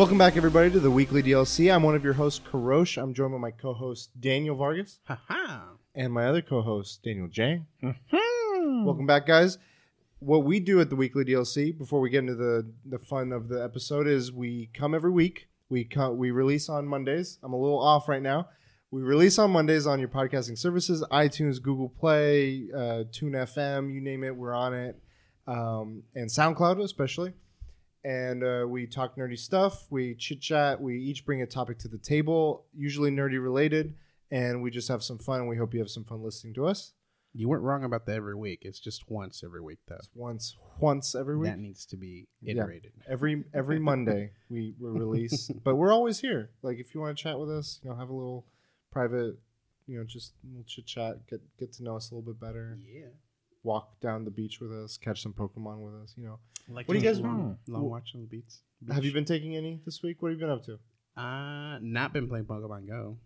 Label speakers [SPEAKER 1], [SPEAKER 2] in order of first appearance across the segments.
[SPEAKER 1] Welcome back, everybody, to the weekly DLC. I'm one of your hosts, Karosh. I'm joined by my co-host Daniel Vargas
[SPEAKER 2] Haha.
[SPEAKER 1] and my other co-host Daniel Jang.
[SPEAKER 2] Hmm.
[SPEAKER 1] Welcome back, guys. What we do at the weekly DLC before we get into the the fun of the episode is we come every week. We come, we release on Mondays. I'm a little off right now. We release on Mondays on your podcasting services: iTunes, Google Play, uh, Tune FM, you name it, we're on it, um, and SoundCloud especially. And uh, we talk nerdy stuff. We chit chat. We each bring a topic to the table, usually nerdy related, and we just have some fun. And we hope you have some fun listening to us.
[SPEAKER 2] You weren't wrong about the every week. It's just once every week, though.
[SPEAKER 1] once once every week.
[SPEAKER 2] That needs to be
[SPEAKER 1] Yeah.
[SPEAKER 2] iterated.
[SPEAKER 1] Every every Monday we, we release, but we're always here. Like if you want to chat with us, you know, have a little private, you know, just chit chat, get get to know us a little bit better.
[SPEAKER 2] Yeah.
[SPEAKER 1] Walk down the beach with us, catch some Pokemon with us. You know,
[SPEAKER 2] Like
[SPEAKER 1] What do you guys-
[SPEAKER 2] long,
[SPEAKER 1] Hmm.
[SPEAKER 2] long watch on the beats?
[SPEAKER 1] have you been taking any this week? What have you been up to?
[SPEAKER 2] Uh, not been playing Pokemon Go.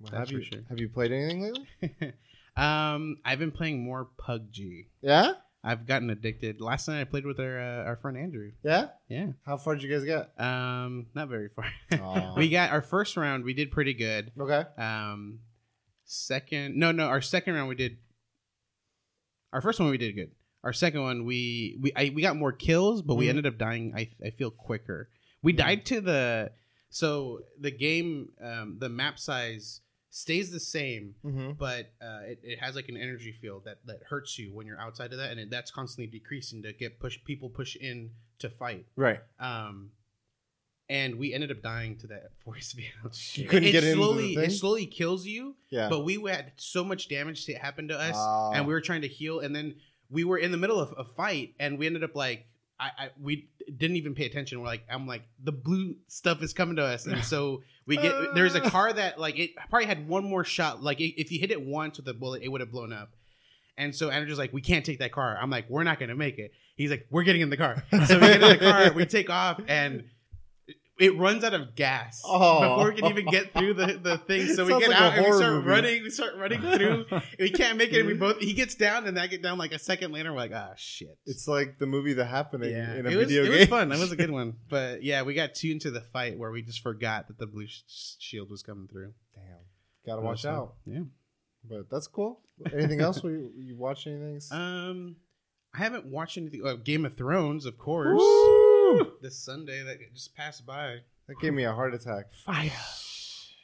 [SPEAKER 1] Well, have you
[SPEAKER 2] sure.
[SPEAKER 1] have you played anything lately?
[SPEAKER 2] um, I've been playing more PUBG.
[SPEAKER 1] Yeah,
[SPEAKER 2] I've gotten addicted. Last night I played with our uh, our friend Andrew.
[SPEAKER 1] yeah.
[SPEAKER 2] Yeah.
[SPEAKER 1] How far did you guys get?
[SPEAKER 2] Um, not very far. We got our first round. We did pretty good.
[SPEAKER 1] Okay.
[SPEAKER 2] Um, second, no, no, our second round we did. Our first one we did good. Our second one we we I, we got more kills, but we
[SPEAKER 1] Mhm.
[SPEAKER 2] ended up dying. I I feel quicker. We
[SPEAKER 1] Mhm.
[SPEAKER 2] died to the so the game um, the map size stays the same,
[SPEAKER 1] Mm-hmm.
[SPEAKER 2] but uh, it, it has like an energy field that that hurts you when you're outside of that, and it, that's constantly decreasing to get push people push in to fight.
[SPEAKER 1] Right.
[SPEAKER 2] Um, and we ended up dying to that force field.
[SPEAKER 1] You couldn't
[SPEAKER 2] it
[SPEAKER 1] get into the
[SPEAKER 2] slowly
[SPEAKER 1] thing?
[SPEAKER 2] it slowly kills you,
[SPEAKER 1] Yeah.
[SPEAKER 2] but we had so much damage to happen to us,
[SPEAKER 1] Ah.
[SPEAKER 2] and we were trying to heal, and then we were in the middle of a fight, and we ended up like. I, I we didn't even pay attention. We're like, I'm like, the blue stuff is coming to us, and so we get. there's a car that like it probably had one more shot. Like i- if you hit it once with a bullet, it would have blown up. And so Andrew's like, we can't take that car. I'm like, we're not gonna make it. He's like, we're getting in the car. So we get in the car, we take off, and it runs out of gas
[SPEAKER 1] Oh.
[SPEAKER 2] before we can even get through the, the thing. So we get
[SPEAKER 1] like
[SPEAKER 2] out and we start
[SPEAKER 1] movie.
[SPEAKER 2] running. We start running through. we can't make it. And we both he gets down, and I get down like a second later. We're like, ah, shit.
[SPEAKER 1] It's like the movie The Happening
[SPEAKER 2] yeah,
[SPEAKER 1] in a
[SPEAKER 2] it was,
[SPEAKER 1] video
[SPEAKER 2] it
[SPEAKER 1] game.
[SPEAKER 2] was fun. That was a good one. But yeah, we got too into the fight where we just forgot that the blue sh- shield was coming through.
[SPEAKER 1] Damn. Gotta watch
[SPEAKER 2] fun.
[SPEAKER 1] out.
[SPEAKER 2] Yeah.
[SPEAKER 1] But that's cool. Anything else? We you watch anything?
[SPEAKER 2] Um, I haven't watched anything. Uh, Game of Thrones, of course.
[SPEAKER 1] Woo!
[SPEAKER 2] This Sunday that just passed by.
[SPEAKER 1] That gave me a heart attack.
[SPEAKER 2] Fire.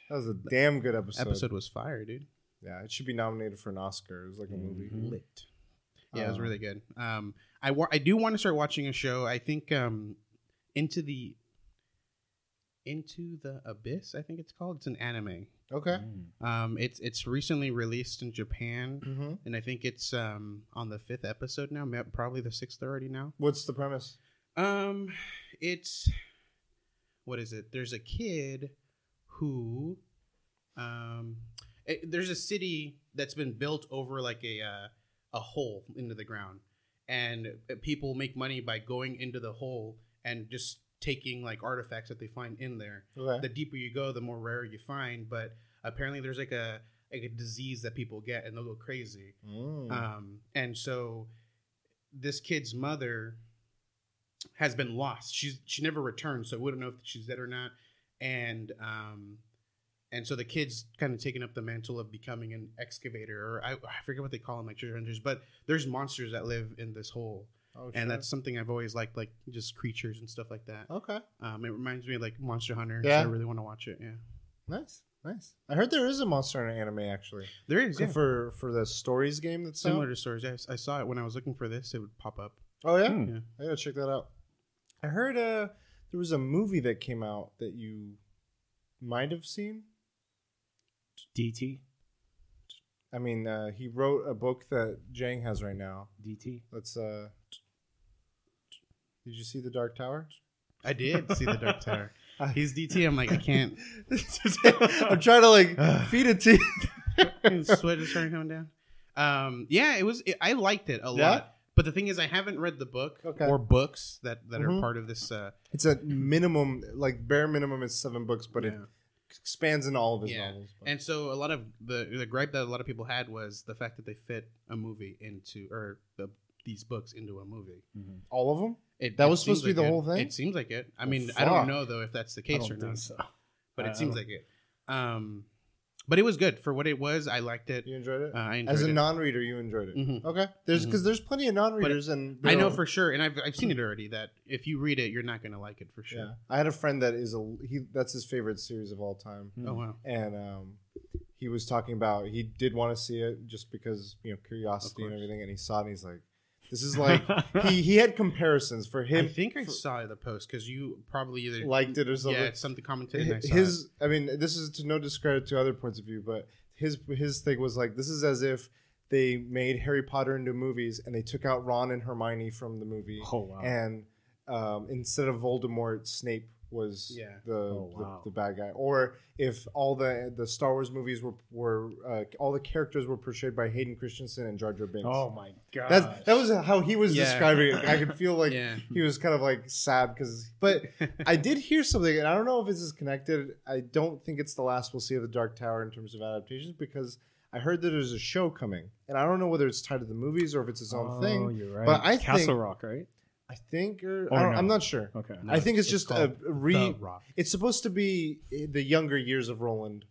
[SPEAKER 1] That was a damn good episode.
[SPEAKER 2] Episode was fire, dude.
[SPEAKER 1] Yeah, it should be nominated for an Oscar. It was like a movie.
[SPEAKER 2] Lit. Yeah, it was
[SPEAKER 1] Uh,
[SPEAKER 2] really good. Um, I wa- I do want to start watching a show. I think um, into the into the abyss. I think it's called. It's an anime.
[SPEAKER 1] Okay.
[SPEAKER 2] Um, it's it's recently released in Japan,
[SPEAKER 1] Mm-hmm.
[SPEAKER 2] and I think it's um on the fifth episode now. ma- Probably the sixth already now.
[SPEAKER 1] What's the premise?
[SPEAKER 2] Um, it's what is it? There's a kid who, um, it- there's a city that's been built over like a uh, a hole into the ground, and uh, people make money by going into the hole and just taking like artifacts that they find in there.
[SPEAKER 1] Okay.
[SPEAKER 2] The deeper you go, the more rare you find. But apparently, there's like a like a disease that people get, and they'll go crazy.
[SPEAKER 1] Mm.
[SPEAKER 2] Um, and so this kid's mother has been lost. She's she never returned, so we don't know if she's dead or not. And um, and so the kid's kind of taking up the mantle of becoming an excavator, or I, I forget what they call them, like treasure hunters. But there's monsters that live in this hole,
[SPEAKER 1] oh,
[SPEAKER 2] and that's something I've always liked, like just creatures and stuff like that.
[SPEAKER 1] okay.
[SPEAKER 2] Um, it reminds me of like Monster Hunter.
[SPEAKER 1] Yeah.
[SPEAKER 2] so I really want to watch it. Yeah,
[SPEAKER 1] Nice. Nice. I heard there is a Monster Hunter anime actually.
[SPEAKER 2] there is yeah.
[SPEAKER 1] For for the stories game that's
[SPEAKER 2] similar
[SPEAKER 1] out?
[SPEAKER 2] to stories. I, I saw it when I was looking for this. It would pop up.
[SPEAKER 1] Oh yeah.
[SPEAKER 2] Yeah.
[SPEAKER 1] I gotta check that out. I heard uh there was a movie that came out that you might have seen.
[SPEAKER 3] DT.
[SPEAKER 1] I mean, uh, he wrote a book that Jang has right now.
[SPEAKER 3] DT.
[SPEAKER 1] Let's. uh Did you see the Dark Tower?
[SPEAKER 2] I did see the Dark Tower. He's DT. I'm like, I can't.
[SPEAKER 1] I'm trying to like feed it to you.
[SPEAKER 2] Sweat is starting coming down. Um, yeah, it was. It, I liked it a
[SPEAKER 1] Yeah?
[SPEAKER 2] lot. But the thing is, I haven't read the book
[SPEAKER 1] Okay.
[SPEAKER 2] or books that that
[SPEAKER 1] Mhm.
[SPEAKER 2] are part of this. Uh,
[SPEAKER 1] It's a minimum, like bare minimum is seven books, but it
[SPEAKER 2] yeah.
[SPEAKER 1] expands in all of his
[SPEAKER 2] Yeah.
[SPEAKER 1] novels. but-
[SPEAKER 2] And so a lot of the the gripe that a lot of people had was the fact that they fit a movie into or the these books into a movie.
[SPEAKER 1] All of them.
[SPEAKER 2] It,
[SPEAKER 1] That
[SPEAKER 2] it
[SPEAKER 1] was supposed to be
[SPEAKER 2] like
[SPEAKER 1] the
[SPEAKER 2] it.
[SPEAKER 1] whole thing?
[SPEAKER 2] It seems like it. I
[SPEAKER 1] Oh,
[SPEAKER 2] mean, I don't know though if that's the
[SPEAKER 3] I
[SPEAKER 2] case
[SPEAKER 3] don't
[SPEAKER 2] or
[SPEAKER 3] think
[SPEAKER 2] not,
[SPEAKER 3] so.
[SPEAKER 2] but
[SPEAKER 3] I
[SPEAKER 2] it seems like it. Um, but it was good for what it was. I liked it.
[SPEAKER 1] You enjoyed it.
[SPEAKER 2] Uh, I enjoyed
[SPEAKER 1] As a
[SPEAKER 2] it.
[SPEAKER 1] non-reader, you enjoyed it.
[SPEAKER 2] Mhm.
[SPEAKER 1] Okay. There's because there's plenty of non-readers, and
[SPEAKER 2] I know for sure, and I've I've seen it already. That if you read it, you're not gonna like it for sure.
[SPEAKER 1] Yeah, I had a friend that is a he. That's his favorite series of all time,
[SPEAKER 2] Oh wow.
[SPEAKER 1] and um, he was talking about he did want to see it just because you know curiosity and everything, and he saw it and he's like, "This is like." he he had comparisons for him.
[SPEAKER 2] I think I
[SPEAKER 1] for-
[SPEAKER 2] saw the post because you probably either
[SPEAKER 1] liked it or something.
[SPEAKER 2] yeah something commented. And I saw
[SPEAKER 1] his i mean this is to no discredit to other points of view but his his thing was like this is as if they made harry potter into movies and they took out ron and hermione from the movie
[SPEAKER 3] Oh wow.
[SPEAKER 1] and um, instead of voldemort snape was
[SPEAKER 2] Yeah.
[SPEAKER 1] the,
[SPEAKER 3] Oh, wow.
[SPEAKER 1] the the bad guy or if all the the star wars movies were were uh, all the characters were portrayed by hayden christensen and jar jar binks
[SPEAKER 3] oh my god.
[SPEAKER 1] that's, that was how he was
[SPEAKER 2] Yeah.
[SPEAKER 1] describing it. I could feel like
[SPEAKER 2] Yeah.
[SPEAKER 1] he was kind of like sad because, but I did hear something, and I don't know if this is connected. I don't think it's the last we'll see of the Dark Tower in terms of adaptations because I heard that there's a show coming, and I don't know whether it's tied to the movies or if it's its own
[SPEAKER 3] oh,
[SPEAKER 1] thing.
[SPEAKER 3] You're right.
[SPEAKER 1] But I
[SPEAKER 3] Castle
[SPEAKER 1] think-
[SPEAKER 3] Rock, right?
[SPEAKER 1] I think, or,
[SPEAKER 3] Or
[SPEAKER 1] I don't,
[SPEAKER 3] no.
[SPEAKER 1] I'm not sure.
[SPEAKER 3] Okay.
[SPEAKER 2] No,
[SPEAKER 1] I think it's,
[SPEAKER 2] it's
[SPEAKER 1] just a
[SPEAKER 2] called
[SPEAKER 1] re.
[SPEAKER 2] The Rock.
[SPEAKER 1] It's supposed to be the younger years of Roland,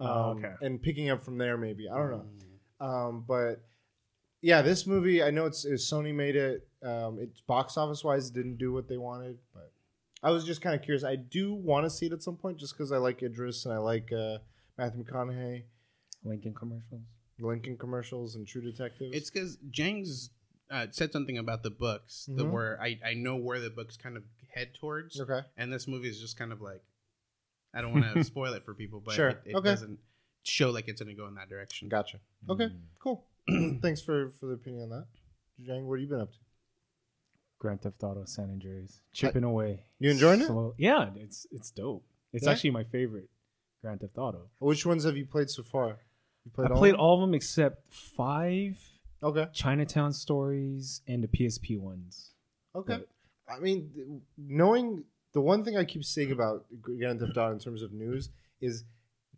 [SPEAKER 1] um,
[SPEAKER 3] Oh, okay.
[SPEAKER 1] and picking up from there. Maybe I don't know.
[SPEAKER 2] Mm.
[SPEAKER 1] Um, but yeah, this movie, I know it's, it's Sony made it. Um, it's box office wise, didn't do what they wanted, but I was just kind of curious. I do want to see it at some point, just because I like Idris and I like uh, Matthew McConaughey,
[SPEAKER 3] Lincoln commercials.
[SPEAKER 1] Lincoln commercials, and True Detective.
[SPEAKER 2] It's because Jang's uh, said something about the books, the
[SPEAKER 1] Mhm.
[SPEAKER 2] where I, I know where the books kind of head towards,
[SPEAKER 1] okay.
[SPEAKER 2] and this movie is just kind of like I don't want to spoil it for people, but
[SPEAKER 1] Sure.
[SPEAKER 2] it, it
[SPEAKER 1] Okay.
[SPEAKER 2] doesn't show like it's going to go in that direction.
[SPEAKER 1] Gotcha. Okay,
[SPEAKER 3] Mm.
[SPEAKER 1] cool. Thanks for for the opinion on that, Jang. What have you been up to?
[SPEAKER 3] Grand Theft Auto San Andreas, chipping away.
[SPEAKER 1] You enjoying it?
[SPEAKER 3] Yeah, it's it's dope. It's
[SPEAKER 1] Yeah?
[SPEAKER 3] actually my favorite Grand Theft Auto.
[SPEAKER 1] Which ones have you played so far? You
[SPEAKER 3] I played
[SPEAKER 1] of
[SPEAKER 3] all of them except five
[SPEAKER 1] Okay.
[SPEAKER 3] Chinatown stories and the PSP ones.
[SPEAKER 1] Okay.
[SPEAKER 3] But-
[SPEAKER 1] I mean, knowing the one thing I keep saying about Grand Theft Auto in terms of news is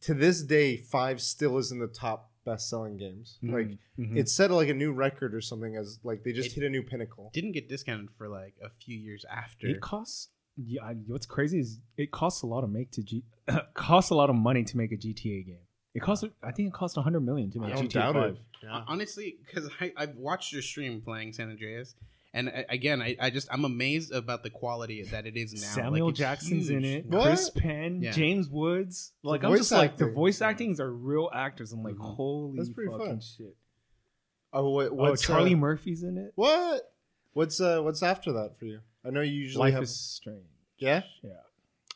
[SPEAKER 1] to this day, five still is in the top best-selling games. Like
[SPEAKER 3] Mhm.
[SPEAKER 1] it set like a new record or something as like they just
[SPEAKER 2] It-
[SPEAKER 1] hit a new pinnacle.
[SPEAKER 2] Didn't get discounted for like a few years after.
[SPEAKER 3] It costs. Yeah, I- what's crazy is it costs a lot to make to G. costs a lot of money to make a GTA game. It costs. I think it cost a hundred million to make
[SPEAKER 1] I
[SPEAKER 3] GTA
[SPEAKER 1] doubt
[SPEAKER 3] Five.
[SPEAKER 1] it.
[SPEAKER 2] Hon- Honestly, because I've watched your stream playing San Andreas, and I, again, I, I just I'm amazed about the quality that it is now.
[SPEAKER 3] Samuel
[SPEAKER 2] Like, it's
[SPEAKER 3] Jackson's in it.
[SPEAKER 1] What?
[SPEAKER 3] Chris Penn,
[SPEAKER 2] Yeah.
[SPEAKER 3] James Woods. Like I'm
[SPEAKER 1] voice
[SPEAKER 3] just like the voice actings are real actors. I'm like,
[SPEAKER 2] Mhm.
[SPEAKER 3] holy
[SPEAKER 1] That's pretty
[SPEAKER 3] fucking
[SPEAKER 1] fun.
[SPEAKER 3] shit.
[SPEAKER 1] Oh, what,
[SPEAKER 3] Oh, Charlie
[SPEAKER 1] uh,
[SPEAKER 3] Murphy's in it.
[SPEAKER 1] what? What's uh what's after that for you? I know you usually
[SPEAKER 3] Life
[SPEAKER 1] have.
[SPEAKER 3] is strange.
[SPEAKER 1] yeah,
[SPEAKER 3] Yeah,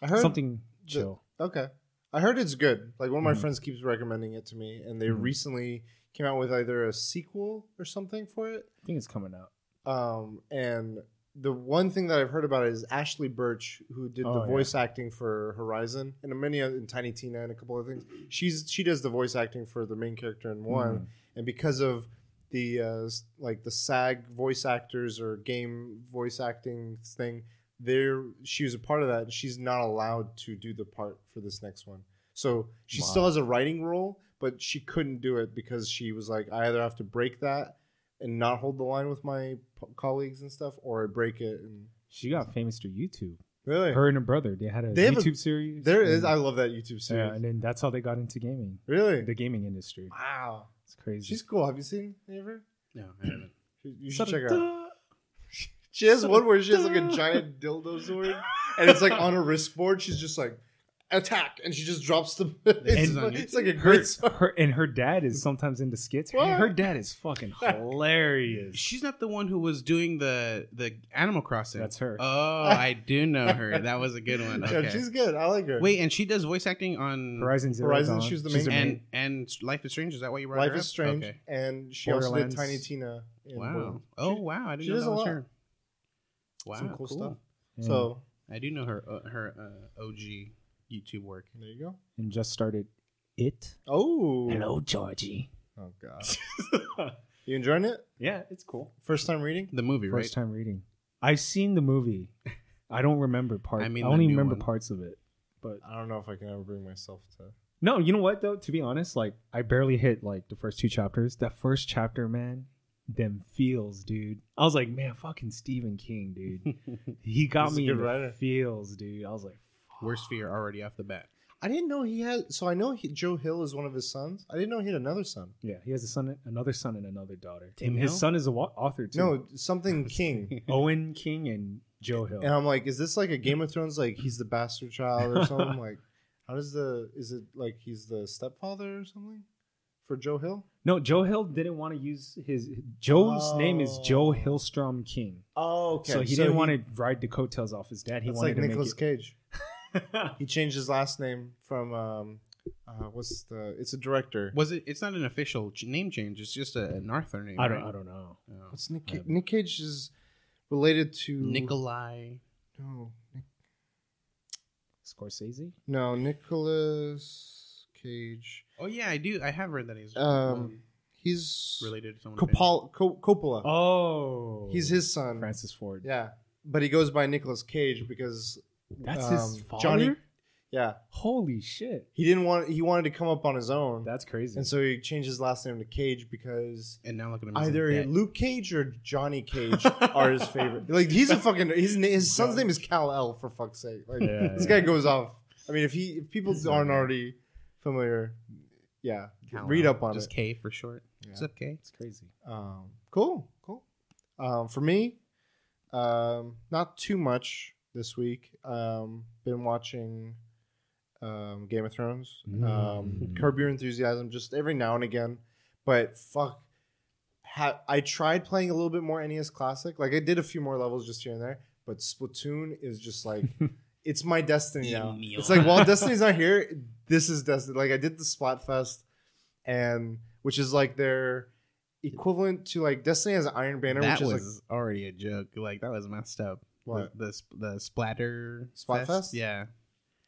[SPEAKER 1] I heard
[SPEAKER 3] something chill.
[SPEAKER 1] Okay. I heard it's good. Like one of my
[SPEAKER 3] Mhm.
[SPEAKER 1] friends keeps recommending it to me, and they
[SPEAKER 3] Mhm.
[SPEAKER 1] recently came out with either a sequel or something for it.
[SPEAKER 3] I think it's coming out.
[SPEAKER 1] Um, and the one thing that I've heard about it is Ashly Burch, who did
[SPEAKER 3] Oh,
[SPEAKER 1] the
[SPEAKER 3] yeah.
[SPEAKER 1] voice acting for Horizon and many and Tiny Tina and a couple of things. She's she does the voice acting for the main character in one,
[SPEAKER 3] Mhm.
[SPEAKER 1] and because of the uh, like the SAG voice actors or game voice acting thing, there she was a part of that. and She's not allowed to do the part for this next one, so she
[SPEAKER 3] Wow.
[SPEAKER 1] still has a writing role, but she couldn't do it because she was like, I either have to break that and not hold the line with my p- colleagues and stuff, or I break it. And
[SPEAKER 3] She got famous through YouTube.
[SPEAKER 1] really,
[SPEAKER 3] Her and her brother, they had a
[SPEAKER 1] They have a-
[SPEAKER 3] YouTube series.
[SPEAKER 1] there is.
[SPEAKER 3] and-
[SPEAKER 1] I love that YouTube series.
[SPEAKER 3] yeah, and then that's how they got into gaming,
[SPEAKER 1] really,
[SPEAKER 3] the gaming industry.
[SPEAKER 1] wow,
[SPEAKER 3] It's crazy.
[SPEAKER 1] she's cool. Have you seen any of her?
[SPEAKER 2] No, I haven't.
[SPEAKER 1] You- You should check her out.
[SPEAKER 3] Ta-da.
[SPEAKER 1] She has one where she has like a giant dildo sword, and it's like on her wristboard. She's just like attack, and she just drops the. It's,
[SPEAKER 2] And-
[SPEAKER 1] like, it's like a
[SPEAKER 3] Her,
[SPEAKER 1] great. sword.
[SPEAKER 3] her and her dad is sometimes into skits. Her,
[SPEAKER 1] What?
[SPEAKER 3] her dad is fucking hilarious.
[SPEAKER 2] She's not the one who was doing the the Animal Crossing.
[SPEAKER 3] That's her.
[SPEAKER 2] Oh, I do know her. That was a good one.
[SPEAKER 1] Yeah, she's good. I like her.
[SPEAKER 2] Wait, and she does voice acting on
[SPEAKER 3] Horizon Zero
[SPEAKER 1] Horizon,
[SPEAKER 3] Dawn.
[SPEAKER 1] she's the
[SPEAKER 3] She's
[SPEAKER 1] main-
[SPEAKER 2] and and Life is Strange. Is that what you brought
[SPEAKER 1] Life
[SPEAKER 2] her
[SPEAKER 1] is
[SPEAKER 2] up?
[SPEAKER 1] Strange,
[SPEAKER 2] Okay.
[SPEAKER 1] and she also did Tiny Tina. in
[SPEAKER 2] Wow.
[SPEAKER 1] Borderlands.
[SPEAKER 2] Oh wow, I didn't
[SPEAKER 1] she
[SPEAKER 2] know
[SPEAKER 1] does
[SPEAKER 2] that
[SPEAKER 1] a
[SPEAKER 2] was
[SPEAKER 1] lot.
[SPEAKER 2] her. Wow,
[SPEAKER 1] Some cool stuff.
[SPEAKER 3] And,
[SPEAKER 1] So
[SPEAKER 2] I do know her uh, her uh, OG YouTube work.
[SPEAKER 1] there you go.
[SPEAKER 3] and just started it.
[SPEAKER 1] Oh,
[SPEAKER 3] Hello, Georgie.
[SPEAKER 1] Oh god, you enjoying it?
[SPEAKER 3] Yeah, it's cool.
[SPEAKER 1] First time reading?
[SPEAKER 2] The movie, right?
[SPEAKER 3] First time reading. I've seen the movie. I don't remember parts.
[SPEAKER 2] I
[SPEAKER 3] I,
[SPEAKER 2] mean the
[SPEAKER 3] only remember
[SPEAKER 2] one.
[SPEAKER 3] parts of it. But
[SPEAKER 1] I don't know if I can ever bring myself to.
[SPEAKER 3] no, you know what though? To be honest, like I barely hit like the first two chapters. That first chapter, man, them feels, dude. I was like, man, fucking Stephen King, dude. He got
[SPEAKER 1] He's a
[SPEAKER 3] me
[SPEAKER 1] good
[SPEAKER 3] in the
[SPEAKER 1] writer.
[SPEAKER 3] feels, dude. I was like,
[SPEAKER 2] Worst fear already off the bat.
[SPEAKER 1] I didn't know he had. So I know he, Joe Hill is one of his sons. I didn't know he had another son.
[SPEAKER 3] yeah, he has a son, another son, and another daughter.
[SPEAKER 2] Tim
[SPEAKER 3] and his
[SPEAKER 2] Hill?
[SPEAKER 3] son is a wa- author too.
[SPEAKER 1] No, something King.
[SPEAKER 3] Owen King and Joe Hill.
[SPEAKER 1] And I'm like, is this like a Game of Thrones? Like he's the bastard child or something? like, how does the? Is it like he's the stepfather or something for Joe Hill?
[SPEAKER 3] No, Joe Hill didn't want to use his Joe's name is Joe
[SPEAKER 1] Oh.
[SPEAKER 3] Hillstrom King.
[SPEAKER 1] Oh, okay.
[SPEAKER 3] So he didn't want to ride the coattails off his dad. He wanted
[SPEAKER 1] like
[SPEAKER 3] to
[SPEAKER 1] Nicolas
[SPEAKER 3] make
[SPEAKER 1] Cage. He changed his last name from um, uh, what's the? It's a director.
[SPEAKER 2] Was it? It's not an official ch- name change. It's just a, an Arthur name.
[SPEAKER 3] I don't.
[SPEAKER 2] right?
[SPEAKER 3] I don't know.
[SPEAKER 2] Oh.
[SPEAKER 1] What's Nick?
[SPEAKER 3] I
[SPEAKER 1] Ca- Nick Cage is related to
[SPEAKER 2] Nikolai.
[SPEAKER 1] No, Nick,
[SPEAKER 3] Scorsese.
[SPEAKER 1] no, Nicholas Cage.
[SPEAKER 2] Oh yeah, I do. I have read that he's
[SPEAKER 1] Um, he's
[SPEAKER 2] related to someone.
[SPEAKER 1] Coppola, Co- Coppola.
[SPEAKER 3] Oh,
[SPEAKER 1] He's his son.
[SPEAKER 3] Francis Ford.
[SPEAKER 1] Yeah, but he goes by Nicolas Cage because
[SPEAKER 3] That's
[SPEAKER 1] um,
[SPEAKER 3] his father.
[SPEAKER 1] Johnny. Yeah,
[SPEAKER 3] Holy shit,
[SPEAKER 1] he didn't want. He wanted to come up on his own,
[SPEAKER 3] that's crazy.
[SPEAKER 1] and so he changed his last name to Cage because
[SPEAKER 2] And now look at him.
[SPEAKER 1] either. Luke Cage or Johnny Cage are his favorite. Like he's a fucking. His his son's name is Kal-El for fuck's sake. Like
[SPEAKER 3] Yeah,
[SPEAKER 1] this
[SPEAKER 3] yeah.
[SPEAKER 1] guy goes off. I mean, if he if people aren't already familiar, yeah,
[SPEAKER 2] Cal
[SPEAKER 1] read up on
[SPEAKER 2] just
[SPEAKER 1] it.
[SPEAKER 2] K for short. What's
[SPEAKER 1] Yeah.
[SPEAKER 2] up, K?
[SPEAKER 3] it's crazy.
[SPEAKER 1] Um, cool, cool. Um, for me, um, not too much this week. Um, been watching um, Game of Thrones. Um,
[SPEAKER 3] Mm.
[SPEAKER 1] Curb Your Enthusiasm, just every now and again. But fuck, ha- I tried playing a little bit more NES Classic. Like I did a few more levels just here and there. But Splatoon is just like it's my destiny now. It's like while Destiny's not here, this is Destiny. Like I did the Splatfest, and which is like their equivalent to like Destiny has an Iron Banner,
[SPEAKER 2] that
[SPEAKER 1] which is
[SPEAKER 2] was already a joke. Like that was messed up.
[SPEAKER 1] What?
[SPEAKER 2] The the, the splatter
[SPEAKER 1] Splatfest?
[SPEAKER 2] fest? Yeah.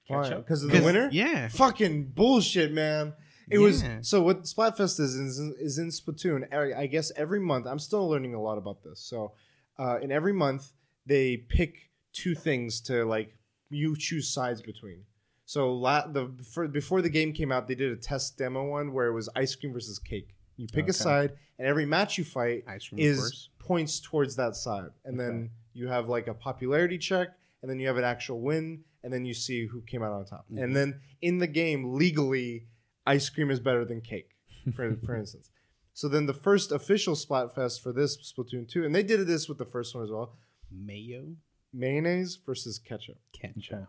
[SPEAKER 1] because of the
[SPEAKER 2] 'Cause-
[SPEAKER 1] winner.
[SPEAKER 2] Yeah.
[SPEAKER 1] Fucking bullshit, man. It was so what Splatfest is is in, is in Splatoon. I I guess every month. I'm still learning a lot about this. So, uh, in every month they pick two things to like you choose sides between. So la- the for, before the game came out, they did a test demo one where it was ice cream versus cake. You pick
[SPEAKER 3] Okay.
[SPEAKER 1] a side, and every match you fight
[SPEAKER 2] Ice cream,
[SPEAKER 1] is points towards that side, and then you have like a popularity check, and then you have an actual win, and then you see who came out on top.
[SPEAKER 2] Mhm.
[SPEAKER 1] And then in the game, legally, ice cream is better than cake, for, for instance. So then the first official Splatfest for this Splatoon 2, and they did this with the first one as well
[SPEAKER 2] Mayo
[SPEAKER 1] mayonnaise versus ketchup.
[SPEAKER 2] ketchup.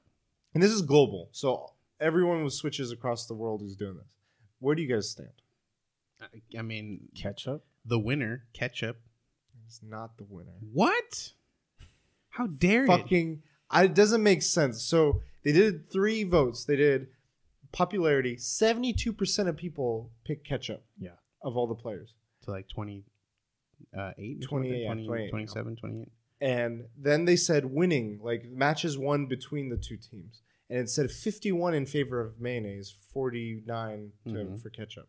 [SPEAKER 3] Okay.
[SPEAKER 1] And this is global. So everyone with switches across the world is doing this. Where do you guys stand?
[SPEAKER 2] I- I mean,
[SPEAKER 3] Ketchup.
[SPEAKER 2] the winner, ketchup.
[SPEAKER 1] It's not the winner.
[SPEAKER 2] What? How dare it?
[SPEAKER 1] fucking I, it doesn't make sense. So they did three votes. They did popularity. Seventy-two percent of people pick ketchup.
[SPEAKER 3] Yeah.
[SPEAKER 1] Of all the players,
[SPEAKER 2] To like 20, uh, 8?
[SPEAKER 1] 28, yeah, 28.
[SPEAKER 2] 27, 28.
[SPEAKER 1] and then they said winning like matches won between the two teams, and it said fifty-one in favor of mayonnaise, forty-nine to,
[SPEAKER 2] Mhm.
[SPEAKER 1] for ketchup.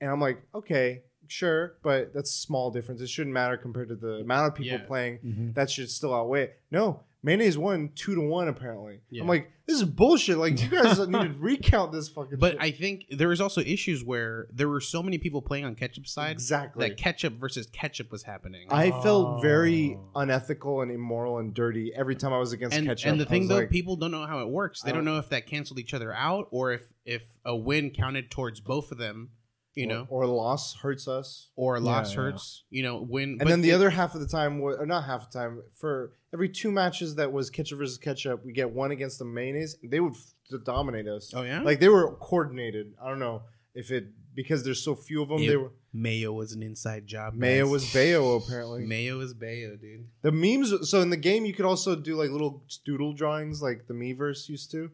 [SPEAKER 1] And I'm like, okay, sure, but that's a small difference. It shouldn't matter compared to the amount of people
[SPEAKER 2] Yeah.
[SPEAKER 1] playing.
[SPEAKER 3] Mm-hmm.
[SPEAKER 1] that should still outweigh it. No, mayonnaise won two to one apparently.
[SPEAKER 2] Yeah.
[SPEAKER 1] I'm like, this is bullshit. Like you guys need to recount this fucking.
[SPEAKER 2] But
[SPEAKER 1] shit.
[SPEAKER 2] I think there was also issues where there were so many people playing on ketchup side
[SPEAKER 1] exactly.
[SPEAKER 2] that ketchup versus ketchup was happening.
[SPEAKER 1] I felt very
[SPEAKER 3] Oh.
[SPEAKER 1] unethical and immoral and dirty every time I was against
[SPEAKER 2] and,
[SPEAKER 1] ketchup.
[SPEAKER 2] and the thing though,
[SPEAKER 1] like,
[SPEAKER 2] people don't know how it works. They don't
[SPEAKER 1] don't-
[SPEAKER 2] know if that canceled each other out or if if a win counted towards both of them. You
[SPEAKER 1] or-
[SPEAKER 2] know,
[SPEAKER 1] or, loss hurts us.
[SPEAKER 2] or a loss
[SPEAKER 3] Yeah, yeah.
[SPEAKER 2] hurts. You know, win.
[SPEAKER 1] And then the other half of the time, or not half the time, for every two matches that was ketchup versus ketchup, we get one against the mayonnaise. They would f- dominate us.
[SPEAKER 2] Oh yeah,
[SPEAKER 1] Like they were coordinated. I don't know if it because there's so few of them.
[SPEAKER 2] Yeah.
[SPEAKER 1] They were
[SPEAKER 2] mayo was an inside job.
[SPEAKER 1] Mayo
[SPEAKER 2] guys.
[SPEAKER 1] was Bayo apparently.
[SPEAKER 2] Mayo is Bayo, dude.
[SPEAKER 1] The memes. So in the game, you could also do like little doodle drawings, like the Miiverse used to.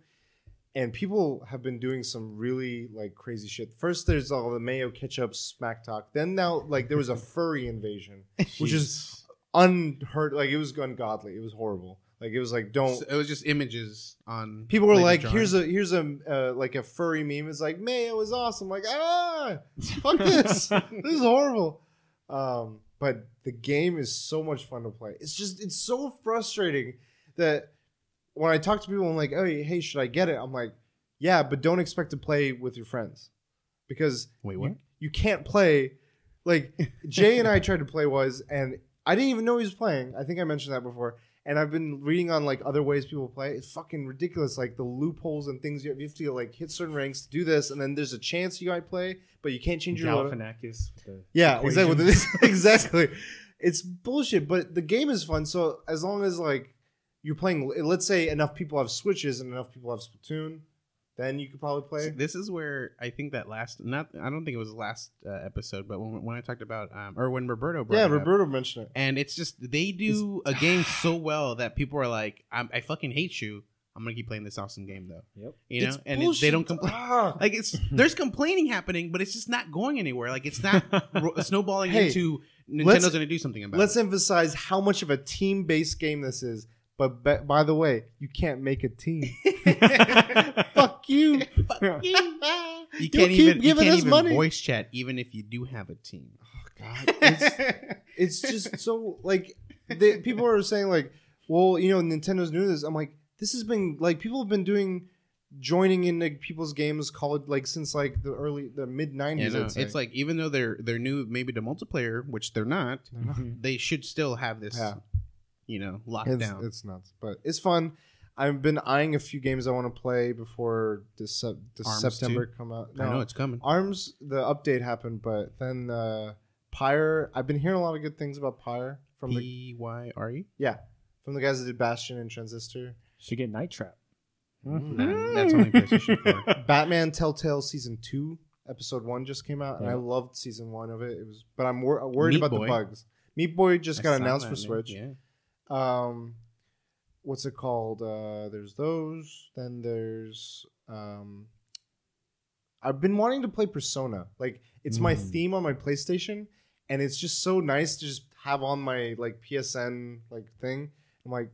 [SPEAKER 1] And people have been doing some really like crazy shit. First, there's all the mayo ketchup smack talk. Then now, like there was a furry invasion, which is unheard. Like it was ungodly. It was horrible. Like it was like don't.
[SPEAKER 2] So it was just images on.
[SPEAKER 1] People were like,
[SPEAKER 2] drawing.
[SPEAKER 1] "Here's a here's a uh, like a furry meme." It's like mayo is awesome. Like ah, fuck this. this is horrible. Um, but the game is so much fun to play. It's just it's so frustrating that when I talk to people, I'm like, "Oh, hey, should I get it?" I'm like, "Yeah, but don't expect to play with your friends because
[SPEAKER 2] Wait,
[SPEAKER 1] you-
[SPEAKER 2] what?
[SPEAKER 1] You, can't play like Jay and I tried to play was, and I didn't even know he was playing. I think I mentioned that before. And I've been reading on like other ways people play. It's fucking ridiculous. Like the loopholes and things you have, you have to like hit certain ranks to do this, and then there's a chance you might play, but you can't change your.
[SPEAKER 3] Galifianakis. with the
[SPEAKER 1] Yeah, exactly. exactly. It's bullshit, but the game is fun. So as long as like you're playing, let's say enough people have Switches and enough people have Splatoon, then you could probably play.
[SPEAKER 2] This is where I think that last not I don't think it was the last uh, episode, but when, when I talked about um, or when Roberto brought
[SPEAKER 1] Yeah,
[SPEAKER 2] it up,
[SPEAKER 1] Roberto mentioned it.
[SPEAKER 2] and it's just they do a game so well that people are like, I'm, I fucking hate you. I'm gonna keep playing this awesome game though.
[SPEAKER 3] Yep.
[SPEAKER 2] You know,
[SPEAKER 1] It's
[SPEAKER 2] and it, they don't complain.
[SPEAKER 1] Ah.
[SPEAKER 2] Like it's there's complaining happening, but it's just not going anywhere. Like it's not ro- snowballing
[SPEAKER 1] Hey,
[SPEAKER 2] into Nintendo's gonna do something about it.
[SPEAKER 1] Let's
[SPEAKER 2] it.
[SPEAKER 1] emphasize how much of a team-based game this is. But be- by the way, you can't make a team. Fuck you.
[SPEAKER 2] Fuck you. You can't
[SPEAKER 1] keep
[SPEAKER 2] even you
[SPEAKER 1] giving
[SPEAKER 2] can't
[SPEAKER 1] us
[SPEAKER 2] even
[SPEAKER 1] money.
[SPEAKER 2] voice chat even if you do have a team.
[SPEAKER 1] Oh God, it's, it's just so like they, people are saying like, well, you know, Nintendo's new to this. I'm like, this has been like people have been doing joining in like people's games called like since like the early the mid
[SPEAKER 2] Yeah,
[SPEAKER 1] '90s.
[SPEAKER 2] no,
[SPEAKER 1] I'd
[SPEAKER 2] it's like even though they're they're new maybe to multiplayer, which they're not,
[SPEAKER 3] Mhm.
[SPEAKER 2] they should still have this
[SPEAKER 1] Yeah.
[SPEAKER 2] you know, locked
[SPEAKER 1] it's,
[SPEAKER 2] down.
[SPEAKER 1] it's nuts, but it's fun. I've been eyeing a few games I want to play before this, sep- this
[SPEAKER 2] Arms
[SPEAKER 1] September come out.
[SPEAKER 2] I know it's coming.
[SPEAKER 1] Arms the update happened, but then uh, Pyre. I've been hearing a lot of good things about Pyre from the
[SPEAKER 2] P Y R E.
[SPEAKER 1] yeah from the guys that did Bastion and Transistor.
[SPEAKER 3] Should get Night Trap.
[SPEAKER 1] Mm.
[SPEAKER 2] Nah, that's only PlayStation 4.
[SPEAKER 1] Batman Telltale season two, episode one just came out, and I loved season one of it. It was, but I'm wor- worried
[SPEAKER 2] Meat
[SPEAKER 1] about
[SPEAKER 2] Boy.
[SPEAKER 1] the bugs. Meat Boy just
[SPEAKER 2] I
[SPEAKER 1] got announced for. Switch.
[SPEAKER 2] Yeah.
[SPEAKER 1] Um, what's it called? Uh, there's those. Then there's um, I've been wanting to play Persona. Like it's my
[SPEAKER 3] Mm.
[SPEAKER 1] theme on my PlayStation, and it's just so nice to just have on my like PSN like thing. I'm like,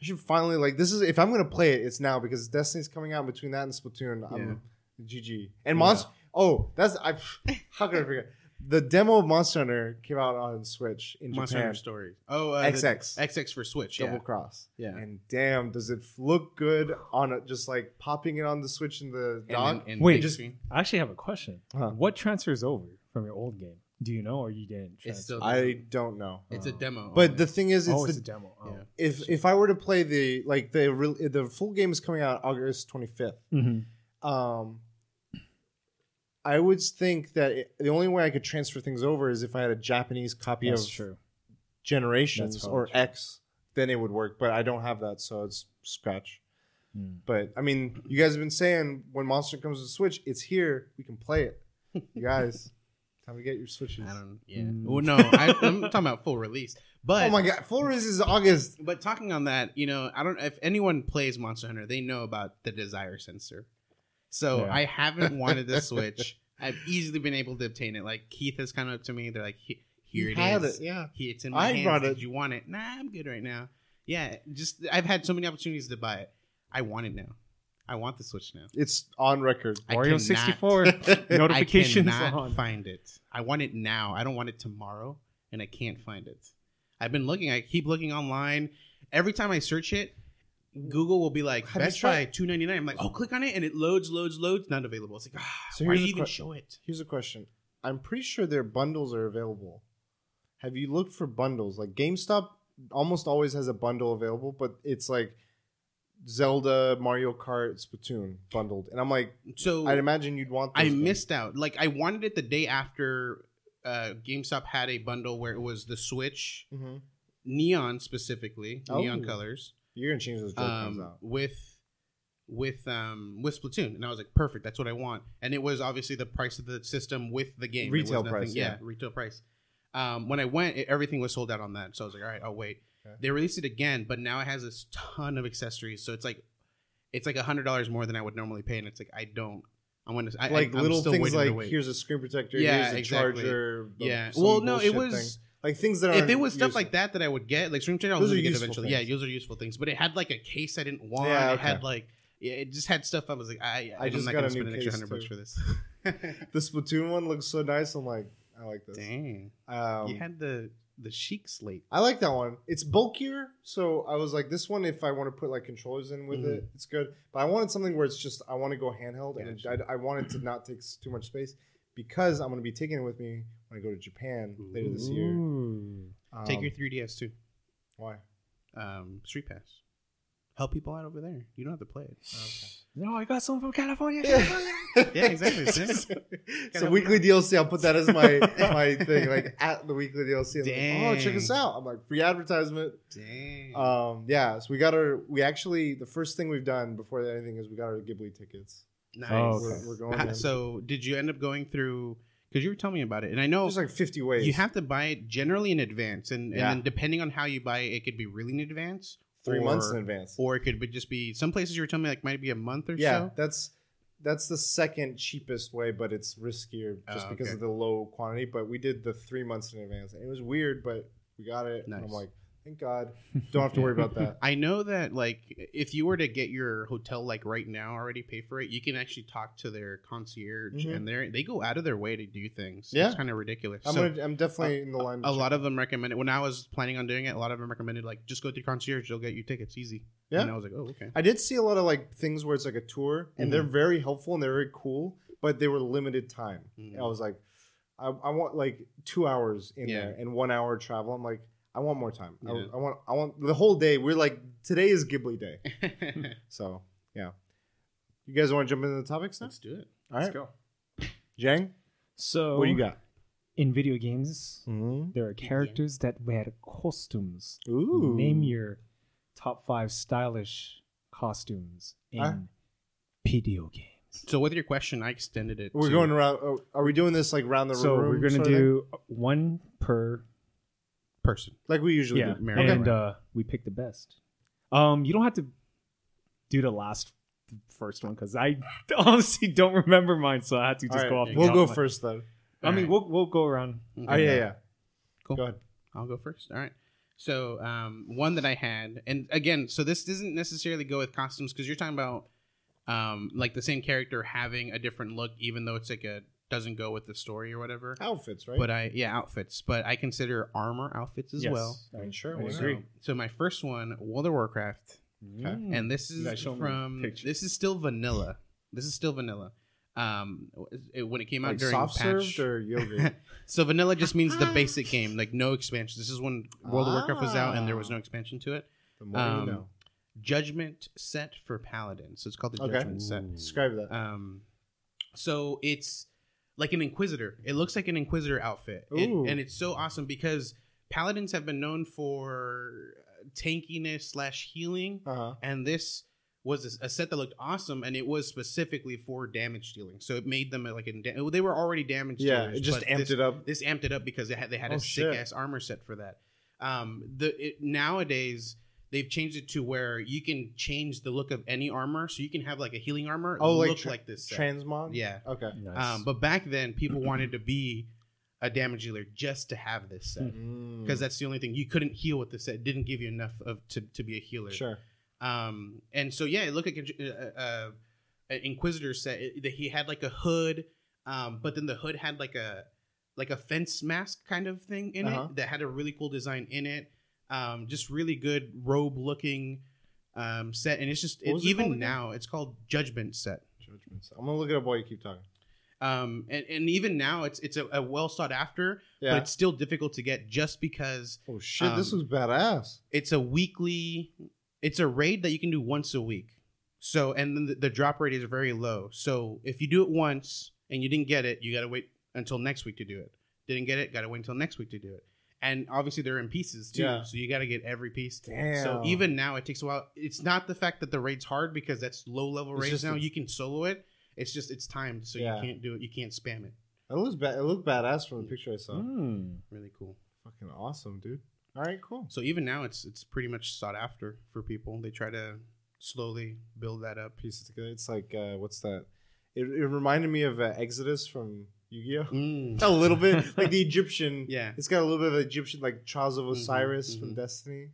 [SPEAKER 1] I should finally like this is if I'm gonna play it, it's now because Destiny's coming out between that and Splatoon. I'm GG and
[SPEAKER 2] Yeah.
[SPEAKER 1] Monster. Oh, that's I. How could I forget? The demo of Monster Hunter came out on Switch in
[SPEAKER 2] Monster
[SPEAKER 1] Japan.
[SPEAKER 2] Hunter Stories. Oh, uh, the-
[SPEAKER 1] XX.
[SPEAKER 2] XX for Switch.
[SPEAKER 1] Double
[SPEAKER 2] Yeah.
[SPEAKER 1] Cross.
[SPEAKER 2] Yeah.
[SPEAKER 1] And damn, does it look good on it? Just like popping it on the Switch in the dock.
[SPEAKER 2] and, and
[SPEAKER 3] Wait,
[SPEAKER 1] just-
[SPEAKER 2] screen.
[SPEAKER 3] I actually have a question.
[SPEAKER 1] Huh.
[SPEAKER 3] What transfers over from your old game? Do you know, or you didn't?
[SPEAKER 2] It's still
[SPEAKER 1] I don't know.
[SPEAKER 2] it's a
[SPEAKER 3] Oh.
[SPEAKER 2] demo.
[SPEAKER 1] But
[SPEAKER 2] only.
[SPEAKER 1] the thing is, it's
[SPEAKER 3] oh, it's
[SPEAKER 1] the,
[SPEAKER 3] a demo. Oh.
[SPEAKER 2] Yeah.
[SPEAKER 1] if if I were to play the like the real the full game is coming out August twenty fifth.
[SPEAKER 3] Mhm.
[SPEAKER 1] Um, I would think that it, the only way I could transfer things over is if I had a Japanese copy
[SPEAKER 3] That's
[SPEAKER 1] of
[SPEAKER 3] true.
[SPEAKER 1] Generations
[SPEAKER 3] That's
[SPEAKER 1] or
[SPEAKER 3] true.
[SPEAKER 1] X. Then it would work, but I don't have that, so it's scratch.
[SPEAKER 3] Mm.
[SPEAKER 1] But I mean, you guys have been saying when Monster comes to Switch, it's here. We can play it. You guys, time to get your Switches.
[SPEAKER 2] I don't. Yeah.
[SPEAKER 3] Mm.
[SPEAKER 2] Well, no, I, I'm talking about full release. But
[SPEAKER 1] oh my god, full release is August.
[SPEAKER 2] But talking on that, you know, I don't. If anyone plays Monster Hunter, they know about the desire sensor. So
[SPEAKER 3] Yeah.
[SPEAKER 2] I haven't wanted the Switch. I've easily been able to obtain it. Like Keith has come up to me. They're like, "Here
[SPEAKER 1] You
[SPEAKER 2] it
[SPEAKER 1] had
[SPEAKER 2] is.
[SPEAKER 1] it, yeah.
[SPEAKER 2] He, it's in my
[SPEAKER 1] I
[SPEAKER 2] hands.
[SPEAKER 1] brought
[SPEAKER 2] Did you want it? Nah, I'm good right now. Yeah, just I've had so many opportunities to buy it. I want it now. I want the Switch now.
[SPEAKER 1] It's on record.
[SPEAKER 2] I
[SPEAKER 3] Wario
[SPEAKER 2] cannot-
[SPEAKER 3] sixty four notifications
[SPEAKER 2] I cannot
[SPEAKER 3] on.
[SPEAKER 2] find it. I want it now. I don't want it tomorrow, and I can't find it. I've been looking. I keep looking online. Every time I search it, Google will be like
[SPEAKER 1] Have
[SPEAKER 2] Best Buy two ninety nine. I'm like, oh, click on it, and it loads, loads, loads. Not available. It's like, ah,
[SPEAKER 1] So
[SPEAKER 2] why do you even
[SPEAKER 1] que-
[SPEAKER 2] show it?
[SPEAKER 1] Here's a question. I'm pretty sure their bundles are available. Have you looked for bundles? Like GameStop almost always has a bundle available, but it's like Zelda, Mario Kart, Splatoon bundled. And I'm like,
[SPEAKER 2] So
[SPEAKER 1] I'd imagine you'd want.
[SPEAKER 2] I missed out. Like I wanted it the day after uh, GameStop had a bundle where it was the Switch,
[SPEAKER 1] Mhm.
[SPEAKER 2] neon specifically, neon
[SPEAKER 1] Oh.
[SPEAKER 2] colors.
[SPEAKER 1] You're gonna change those Joy-Cons
[SPEAKER 2] um,
[SPEAKER 1] out.
[SPEAKER 2] with with um with Splatoon, and I was like, perfect, that's what I want. And it was obviously the price of the system with the game,
[SPEAKER 1] Retail
[SPEAKER 2] nothing-
[SPEAKER 1] price, yeah.
[SPEAKER 2] retail price. Um, when I went, it, everything was sold out on that, so I was like, all right, I'll wait.
[SPEAKER 1] Okay.
[SPEAKER 2] They released it again, but now it has a ton of accessories, so it's like it's like a hundred dollars more than I would normally pay, and it's like I don't. I'm gonna I,
[SPEAKER 1] Like
[SPEAKER 2] I,
[SPEAKER 1] little things like here's a screen protector,
[SPEAKER 2] Yeah,
[SPEAKER 1] here's a
[SPEAKER 2] exactly.
[SPEAKER 1] charger.
[SPEAKER 2] yeah. Well, no, it was.
[SPEAKER 1] thing. Like things that are
[SPEAKER 2] If it was stuff like that that I would get, like Stream I was
[SPEAKER 1] Those are
[SPEAKER 2] gonna get
[SPEAKER 1] useful
[SPEAKER 2] eventually. Yeah,
[SPEAKER 1] things.
[SPEAKER 2] those are useful things. But it had like a case I didn't want.
[SPEAKER 1] Yeah,
[SPEAKER 2] It had like yeah, it just had stuff I was like, I,
[SPEAKER 1] I
[SPEAKER 2] I'm
[SPEAKER 1] just got a new
[SPEAKER 2] spend an extra hundred bucks for this.
[SPEAKER 1] the Splatoon one looks so nice. I'm like, I like this.
[SPEAKER 2] Dang,
[SPEAKER 1] Um,
[SPEAKER 2] you had the the chic slate.
[SPEAKER 1] I like that one. It's bulkier, so I was like, this one, if I want to put like controllers in with
[SPEAKER 2] Mhm.
[SPEAKER 1] it, it's good. But I wanted something where it's just I want to go handheld, and. I, I want it to not take too much space. because I'm going to be taking it with me when I go to Japan later this year.
[SPEAKER 3] Ooh.
[SPEAKER 2] Take
[SPEAKER 1] Um,
[SPEAKER 2] your 3DS too.
[SPEAKER 1] why?
[SPEAKER 2] Um, Street Pass. Help people out over there. You don't have to play it.
[SPEAKER 3] No, I got some from California.
[SPEAKER 2] Yeah, exactly. Sim.
[SPEAKER 1] so weekly DLC, I'll put that as my my thing, like at the weekly DLC. I'm like, oh, check us out! I'm like free advertisement.
[SPEAKER 2] Dang.
[SPEAKER 1] Um, yeah, so we got our. We actually the first thing we've done before anything is we got our Ghibli tickets.
[SPEAKER 2] nice.
[SPEAKER 3] Oh, okay.
[SPEAKER 1] We're, we're going.
[SPEAKER 2] Uh,
[SPEAKER 1] in.
[SPEAKER 2] so, did you end up going through? Because you were telling me about it, and I know
[SPEAKER 1] there's like 50 ways.
[SPEAKER 2] you have to buy it generally in advance, and,
[SPEAKER 1] Yeah.
[SPEAKER 2] and then depending on how you buy it, it could be really in advance,
[SPEAKER 1] three
[SPEAKER 2] or-
[SPEAKER 1] months in advance.
[SPEAKER 2] or it could be just be some places you were telling me like might be a month or
[SPEAKER 1] yeah,
[SPEAKER 2] so.
[SPEAKER 1] Yeah, that's that's the second cheapest way, but it's riskier oh, just
[SPEAKER 2] Oh,
[SPEAKER 1] because of the low quantity. But we did the three months in advance, and it was weird, but we got it. And I'm
[SPEAKER 2] Nice.
[SPEAKER 1] like, thank God, don't have to worry about that.
[SPEAKER 2] I know that like if you were to get your hotel like right now already pay for it, you can actually talk to their concierge
[SPEAKER 1] Mhm.
[SPEAKER 2] and they they go out of their way to do things.
[SPEAKER 1] Yeah.
[SPEAKER 2] it's kind of ridiculous.
[SPEAKER 1] I'm
[SPEAKER 2] So,
[SPEAKER 1] gonna, I'm definitely in the line. to
[SPEAKER 2] a
[SPEAKER 1] check.
[SPEAKER 2] lot of them recommended when I was planning on doing it. A lot of them recommended like just go through concierge; they'll get you tickets easy.
[SPEAKER 1] Yeah.
[SPEAKER 2] and I was like, oh okay.
[SPEAKER 1] I did see a lot of like things where it's like a tour, and they're very helpful and they're very cool, but they were limited time.
[SPEAKER 2] Mhm.
[SPEAKER 1] I was like, I, I want like two hours in
[SPEAKER 2] Yeah.
[SPEAKER 1] there and one hour travel. I'm like, I want more time. I-
[SPEAKER 2] Yeah.
[SPEAKER 1] I, want, I want the whole day. We're like, today is Ghibli day, so yeah. You guys want to jump into the topics now?
[SPEAKER 2] Let's do it.
[SPEAKER 1] All right,
[SPEAKER 3] Let's go.
[SPEAKER 1] Jang,
[SPEAKER 3] So,
[SPEAKER 1] what do you got?
[SPEAKER 3] in video games?
[SPEAKER 1] Mm-hmm.
[SPEAKER 3] There are characters that wear costumes.
[SPEAKER 1] Ooh,
[SPEAKER 3] Name your top five stylish costumes in
[SPEAKER 1] Huh?
[SPEAKER 3] video games.
[SPEAKER 2] So with your question, I extended it.
[SPEAKER 1] We're
[SPEAKER 2] to-
[SPEAKER 1] going around. oh, Are we doing this like round the room?
[SPEAKER 3] So
[SPEAKER 1] room?
[SPEAKER 3] we're gonna
[SPEAKER 1] sort thing?
[SPEAKER 3] do one per
[SPEAKER 2] person.
[SPEAKER 1] like we usually
[SPEAKER 3] yeah,
[SPEAKER 1] do.
[SPEAKER 2] Mary.
[SPEAKER 3] and uh, we pick the best. Um, you don't have to do the last first one because I honestly don't remember mine, so I had to just
[SPEAKER 1] right,
[SPEAKER 3] go off. the
[SPEAKER 1] we'll go first then.
[SPEAKER 3] I mean,
[SPEAKER 2] Alright.
[SPEAKER 3] we'll we'll go around.
[SPEAKER 2] Okay.
[SPEAKER 1] Oh yeah, yeah.
[SPEAKER 2] Cool.
[SPEAKER 1] Go ahead.
[SPEAKER 2] I'll go first. All right. So um, one that I had, and again, so this doesn't necessarily go with costumes because you're talking about um, like the same character having a different look, even though it's like a doesn't go with the story or whatever.
[SPEAKER 1] Outfits, right?
[SPEAKER 2] But I yeah outfits, but I consider armor outfits as
[SPEAKER 3] Yes,
[SPEAKER 2] well.
[SPEAKER 1] I mean, sure.
[SPEAKER 3] I agree.
[SPEAKER 2] So, so my first one, World of Warcraft,
[SPEAKER 3] Mm.
[SPEAKER 2] and this is from this is still vanilla. This is still vanilla. Um, it- when it came out
[SPEAKER 1] Like
[SPEAKER 2] during
[SPEAKER 1] soft
[SPEAKER 2] patch,
[SPEAKER 1] served or yogurt?
[SPEAKER 2] so vanilla just means the basic game, like no expansion. This is when World of Warcraft was out and there was
[SPEAKER 1] Ah.
[SPEAKER 2] no expansion to it.
[SPEAKER 1] the more
[SPEAKER 2] Um,
[SPEAKER 1] you know.
[SPEAKER 2] Judgment set for Paladin, so it's called the
[SPEAKER 1] Okay.
[SPEAKER 2] Judgment set.
[SPEAKER 1] Describe that.
[SPEAKER 2] Um, so it's like an Inquisitor. It looks like an Inquisitor outfit, It- and it's so awesome because Paladins have been known for uh, tankiness slash healing,
[SPEAKER 1] Uh huh.
[SPEAKER 2] and this was a, set that looked awesome, and it was specifically for damage dealing. So it made them like a, da- they were already damage.
[SPEAKER 1] Yeah,
[SPEAKER 2] dealers,
[SPEAKER 1] it just amped
[SPEAKER 2] this,
[SPEAKER 1] it up.
[SPEAKER 2] This amped it up because they had they had
[SPEAKER 1] Oh,
[SPEAKER 2] a
[SPEAKER 1] shit.
[SPEAKER 2] sick ass armor set for that. Um, the it, nowadays they've changed it to where you can change the look of any armor, so you can have like a healing armor
[SPEAKER 1] Oh, like
[SPEAKER 2] look
[SPEAKER 1] tra-
[SPEAKER 2] like this. set.
[SPEAKER 1] Transmog.
[SPEAKER 2] Yeah.
[SPEAKER 1] Okay.
[SPEAKER 3] Nice.
[SPEAKER 2] Um, but back then, people wanted to be a damage dealer just to have this set
[SPEAKER 1] Mm.
[SPEAKER 2] because that's the only thing you couldn't heal with this set. It didn't give you enough of to, to be a healer.
[SPEAKER 1] sure.
[SPEAKER 2] Um, and so yeah, it looked like a, a, a, an Inquisitor set. That he had like a hood, um, but then the hood had like a like a fence mask kind of thing in
[SPEAKER 1] Uh-huh.
[SPEAKER 2] it that had a really cool design in it. Um, just really good robe looking um, set, and it's just it,
[SPEAKER 1] it
[SPEAKER 2] even now it's called Judgment set.
[SPEAKER 1] Judgments. I'm gonna look it up while you keep talking.
[SPEAKER 2] Um, and, and even now it's it's a, a well sought after,
[SPEAKER 1] Yeah.
[SPEAKER 2] but it's still difficult to get just because
[SPEAKER 1] oh shit! this
[SPEAKER 2] um,
[SPEAKER 1] was badass.
[SPEAKER 2] it's a weekly it's a raid that you can do once a week so and then the, the drop rate is very low so if you do it once and you didn't get it you got to wait until next week to do it didn't get it got to wait until next week to do it and obviously they're in pieces too
[SPEAKER 1] Yeah.
[SPEAKER 2] so you got to get every piece
[SPEAKER 1] Damn.
[SPEAKER 2] so even now it takes a while it's not the fact that the raid's hard because that's low level
[SPEAKER 1] It's
[SPEAKER 2] raids now
[SPEAKER 1] the-
[SPEAKER 2] you can solo it it's just it's timed so
[SPEAKER 1] Yeah.
[SPEAKER 2] you can't do it you can't spam it
[SPEAKER 1] it looks bad. it looked badass from the picture I saw.
[SPEAKER 3] Mm.
[SPEAKER 2] really cool
[SPEAKER 1] Fucking awesome, dude. All right, cool.
[SPEAKER 2] So even now, it's it's pretty much sought after for people. They try to slowly build that up.
[SPEAKER 1] Pieces together. It's like uh, what's that? It, it reminded me of uh, Exodia from Yu-Gi-Oh.
[SPEAKER 2] Mm.
[SPEAKER 1] a little bit like the Egyptian.
[SPEAKER 2] Yeah.
[SPEAKER 1] it's got a little bit of Egyptian, like Trials of
[SPEAKER 2] Mhm,
[SPEAKER 1] Osiris from
[SPEAKER 2] mhm.
[SPEAKER 1] Destiny.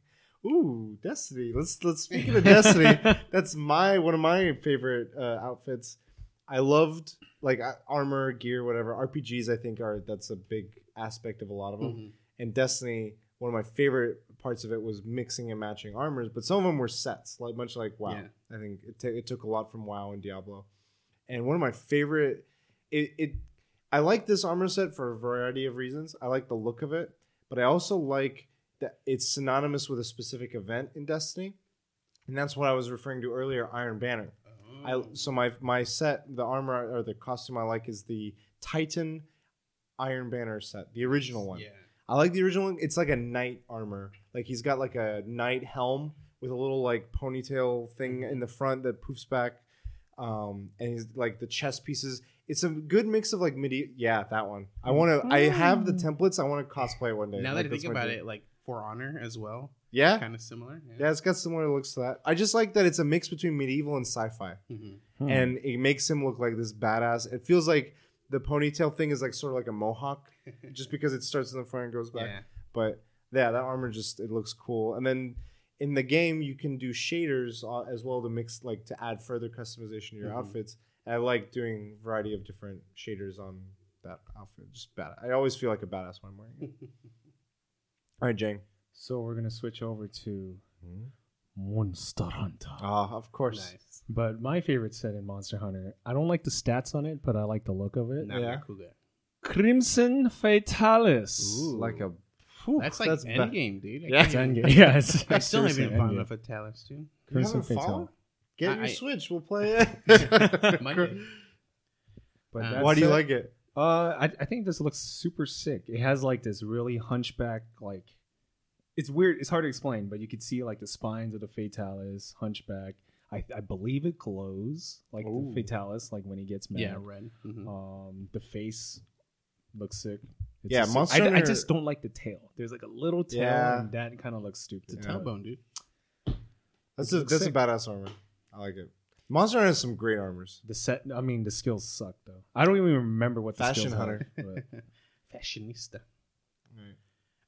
[SPEAKER 1] Ooh, Destiny. Let's let's speaking of Destiny. That's my one of my favorite uh, outfits. I loved like armor, gear, whatever. RPGs, I think are that's a big aspect of a lot of them.
[SPEAKER 2] Mhm.
[SPEAKER 1] And Destiny, one of my favorite parts of it was mixing and matching armors, but some of them were sets, like much like WoW.
[SPEAKER 2] Yeah.
[SPEAKER 1] I think it, ta it took a lot from WoW and Diablo. And one of my favorite, it, it I like this armor set for a variety of reasons. I like the look of it, but I also like that it's synonymous with a specific event in Destiny, and that's what I was referring to earlier. Iron Banner. I so my my set, the armor or the costume I like is the Titan Iron Banner set, the original one.
[SPEAKER 2] Yeah.
[SPEAKER 1] I like the original one. It's like a knight armor. Like he's got like a knight helm with a little like ponytail thing in the front that poofs back. Um, and he's like the chest pieces. It's a good mix of like midi. Yeah, that one. I want to. I have the templates. I want to cosplay it one day.
[SPEAKER 2] Now
[SPEAKER 1] Like,
[SPEAKER 2] that I think about
[SPEAKER 1] dream.
[SPEAKER 2] it, like For Honor as well,
[SPEAKER 1] yeah,
[SPEAKER 2] kind of similar.
[SPEAKER 1] yeah, it's got similar looks to that. I just like that it's a mix between medieval and sci-fi.
[SPEAKER 2] hmm
[SPEAKER 3] Hmm.
[SPEAKER 1] and it makes him look like this badass. It feels like the ponytail thing is like sort of like a mohawk, just because it starts in the front and goes back.
[SPEAKER 2] Yeah.
[SPEAKER 1] But yeah, that armor just it looks cool. And then in the game, you can do shaders uh, as well to mix like to add further customization to your
[SPEAKER 2] Mhm.
[SPEAKER 1] outfits. And I like doing variety of different shaders on that outfit. Just bad. I always feel like a badass when I'm wearing it. All right, Jang.
[SPEAKER 3] So we're gonna switch over to Monster Hunter.
[SPEAKER 1] Ah, of course.
[SPEAKER 2] Nice.
[SPEAKER 3] But my favorite set in Monster Hunter, I don't like the stats on it, but I like the look of it.
[SPEAKER 2] Nah,
[SPEAKER 1] Yeah.
[SPEAKER 2] yeah. cool guy.
[SPEAKER 3] Crimson Fatalis.
[SPEAKER 2] Ooh.
[SPEAKER 1] Like a.
[SPEAKER 2] That's like
[SPEAKER 1] That's ba-
[SPEAKER 2] Endgame, dude. I
[SPEAKER 1] Yeah.
[SPEAKER 3] It's
[SPEAKER 2] can't-
[SPEAKER 3] Endgame. Yeah, it's,
[SPEAKER 2] I still haven't
[SPEAKER 3] seriously
[SPEAKER 2] even found
[SPEAKER 3] Endgame.
[SPEAKER 2] enough of Talus, dude.
[SPEAKER 1] You
[SPEAKER 3] Crimson
[SPEAKER 1] haven't?
[SPEAKER 3] Fatalis.
[SPEAKER 1] Get
[SPEAKER 2] I-
[SPEAKER 1] your
[SPEAKER 2] I-
[SPEAKER 1] Switch. We'll play it.
[SPEAKER 2] Monday.
[SPEAKER 3] But
[SPEAKER 2] Uh,
[SPEAKER 1] Why do you
[SPEAKER 3] set-
[SPEAKER 1] like it?
[SPEAKER 3] Uh, I, I think this looks super sick. It has like this really hunchback, like it's weird. It's hard to explain, but you could see like the spines of the Fatalis, hunchback. I, I believe it glows like
[SPEAKER 1] Ooh.
[SPEAKER 3] the Fatalis, like when he gets mad.
[SPEAKER 2] Yeah, red. Mhm.
[SPEAKER 3] Um, the face looks sick. It's
[SPEAKER 1] Yeah,
[SPEAKER 3] just-
[SPEAKER 1] Monster
[SPEAKER 3] I, I just don't like the tail. There's like a little tail,
[SPEAKER 1] Yeah.
[SPEAKER 3] and that kind of looks stupid.
[SPEAKER 2] It's a tailbone, dude.
[SPEAKER 1] That's
[SPEAKER 3] It
[SPEAKER 1] a
[SPEAKER 3] looks
[SPEAKER 1] that's a badass armor. I like it. Monster Hunter has some great armors.
[SPEAKER 3] The set, I mean, the skills suck though. I don't even remember what the
[SPEAKER 1] Fashion
[SPEAKER 3] skills
[SPEAKER 1] Hunter.
[SPEAKER 3] Are, but-
[SPEAKER 2] Fashionista.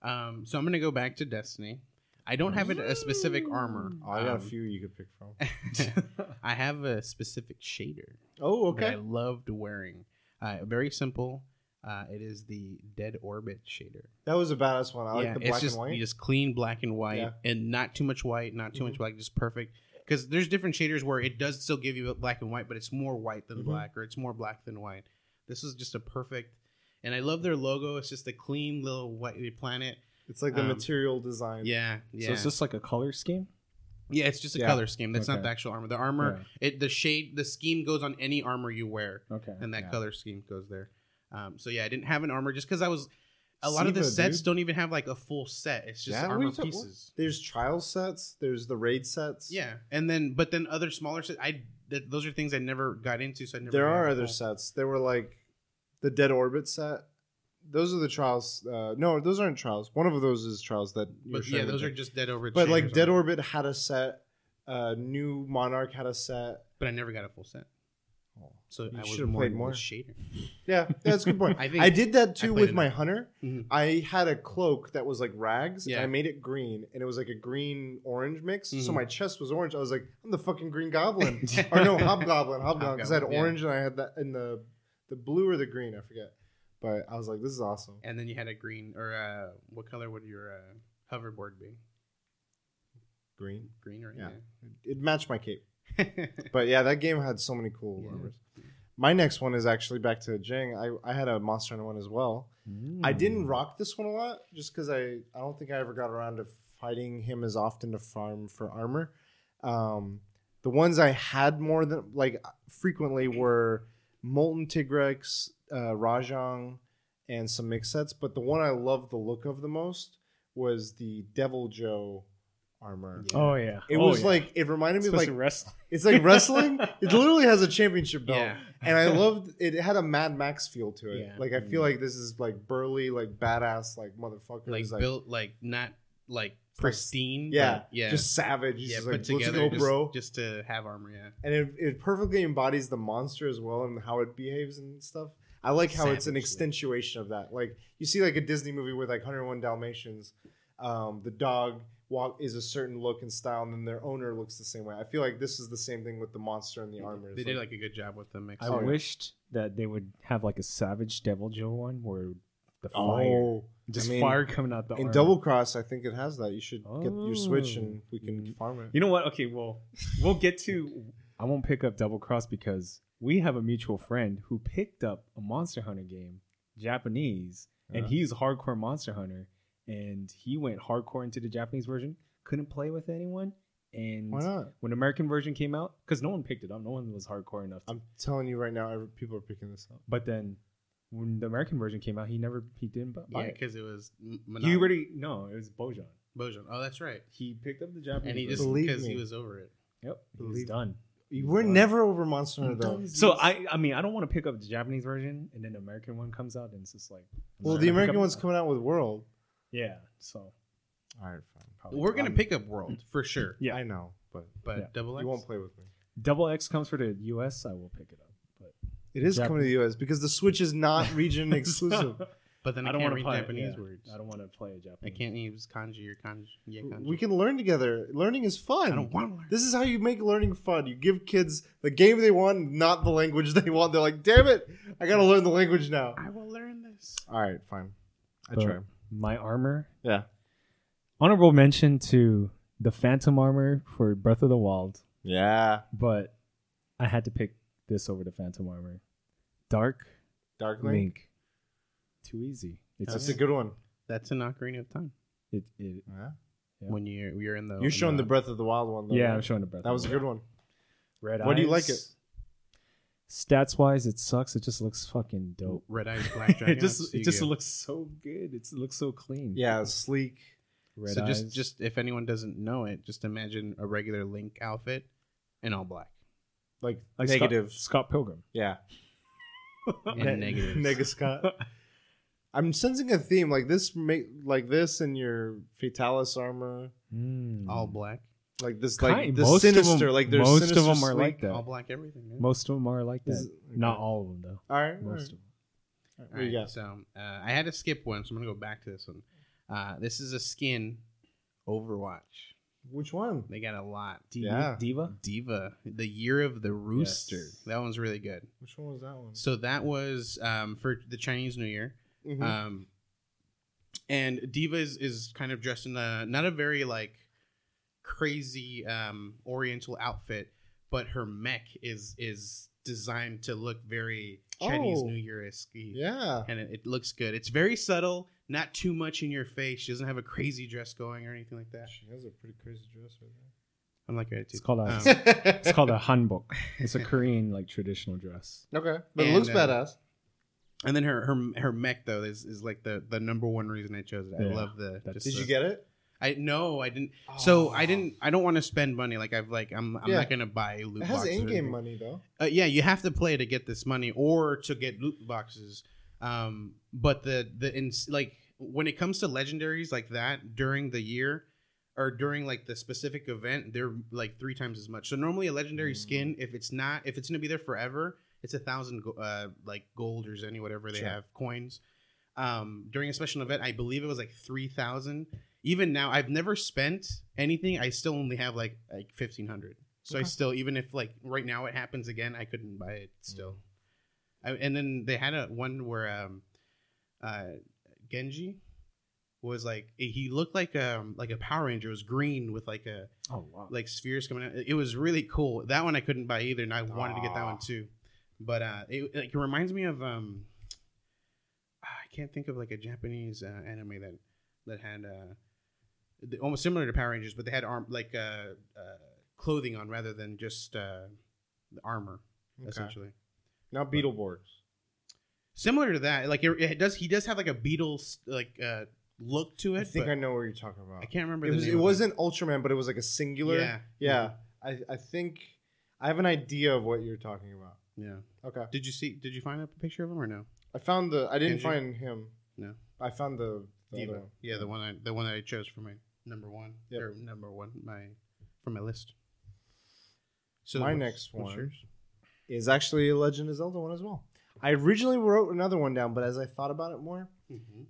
[SPEAKER 2] Um, so I'm gonna go back to Destiny. I don't have a, a specific armor.
[SPEAKER 1] Oh, I got a
[SPEAKER 2] Um,
[SPEAKER 1] few you could pick from.
[SPEAKER 2] I have a specific shader
[SPEAKER 1] Oh,
[SPEAKER 2] that I
[SPEAKER 1] okay.
[SPEAKER 2] loved wearing. Uh, very simple. Uh, it is the Dead Orbit shader.
[SPEAKER 1] That was a badass one. I like
[SPEAKER 2] yeah,
[SPEAKER 1] the
[SPEAKER 2] it's
[SPEAKER 1] black
[SPEAKER 2] just
[SPEAKER 1] and white.
[SPEAKER 2] you just clean black and white,
[SPEAKER 1] Yeah.
[SPEAKER 2] and not too much white, not too much black, just perfect. Because there's different shaders where it does still give you black and white, but it's more white than
[SPEAKER 1] Mhm.
[SPEAKER 2] black, or it's more black than white. This is just a perfect, and I love their logo. It's just a clean little white planet.
[SPEAKER 1] It's like the
[SPEAKER 2] um,
[SPEAKER 1] material design.
[SPEAKER 2] Yeah, yeah,
[SPEAKER 3] So it's just like a color scheme.
[SPEAKER 2] yeah. It's just a
[SPEAKER 1] Yeah.
[SPEAKER 2] color scheme. That's not the actual armor. The armor, it the shade, the scheme goes on any armor you wear,
[SPEAKER 3] Okay.
[SPEAKER 2] and that
[SPEAKER 3] yeah.
[SPEAKER 2] color scheme goes there. Um, so yeah, I didn't have an armor just because I was. A lot of the sets
[SPEAKER 1] dude.
[SPEAKER 2] don't even have like a full set. It's just
[SPEAKER 1] Yeah,
[SPEAKER 2] armor
[SPEAKER 1] talking-
[SPEAKER 2] pieces.
[SPEAKER 1] There's trial sets. There's the raid sets.
[SPEAKER 2] Yeah, and then but then other smaller sets. I th- those are things I never got into, so I never.
[SPEAKER 1] There are other sets. There were like the Dead Orbit set. Those are the trials. Uh, no, those aren't trials. One of those is trials that.
[SPEAKER 2] But yeah, those are just Dead Orbit.
[SPEAKER 1] But like Dead. Orbit had a set. Uh, New Monarch had a set.
[SPEAKER 2] But I never got a full set. So
[SPEAKER 1] You
[SPEAKER 2] I
[SPEAKER 1] should've
[SPEAKER 2] more
[SPEAKER 1] played more.
[SPEAKER 2] shader.
[SPEAKER 1] Yeah, that's a good point.
[SPEAKER 2] I
[SPEAKER 1] I, did that too with my hunter.
[SPEAKER 2] Mhm.
[SPEAKER 1] I had a cloak that was like rags.
[SPEAKER 2] Yeah.
[SPEAKER 1] And I made it green, and it was like a green orange mix. So
[SPEAKER 2] Mhm.
[SPEAKER 1] my chest was orange. I was like, I'm the fucking Green Goblin, or no, Hobgoblin, Hobgoblin, because I had
[SPEAKER 2] Hobgoblin, yeah.
[SPEAKER 1] orange and I had that in the the blue or the green, I forget. But I was like, this is awesome.
[SPEAKER 2] And then you had a green or uh, what color would your uh, hoverboard be?
[SPEAKER 1] Green.
[SPEAKER 2] Green or
[SPEAKER 1] Yeah. It matched my cape. But yeah, that game had so many cool
[SPEAKER 2] Yeah.
[SPEAKER 1] armors. My next one is actually back to Jing. I, I had a Monster Hunter one as well. I
[SPEAKER 3] Hmm.
[SPEAKER 1] didn't rock this one a lot just because I, I don't think I ever got around to fighting him as often to farm for armor. Um, the ones I had more than like frequently were Molten Tigrex, uh, Rajang, and some mix sets. But the one I loved the look of the most was the Deviljho armor.
[SPEAKER 2] Yeah.
[SPEAKER 3] Oh yeah.
[SPEAKER 1] It
[SPEAKER 3] Oh,
[SPEAKER 1] was
[SPEAKER 3] yeah.
[SPEAKER 1] like it reminded me of like
[SPEAKER 3] wrestling.
[SPEAKER 1] it's like wrestling. it literally has a championship belt
[SPEAKER 2] Yeah.
[SPEAKER 1] and I loved it. It had a Mad Max feel to it.
[SPEAKER 2] Yeah.
[SPEAKER 1] Like I feel like this is like burly, like badass, like motherfucker.
[SPEAKER 2] like,
[SPEAKER 1] like
[SPEAKER 2] built like not like pristine.
[SPEAKER 1] yeah,
[SPEAKER 2] but yeah,
[SPEAKER 1] just savage.
[SPEAKER 2] yeah,
[SPEAKER 1] just
[SPEAKER 2] put
[SPEAKER 1] like,
[SPEAKER 2] together
[SPEAKER 1] go,
[SPEAKER 2] just,
[SPEAKER 1] bro.
[SPEAKER 2] just to have armor. Yeah,
[SPEAKER 1] and it, it perfectly embodies the monster as well and how it behaves and stuff. I like how it's an
[SPEAKER 2] Savagely.
[SPEAKER 1] extensuation of that. Like you see, like a Disney movie with like 101 Dalmatians. Um, the dog walk is a certain look and style, and then their owner looks the same way. I feel like this is the same thing with the monster and the armor.
[SPEAKER 2] they
[SPEAKER 1] It's
[SPEAKER 2] did like a good job with the mix.
[SPEAKER 3] I
[SPEAKER 1] Oh, yeah.
[SPEAKER 3] wished that they would have like a Savage Deviljho one where the oh, fire,
[SPEAKER 1] oh,
[SPEAKER 3] just
[SPEAKER 1] I mean,
[SPEAKER 3] fire coming out the
[SPEAKER 1] in
[SPEAKER 3] armor.
[SPEAKER 1] Double Cross, I think it has that. You should get your Switch
[SPEAKER 3] Oh.
[SPEAKER 1] and we can oh. farm it.
[SPEAKER 3] You know what? Okay, well, we'll get to. I won't pick up Double Cross because we have a mutual friend who picked up a Monster Hunter game, Japanese, and
[SPEAKER 1] Yeah.
[SPEAKER 3] he's a hardcore Monster Hunter, and he went hardcore into the Japanese version. Couldn't play with anyone, and
[SPEAKER 1] Why not?
[SPEAKER 3] when the American version came out, because no one picked it up, no one was hardcore enough. To,
[SPEAKER 1] I'm telling you right now, every, people are picking this up.
[SPEAKER 3] but then when the American version came out, he never he didn't bu- buy
[SPEAKER 2] Yeah,
[SPEAKER 3] it.
[SPEAKER 2] because it was m-
[SPEAKER 3] He already no, it was Bojan.
[SPEAKER 2] Bojan. Oh, that's right.
[SPEAKER 3] He picked up the Japanese,
[SPEAKER 2] And he just
[SPEAKER 3] version.
[SPEAKER 2] Because he was over it.
[SPEAKER 3] yep, he was
[SPEAKER 1] Believe-
[SPEAKER 3] done.
[SPEAKER 1] We're
[SPEAKER 3] done.
[SPEAKER 1] never over Monster Hunter though.
[SPEAKER 3] So I, I mean, I don't want to pick up the Japanese version, and then the American one comes out, and it's just like,
[SPEAKER 1] Well, the American
[SPEAKER 3] up-
[SPEAKER 1] one's coming out with World.
[SPEAKER 3] Yeah, so
[SPEAKER 1] All right, fine.
[SPEAKER 3] probably
[SPEAKER 2] We're gonna
[SPEAKER 3] I'm-
[SPEAKER 2] pick up World for sure.
[SPEAKER 3] Yeah.
[SPEAKER 1] I know, but
[SPEAKER 2] But
[SPEAKER 3] Yeah.
[SPEAKER 2] double X.
[SPEAKER 1] you won't play with me.
[SPEAKER 3] Double X comes for the U.S. I will pick it up, but
[SPEAKER 1] It is
[SPEAKER 3] Jap-
[SPEAKER 1] coming to the US because the Switch is not region exclusive.
[SPEAKER 2] But then I,
[SPEAKER 3] I don't
[SPEAKER 2] can't
[SPEAKER 3] want
[SPEAKER 2] read
[SPEAKER 3] to play
[SPEAKER 2] Japanese
[SPEAKER 3] yeah,
[SPEAKER 2] words.
[SPEAKER 3] I don't want to play a
[SPEAKER 2] I
[SPEAKER 3] Japanese.
[SPEAKER 2] I can't use kanji or kanji. Yeah, kanji.
[SPEAKER 1] we can learn together. Learning is fun.
[SPEAKER 2] I don't want to learn.
[SPEAKER 1] This is how you make learning fun. You give kids the game they want, not the language they want. They're like, damn it, I gotta learn the language now.
[SPEAKER 2] I will learn this.
[SPEAKER 1] All right, fine. I
[SPEAKER 3] But
[SPEAKER 1] try.
[SPEAKER 3] My armor.
[SPEAKER 1] Yeah.
[SPEAKER 3] Honorable mention to the Phantom armor for Breath of the Wild,
[SPEAKER 1] Yeah.
[SPEAKER 3] but I had to pick this over the Phantom armor. Dark
[SPEAKER 1] Dark Link.
[SPEAKER 3] Link. Too easy. It's
[SPEAKER 1] That's
[SPEAKER 3] just,
[SPEAKER 1] a good one.
[SPEAKER 2] That's an Ocarina of Time.
[SPEAKER 3] it, it,
[SPEAKER 1] Yeah.
[SPEAKER 3] Yeah.
[SPEAKER 2] When you're you're in the
[SPEAKER 1] You're
[SPEAKER 2] in
[SPEAKER 1] showing the Breath of the Wild one. Though,
[SPEAKER 3] yeah,
[SPEAKER 1] right?
[SPEAKER 3] I'm showing the Breath.
[SPEAKER 1] That
[SPEAKER 3] of
[SPEAKER 1] was a good one.
[SPEAKER 3] Red
[SPEAKER 1] What do you like it?
[SPEAKER 3] Stats wise, it sucks. It just looks fucking dope.
[SPEAKER 2] Red Eyes Black Dragon.
[SPEAKER 3] it just it just looks so good. It's, it looks so clean.
[SPEAKER 1] Yeah, sleek.
[SPEAKER 3] Red
[SPEAKER 2] so
[SPEAKER 3] eyes.
[SPEAKER 2] just just if anyone doesn't know it, just imagine a regular Link outfit in all black.
[SPEAKER 1] Like,
[SPEAKER 3] like
[SPEAKER 1] negative.
[SPEAKER 3] Scott, Scott Pilgrim.
[SPEAKER 1] Yeah.
[SPEAKER 2] And
[SPEAKER 1] Ne-
[SPEAKER 2] negatives.
[SPEAKER 1] Nega Scott. I'm sensing a theme like this, make like this in your Fatalis armor,
[SPEAKER 3] Mm.
[SPEAKER 2] All black.
[SPEAKER 1] Like this, like
[SPEAKER 3] Kind-
[SPEAKER 1] the
[SPEAKER 3] most of
[SPEAKER 1] sinister,
[SPEAKER 3] them-
[SPEAKER 1] like there's
[SPEAKER 3] most of them are like that.
[SPEAKER 2] All black everything. yeah.
[SPEAKER 3] Most of them are like that.
[SPEAKER 1] Is-
[SPEAKER 3] Not all of them though.
[SPEAKER 1] All right, all
[SPEAKER 3] Most
[SPEAKER 1] right.
[SPEAKER 3] of them.
[SPEAKER 1] All right,
[SPEAKER 2] All
[SPEAKER 1] What you got?
[SPEAKER 2] so uh, I had to skip one, so I'm gonna go back to this one. Uh, this is a skin Overwatch.
[SPEAKER 1] Which one?
[SPEAKER 2] They got a lot.
[SPEAKER 3] D.Va.
[SPEAKER 1] Yeah.
[SPEAKER 3] D.Va.
[SPEAKER 2] D.Va, the year of the rooster.
[SPEAKER 3] Yes.
[SPEAKER 2] That one's really good.
[SPEAKER 1] Which one was that one?
[SPEAKER 2] So that was um, for the Chinese New Year.
[SPEAKER 1] Mhm.
[SPEAKER 2] Um, and D.Va is, is kind of dressed in a not a very like crazy um, Oriental outfit, but her mech is is designed to look very Chinese
[SPEAKER 1] Oh.
[SPEAKER 2] New Year esque.
[SPEAKER 1] yeah.
[SPEAKER 2] And it, it looks good. It's very subtle, not too much in your face. She doesn't have a crazy dress going or anything like that.
[SPEAKER 1] She has a pretty crazy dress right there.
[SPEAKER 2] I'm like
[SPEAKER 3] It's called a
[SPEAKER 2] Um,
[SPEAKER 3] it's called a hanbok. It's a Korean like traditional dress.
[SPEAKER 1] okay, but it looks
[SPEAKER 2] uh,
[SPEAKER 1] badass.
[SPEAKER 2] and then her her her mech though is, is like the the number one reason I chose it. I
[SPEAKER 3] Yeah,
[SPEAKER 2] love the. just
[SPEAKER 1] Did
[SPEAKER 2] the-
[SPEAKER 1] you get it?
[SPEAKER 2] I no, I didn't. So I
[SPEAKER 1] Oh.
[SPEAKER 2] didn't. I don't want to spend money. Like I've like I'm. I'm
[SPEAKER 1] Yeah.
[SPEAKER 2] not gonna buy loot
[SPEAKER 1] It has in-game money though.
[SPEAKER 2] Uh, yeah, you have to play to get this money or to get loot boxes. Um, but the the in, like when it comes to legendaries like that during the year or during like the specific event, they're like three times as much. So normally a legendary
[SPEAKER 1] Mm.
[SPEAKER 2] skin, if it's not if it's gonna be there forever, it's a thousand uh like gold or any whatever they
[SPEAKER 1] Sure.
[SPEAKER 2] have coins. Um, during a special event, I believe it was like three thousand. Even now, I've never spent anything. I still only have like like fifteen hundred. So I still, even if like right now it happens again, I couldn't buy it still. I, and then they had a one where um, uh, Genji was like he looked like um like a Power Ranger. It was green with like a
[SPEAKER 3] Oh wow.
[SPEAKER 2] like spheres coming out. It was really cool. That one I couldn't buy either, and I wanted to get that one too. But uh, it like it reminds me of um, I can't think of like a Japanese uh, anime that that had uh, almost similar to Power Rangers, but they had arm like uh, uh clothing on rather than just uh, armor
[SPEAKER 1] Okay.
[SPEAKER 2] essentially.
[SPEAKER 1] Now Beetleborgs.
[SPEAKER 2] Similar to that, like it, it does. He does have like a Beatles like uh, look to it.
[SPEAKER 1] I think I know what you're talking about.
[SPEAKER 2] I can't remember.
[SPEAKER 1] It
[SPEAKER 2] the
[SPEAKER 1] was,
[SPEAKER 2] name
[SPEAKER 1] it wasn't Ultraman, but it was like a singular.
[SPEAKER 2] Yeah.
[SPEAKER 1] Yeah. I. I think I have an idea of what you're talking about.
[SPEAKER 2] Yeah.
[SPEAKER 1] Okay.
[SPEAKER 2] Did you see? Did you find a picture of him or no?
[SPEAKER 1] I found the. I didn't find him.
[SPEAKER 2] No.
[SPEAKER 1] I found the. the other one.
[SPEAKER 2] Yeah, the one I the one that I chose for my number one
[SPEAKER 1] Yep.
[SPEAKER 2] or number one my from my list. So
[SPEAKER 1] My next one
[SPEAKER 2] yours?
[SPEAKER 1] is actually a Legend of Zelda one as well. I originally wrote another one down, but as I thought about it more,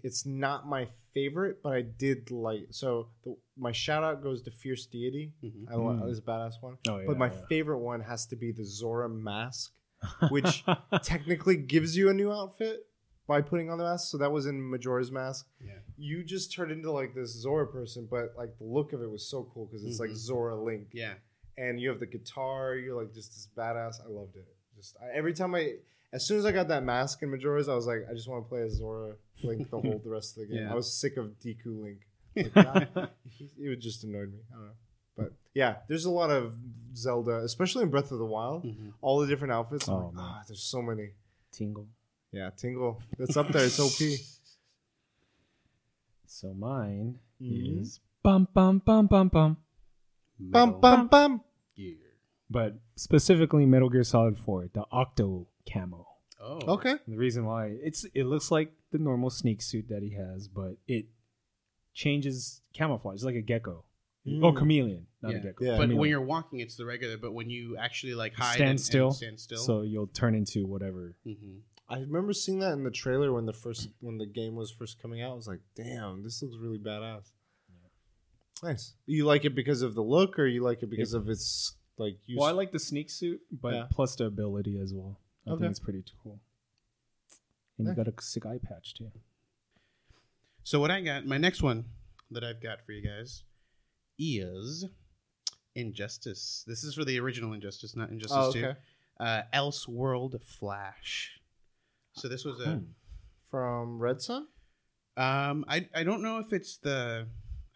[SPEAKER 1] it's not my favorite, but I did like. So the, my shout out goes to Fierce Deity.
[SPEAKER 2] Mhm.
[SPEAKER 1] I love
[SPEAKER 3] Mm.
[SPEAKER 1] this badass one.
[SPEAKER 3] Oh, yeah,
[SPEAKER 1] but my
[SPEAKER 3] yeah.
[SPEAKER 1] favorite one has to be the Zora mask, which technically gives you a new outfit by putting on the mask. So that was in Majora's Mask.
[SPEAKER 2] Yeah.
[SPEAKER 1] You just turned into like this Zora person, but like the look of it was so cool because it's like
[SPEAKER 2] Mhm.
[SPEAKER 1] Zora Link,
[SPEAKER 2] Yeah.
[SPEAKER 1] and you have the guitar. You're like just this badass. I loved it. just I, every time I, as soon as I got that mask in Majora's, I was like, I just want to play as Zora Link the whole the rest of the game.
[SPEAKER 2] Yeah.
[SPEAKER 1] I was sick of Deku Link. Like, God, it just annoyed me. I don't know, but yeah, there's a lot of Zelda, especially in Breath of the Wild.
[SPEAKER 2] Mhm.
[SPEAKER 1] All the different outfits. I'm
[SPEAKER 3] Oh,
[SPEAKER 1] like,
[SPEAKER 3] man.
[SPEAKER 1] ah, there's so many.
[SPEAKER 3] Tingle.
[SPEAKER 1] Yeah, Tingle. That's up there. It's OP.
[SPEAKER 3] So mine
[SPEAKER 1] Mhm.
[SPEAKER 3] is bum bum bum bum bum.
[SPEAKER 1] Bum bum bum.
[SPEAKER 2] Gear.
[SPEAKER 3] But specifically Metal Gear Solid 4, the Octo camo.
[SPEAKER 2] Oh,
[SPEAKER 1] Okay.
[SPEAKER 3] The reason why it's it looks like the normal sneak suit that he has, but it changes camouflage. It's like a gecko.
[SPEAKER 1] Mm.
[SPEAKER 3] Oh, chameleon, not
[SPEAKER 2] Yeah.
[SPEAKER 3] a gecko.
[SPEAKER 1] Yeah.
[SPEAKER 2] But
[SPEAKER 3] Chameleon.
[SPEAKER 2] when you're walking, it's the regular. But when you actually like hide
[SPEAKER 3] stand
[SPEAKER 2] and,
[SPEAKER 3] still,
[SPEAKER 2] and stand still.
[SPEAKER 3] so you'll turn into whatever.
[SPEAKER 2] hmm
[SPEAKER 1] I remember seeing that in the trailer when the first when the game was first coming out. I was like, "Damn, this looks really badass." Nice. You like it because of the look, or you like it because of its like? Use?
[SPEAKER 3] Well, I like the sneak suit, but
[SPEAKER 1] Yeah.
[SPEAKER 3] plus the ability as well. I
[SPEAKER 1] Okay.
[SPEAKER 3] think it's pretty cool. And
[SPEAKER 1] Yeah.
[SPEAKER 3] you got a sick eye patch too.
[SPEAKER 2] So what I got, my next one that I've got for you guys is Injustice. This is for the original Injustice, not Injustice
[SPEAKER 1] Oh,
[SPEAKER 2] Two.
[SPEAKER 1] okay.
[SPEAKER 2] Uh, Elseworld Flash. So this was a.
[SPEAKER 3] Hmm.
[SPEAKER 1] From Red Sun.
[SPEAKER 2] Um, I I don't know if it's the.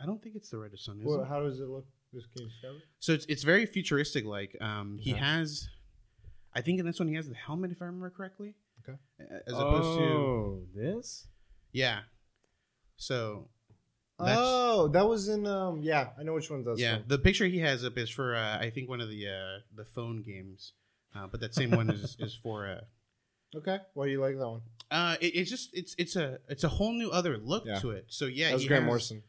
[SPEAKER 2] I don't think it's the Red Sun. Is
[SPEAKER 1] Well,
[SPEAKER 2] it?
[SPEAKER 1] how does it look? Just can you describe?
[SPEAKER 2] So it's it's very futuristic. Like um, he
[SPEAKER 1] Okay.
[SPEAKER 2] has. I think in this one he has the helmet, if I remember correctly.
[SPEAKER 1] Okay.
[SPEAKER 2] As opposed to
[SPEAKER 3] oh, this.
[SPEAKER 2] yeah. So.
[SPEAKER 1] Oh, that was in. Um, yeah, I know which one that's
[SPEAKER 2] yeah,
[SPEAKER 1] from.
[SPEAKER 2] the picture he has up is for uh, I think one of the uh, the phone games, uh, but that same one is, is for uh,
[SPEAKER 1] Okay, why do you like that one?
[SPEAKER 2] uh, it, it's just it's it's a it's a whole new other look
[SPEAKER 1] Yeah.
[SPEAKER 2] to it. So yeah,
[SPEAKER 1] that was Grant Morrison.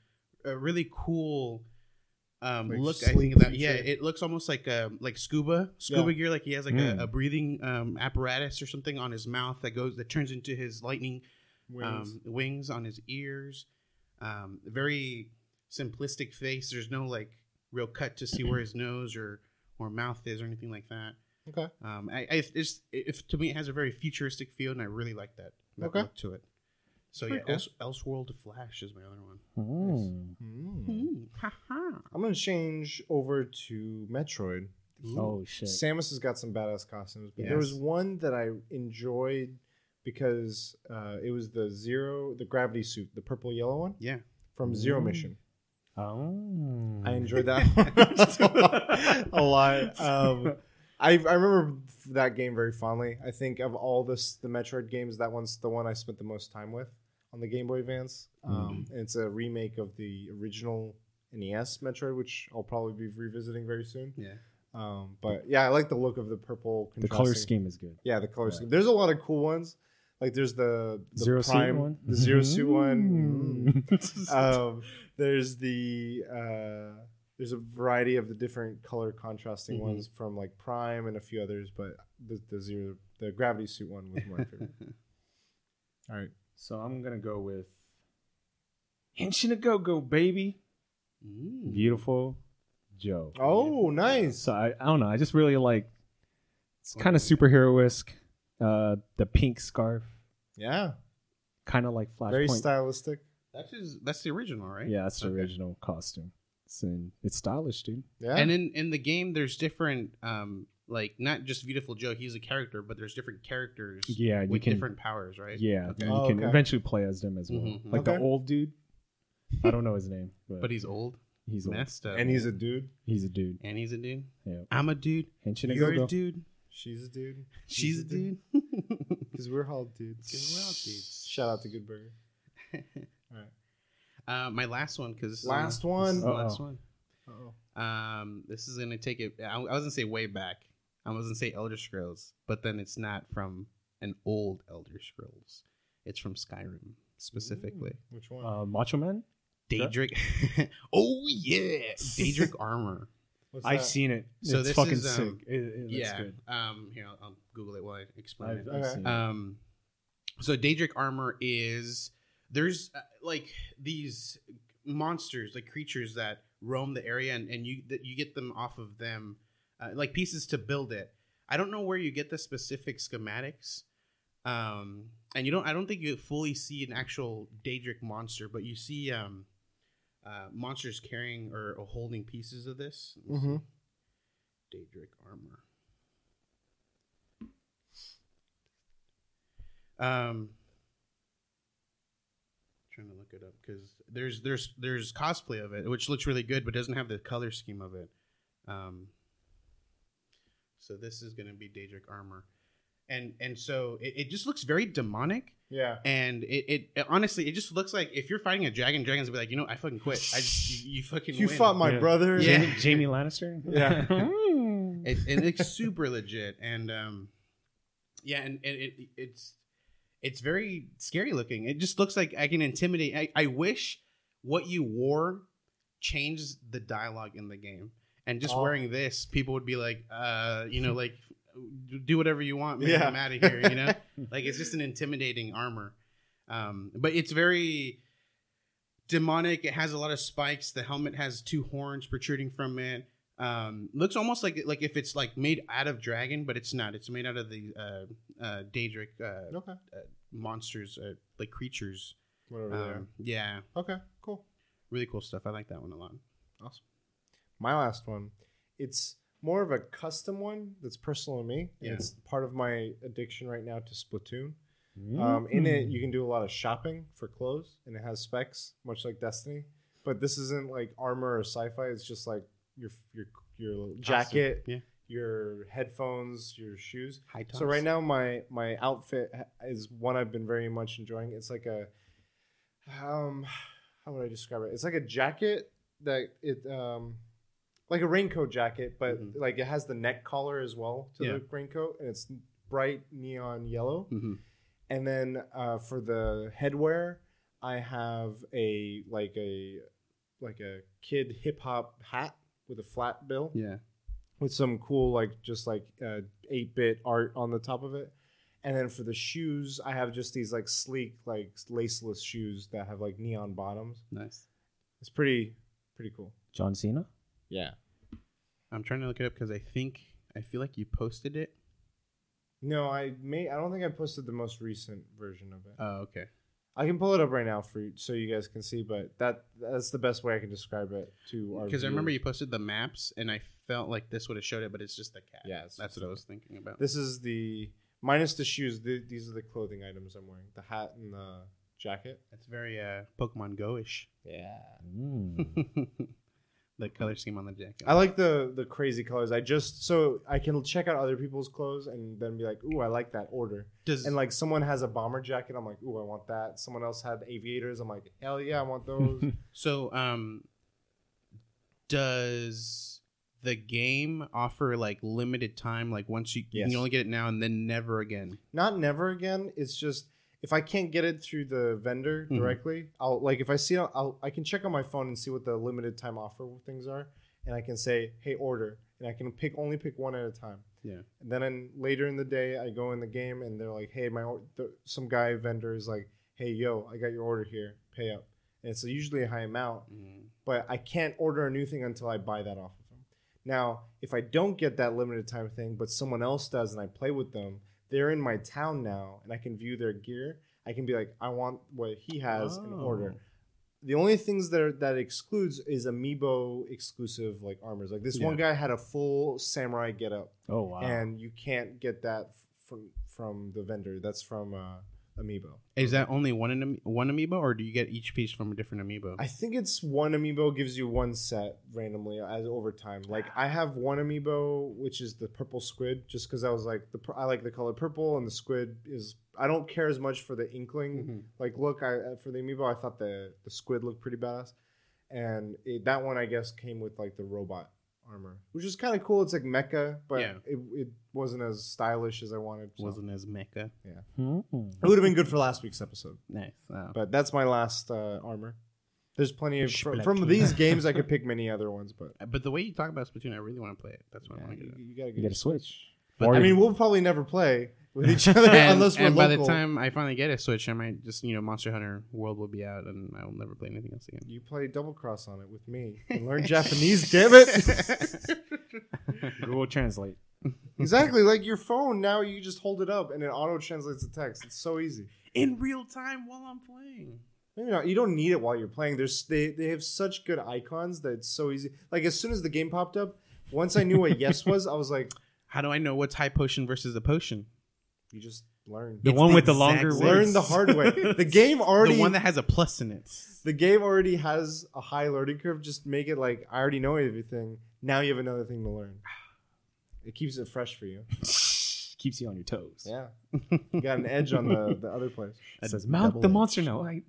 [SPEAKER 2] a really cool um,
[SPEAKER 1] Like
[SPEAKER 2] look. I think that yeah, it looks almost like uh, like scuba scuba
[SPEAKER 1] Yeah.
[SPEAKER 2] gear. Like he has like
[SPEAKER 3] Mm.
[SPEAKER 2] a, a breathing um, apparatus or something on his mouth that goes that turns into his lightning
[SPEAKER 1] Wings.
[SPEAKER 2] um, wings on his ears. Um, very simplistic face. There's no like real cut to see where his nose or or mouth is or anything like that.
[SPEAKER 1] Okay.
[SPEAKER 2] Um, I, I it's, if to me it has a very futuristic feel, and I really like that, that
[SPEAKER 1] Okay.
[SPEAKER 2] look to it. So
[SPEAKER 1] Pretty
[SPEAKER 2] yeah,
[SPEAKER 1] cool.
[SPEAKER 2] Else, Elseworld Flash is my other one.
[SPEAKER 3] Hmm.
[SPEAKER 1] Mm.
[SPEAKER 2] Mm.
[SPEAKER 1] I'm gonna change over to Metroid.
[SPEAKER 3] Oh shit.
[SPEAKER 1] Samus has got some badass costumes, but there was one that I enjoyed because uh, it was the zero, the gravity suit, the purple yellow one
[SPEAKER 2] Yeah,
[SPEAKER 1] from Zero
[SPEAKER 3] Mm.
[SPEAKER 1] Mission.
[SPEAKER 3] Oh.
[SPEAKER 1] I enjoyed that a lot. Um, I I remember that game very fondly. I think of all this the Metroid games, that one's the one I spent the most time with on the Game Boy Advance. Um, and it's a remake of the original NES Metroid, which I'll probably be revisiting very soon.
[SPEAKER 2] yeah.
[SPEAKER 1] Um, but yeah, I like the look of the purple.
[SPEAKER 3] the color scheme is good.
[SPEAKER 1] Yeah, the color
[SPEAKER 3] Yeah.
[SPEAKER 1] scheme. There's a lot of cool ones. Like there's the, the
[SPEAKER 3] Zero suit one.
[SPEAKER 1] the zero suit one.
[SPEAKER 3] Mm.
[SPEAKER 1] um, there's the uh, there's a variety of the different color contrasting
[SPEAKER 2] Mhm.
[SPEAKER 1] ones from like Prime and a few others, but the, the zero the gravity suit one was my favorite. All right,
[SPEAKER 3] so I'm gonna go with Henshin a Go Go baby.
[SPEAKER 2] Mm.
[SPEAKER 3] Viewtiful Joe.
[SPEAKER 1] oh nice.
[SPEAKER 3] So I, I don't know. I just really like. It's kind of superhero esque. Uh, the pink scarf,
[SPEAKER 1] Yeah,
[SPEAKER 3] kind of like flashback.
[SPEAKER 1] very
[SPEAKER 3] Flashpoint.
[SPEAKER 1] stylistic.
[SPEAKER 2] That's his, that's the original, right?
[SPEAKER 3] Yeah, that's the
[SPEAKER 2] Okay.
[SPEAKER 3] original costume. It's, in, it's stylish, dude.
[SPEAKER 1] Yeah,
[SPEAKER 2] And in in the game, there's different, um, like not just Viewtiful Joe. He's a character, but there's different characters.
[SPEAKER 3] Yeah, you
[SPEAKER 2] with
[SPEAKER 3] can-
[SPEAKER 2] different powers, right?
[SPEAKER 3] Yeah,
[SPEAKER 2] Okay.
[SPEAKER 3] you
[SPEAKER 1] Oh,
[SPEAKER 3] can
[SPEAKER 1] okay.
[SPEAKER 3] eventually play as them as well.
[SPEAKER 2] Mhm.
[SPEAKER 3] Like the old dude. I don't know his name, but,
[SPEAKER 2] But he's old,
[SPEAKER 3] he's old.
[SPEAKER 2] messed up,
[SPEAKER 1] and he's a dude.
[SPEAKER 3] He's a dude.
[SPEAKER 2] and he's a dude.
[SPEAKER 3] Yeah.
[SPEAKER 2] I'm a dude.
[SPEAKER 3] Henshin a
[SPEAKER 2] You're a dude.
[SPEAKER 1] She's a dude.
[SPEAKER 2] She's a dude.
[SPEAKER 1] Because we're all dudes.
[SPEAKER 2] 'Cause we're all dudes.
[SPEAKER 1] Shout out to Good Burger. All right.
[SPEAKER 2] Uh, my last one, because
[SPEAKER 1] Last
[SPEAKER 2] This
[SPEAKER 1] one.
[SPEAKER 2] is last one.
[SPEAKER 1] Uh-oh.
[SPEAKER 2] Um, this is gonna take it. I, I was gonna say way back. I was gonna say Elder Scrolls, but then it's not from an old Elder Scrolls. It's from Skyrim specifically.
[SPEAKER 1] Ooh, which one?
[SPEAKER 3] Uh, Macho Man.
[SPEAKER 2] Daedric. oh yeah, Daedric armor.
[SPEAKER 1] What's
[SPEAKER 3] I've
[SPEAKER 1] that?
[SPEAKER 3] seen it.
[SPEAKER 2] So
[SPEAKER 3] it's
[SPEAKER 2] this
[SPEAKER 3] fucking
[SPEAKER 2] is,
[SPEAKER 3] sick.
[SPEAKER 2] um,
[SPEAKER 3] It, it looks
[SPEAKER 2] yeah.
[SPEAKER 3] good.
[SPEAKER 2] Um. Here, I'll, I'll Google it while I explain
[SPEAKER 3] I've,
[SPEAKER 2] it.
[SPEAKER 1] Okay.
[SPEAKER 2] Um, so Daedric armor is there's uh, like these monsters, like creatures that roam the area, and, and you that you get them off of them, uh, like pieces to build it. I don't know where you get the specific schematics, um, and you don't. I don't think you fully see an actual Daedric monster, but you see um, uh, monsters carrying or, or holding pieces of this.
[SPEAKER 1] Mhm.
[SPEAKER 2] Daedric armor. Um, trying to look it up because there's there's there's cosplay of it, which looks really good, but doesn't have the color scheme of it. Um, so this is going to be Daedric armor, and and so it, it just looks very demonic.
[SPEAKER 1] Yeah.
[SPEAKER 2] And it, it, it- honestly, it just looks like if you're fighting a dragon, dragons will be like, you know, I fucking quit. I just you, you fucking
[SPEAKER 1] You
[SPEAKER 2] win.
[SPEAKER 1] fought my
[SPEAKER 3] Yeah.
[SPEAKER 1] brother.
[SPEAKER 2] Yeah.
[SPEAKER 3] Jamie, Jamie Lannister.
[SPEAKER 1] Yeah.
[SPEAKER 2] it, it looks super legit and um yeah and, and it, it's it's very scary looking. It just looks like i can intimidate I, I wish what you wore changed the dialogue in the game. And just
[SPEAKER 1] Oh.
[SPEAKER 2] wearing this people would be like uh you know like do whatever you want man.
[SPEAKER 1] Yeah.
[SPEAKER 2] i'm out of here you know? Like it's just an intimidating armor. Um but it's very demonic. It has a lot of spikes. The helmet has two horns protruding from it um looks almost like like if it's like made out of dragon but it's not it's made out of the uh uh daedric uh,
[SPEAKER 1] Okay.
[SPEAKER 2] monsters uh, like creatures
[SPEAKER 1] Whatever they are.
[SPEAKER 2] um, yeah
[SPEAKER 1] Okay. Cool.
[SPEAKER 2] really cool stuff i like that one a lot
[SPEAKER 1] Awesome. My last one. It's more of a custom one that's personal to me.
[SPEAKER 2] Yeah.
[SPEAKER 1] It's part of my addiction right now to Splatoon. Um, in it, you can do a lot of shopping for clothes, and it has specs, much like Destiny. But this isn't like armor or sci-fi. It's just like your your your jacket,
[SPEAKER 2] yeah
[SPEAKER 1] your headphones, your shoes.
[SPEAKER 2] high tops
[SPEAKER 1] So right now, my my outfit is one I've been very much enjoying. It's like a, um, how would I describe it? It's like a jacket that it um, like a raincoat jacket, but
[SPEAKER 2] Mhm.
[SPEAKER 1] like it has the neck collar as well to
[SPEAKER 2] Yeah.
[SPEAKER 1] the raincoat, and it's bright neon yellow.
[SPEAKER 2] hmm
[SPEAKER 1] And then uh, for the headwear, I have a like a like a kid hip hop hat with a flat bill
[SPEAKER 2] yeah.
[SPEAKER 1] with some cool like just like uh, 8-bit art on the top of it. And then for the shoes i have just these like sleek like laceless shoes that have like neon bottoms.
[SPEAKER 2] Nice.
[SPEAKER 1] It's pretty pretty cool.
[SPEAKER 3] John Cena.
[SPEAKER 1] yeah.
[SPEAKER 2] I'm trying to look it up because i think i feel like you posted it.
[SPEAKER 1] No i may i don't think i posted the most recent version of it.
[SPEAKER 2] Oh okay
[SPEAKER 1] i can pull it up right now for you so you guys can see but that that's the best way i can describe it to our
[SPEAKER 2] because i remember you posted the maps and i felt like this would have showed it but it's just the cat.
[SPEAKER 1] Yeah,
[SPEAKER 2] that's what i was thinking about.
[SPEAKER 1] This is the minus the shoes the, these are the clothing items i'm wearing the hat and the jacket.
[SPEAKER 2] It's very uh pokemon go-ish.
[SPEAKER 1] Yeah.
[SPEAKER 3] Mm.
[SPEAKER 2] the color scheme on the jacket.
[SPEAKER 1] I like the the crazy colors. I just so I can check out other people's clothes and then be like, "Ooh, I like that order."
[SPEAKER 2] Does
[SPEAKER 1] And like someone has a bomber jacket, I'm like, "Ooh, I want that." Someone else had aviators, I'm like, "Hell yeah, I want those."
[SPEAKER 2] so um does the game offer like limited time like once you you
[SPEAKER 1] Yes.
[SPEAKER 2] can only get it now and then never again
[SPEAKER 1] Not never again. It's just if I can't get it through the vendor
[SPEAKER 2] Mhm.
[SPEAKER 1] directly, I'll like if I see I'll I can check on my phone and see what the limited time offer things are, and I can say, "Hey, order," and I can pick only pick one at a time.
[SPEAKER 2] yeah
[SPEAKER 1] And then in, later in the day, I go in the game and they're like, "Hey, my the, some guy vendor is like, hey, yo, I got your order here. Pay up." And it's usually a high amount,
[SPEAKER 2] Mm.
[SPEAKER 1] but I can't order a new thing until I buy that off of them. Now, if I don't get that limited time thing, but someone else does, and I play with them, they're in my town now, and I can view their gear. I can be like, I want what he has in order.
[SPEAKER 2] Oh.
[SPEAKER 1] The only things that are, that excludes is amiibo exclusive like armors. Like this one guy had a full samurai getup
[SPEAKER 3] Oh wow.
[SPEAKER 1] and you can't get that from from the vendor. That's from uh, Amiibo.
[SPEAKER 2] is that only one in one amiibo or do you get each piece from a different amiibo
[SPEAKER 1] I think it's one Amiibo gives you one set randomly as over time. Like I have one Amiibo which is the purple squid, just because I was like the I like the color purple and the squid is I don't care as much for the inkling.
[SPEAKER 2] Mhm.
[SPEAKER 1] Like look, I uh, for the Amiibo I thought the the squid looked pretty badass, and it, that one I guess came with like the robot armor, which is kind of cool. It's like mecha, but
[SPEAKER 2] Yeah.
[SPEAKER 1] it, it wasn't as stylish as I wanted. so.
[SPEAKER 2] wasn't as mecha
[SPEAKER 3] Mm.
[SPEAKER 1] It would have been good for last week's episode.
[SPEAKER 2] nice wow.
[SPEAKER 1] But that's my last uh, armor. There's plenty of from, from
[SPEAKER 3] Splatoon.
[SPEAKER 1] these games. I could pick many other ones, but
[SPEAKER 2] but the way you talk about Splatoon I really want to play it that's what I want to
[SPEAKER 1] you,
[SPEAKER 2] get it.
[SPEAKER 1] you gotta
[SPEAKER 3] You
[SPEAKER 1] get.
[SPEAKER 3] get a switch.
[SPEAKER 2] But
[SPEAKER 3] Or
[SPEAKER 1] I
[SPEAKER 3] you-
[SPEAKER 1] mean, we'll probably never play with each other
[SPEAKER 2] and,
[SPEAKER 1] unless we're
[SPEAKER 2] and by
[SPEAKER 1] local.
[SPEAKER 2] the time I finally get a Switch, I might just you know Monster Hunter World will be out, and I will never play anything else again.
[SPEAKER 1] you play double cross on it with me and learn Japanese. Damn it!
[SPEAKER 3] Google Translate.
[SPEAKER 1] exactly like your phone. Now you just hold it up and it auto translates the text. It's so easy.
[SPEAKER 2] In real time while I'm playing.
[SPEAKER 1] Maybe not. You don't need it while you're playing. There's they they have such good icons that it's so easy. Like as soon as the game popped up, once I knew what yes was, I was like,
[SPEAKER 2] How do I know what's high potion versus a potion?
[SPEAKER 1] you just learn.
[SPEAKER 3] The
[SPEAKER 2] It's
[SPEAKER 3] one
[SPEAKER 2] the
[SPEAKER 3] with the longer
[SPEAKER 2] same.
[SPEAKER 3] words.
[SPEAKER 1] Learn the hard way. The game already
[SPEAKER 2] the one that has a plus in it.
[SPEAKER 1] the game already has a high learning curve. Just make it like I already know everything. Now you have another thing to learn. It keeps it fresh for you.
[SPEAKER 3] Keeps you on your toes.
[SPEAKER 1] Yeah, you got an edge on the the other place.
[SPEAKER 3] It says mount the
[SPEAKER 2] edge.
[SPEAKER 3] monster. No, I,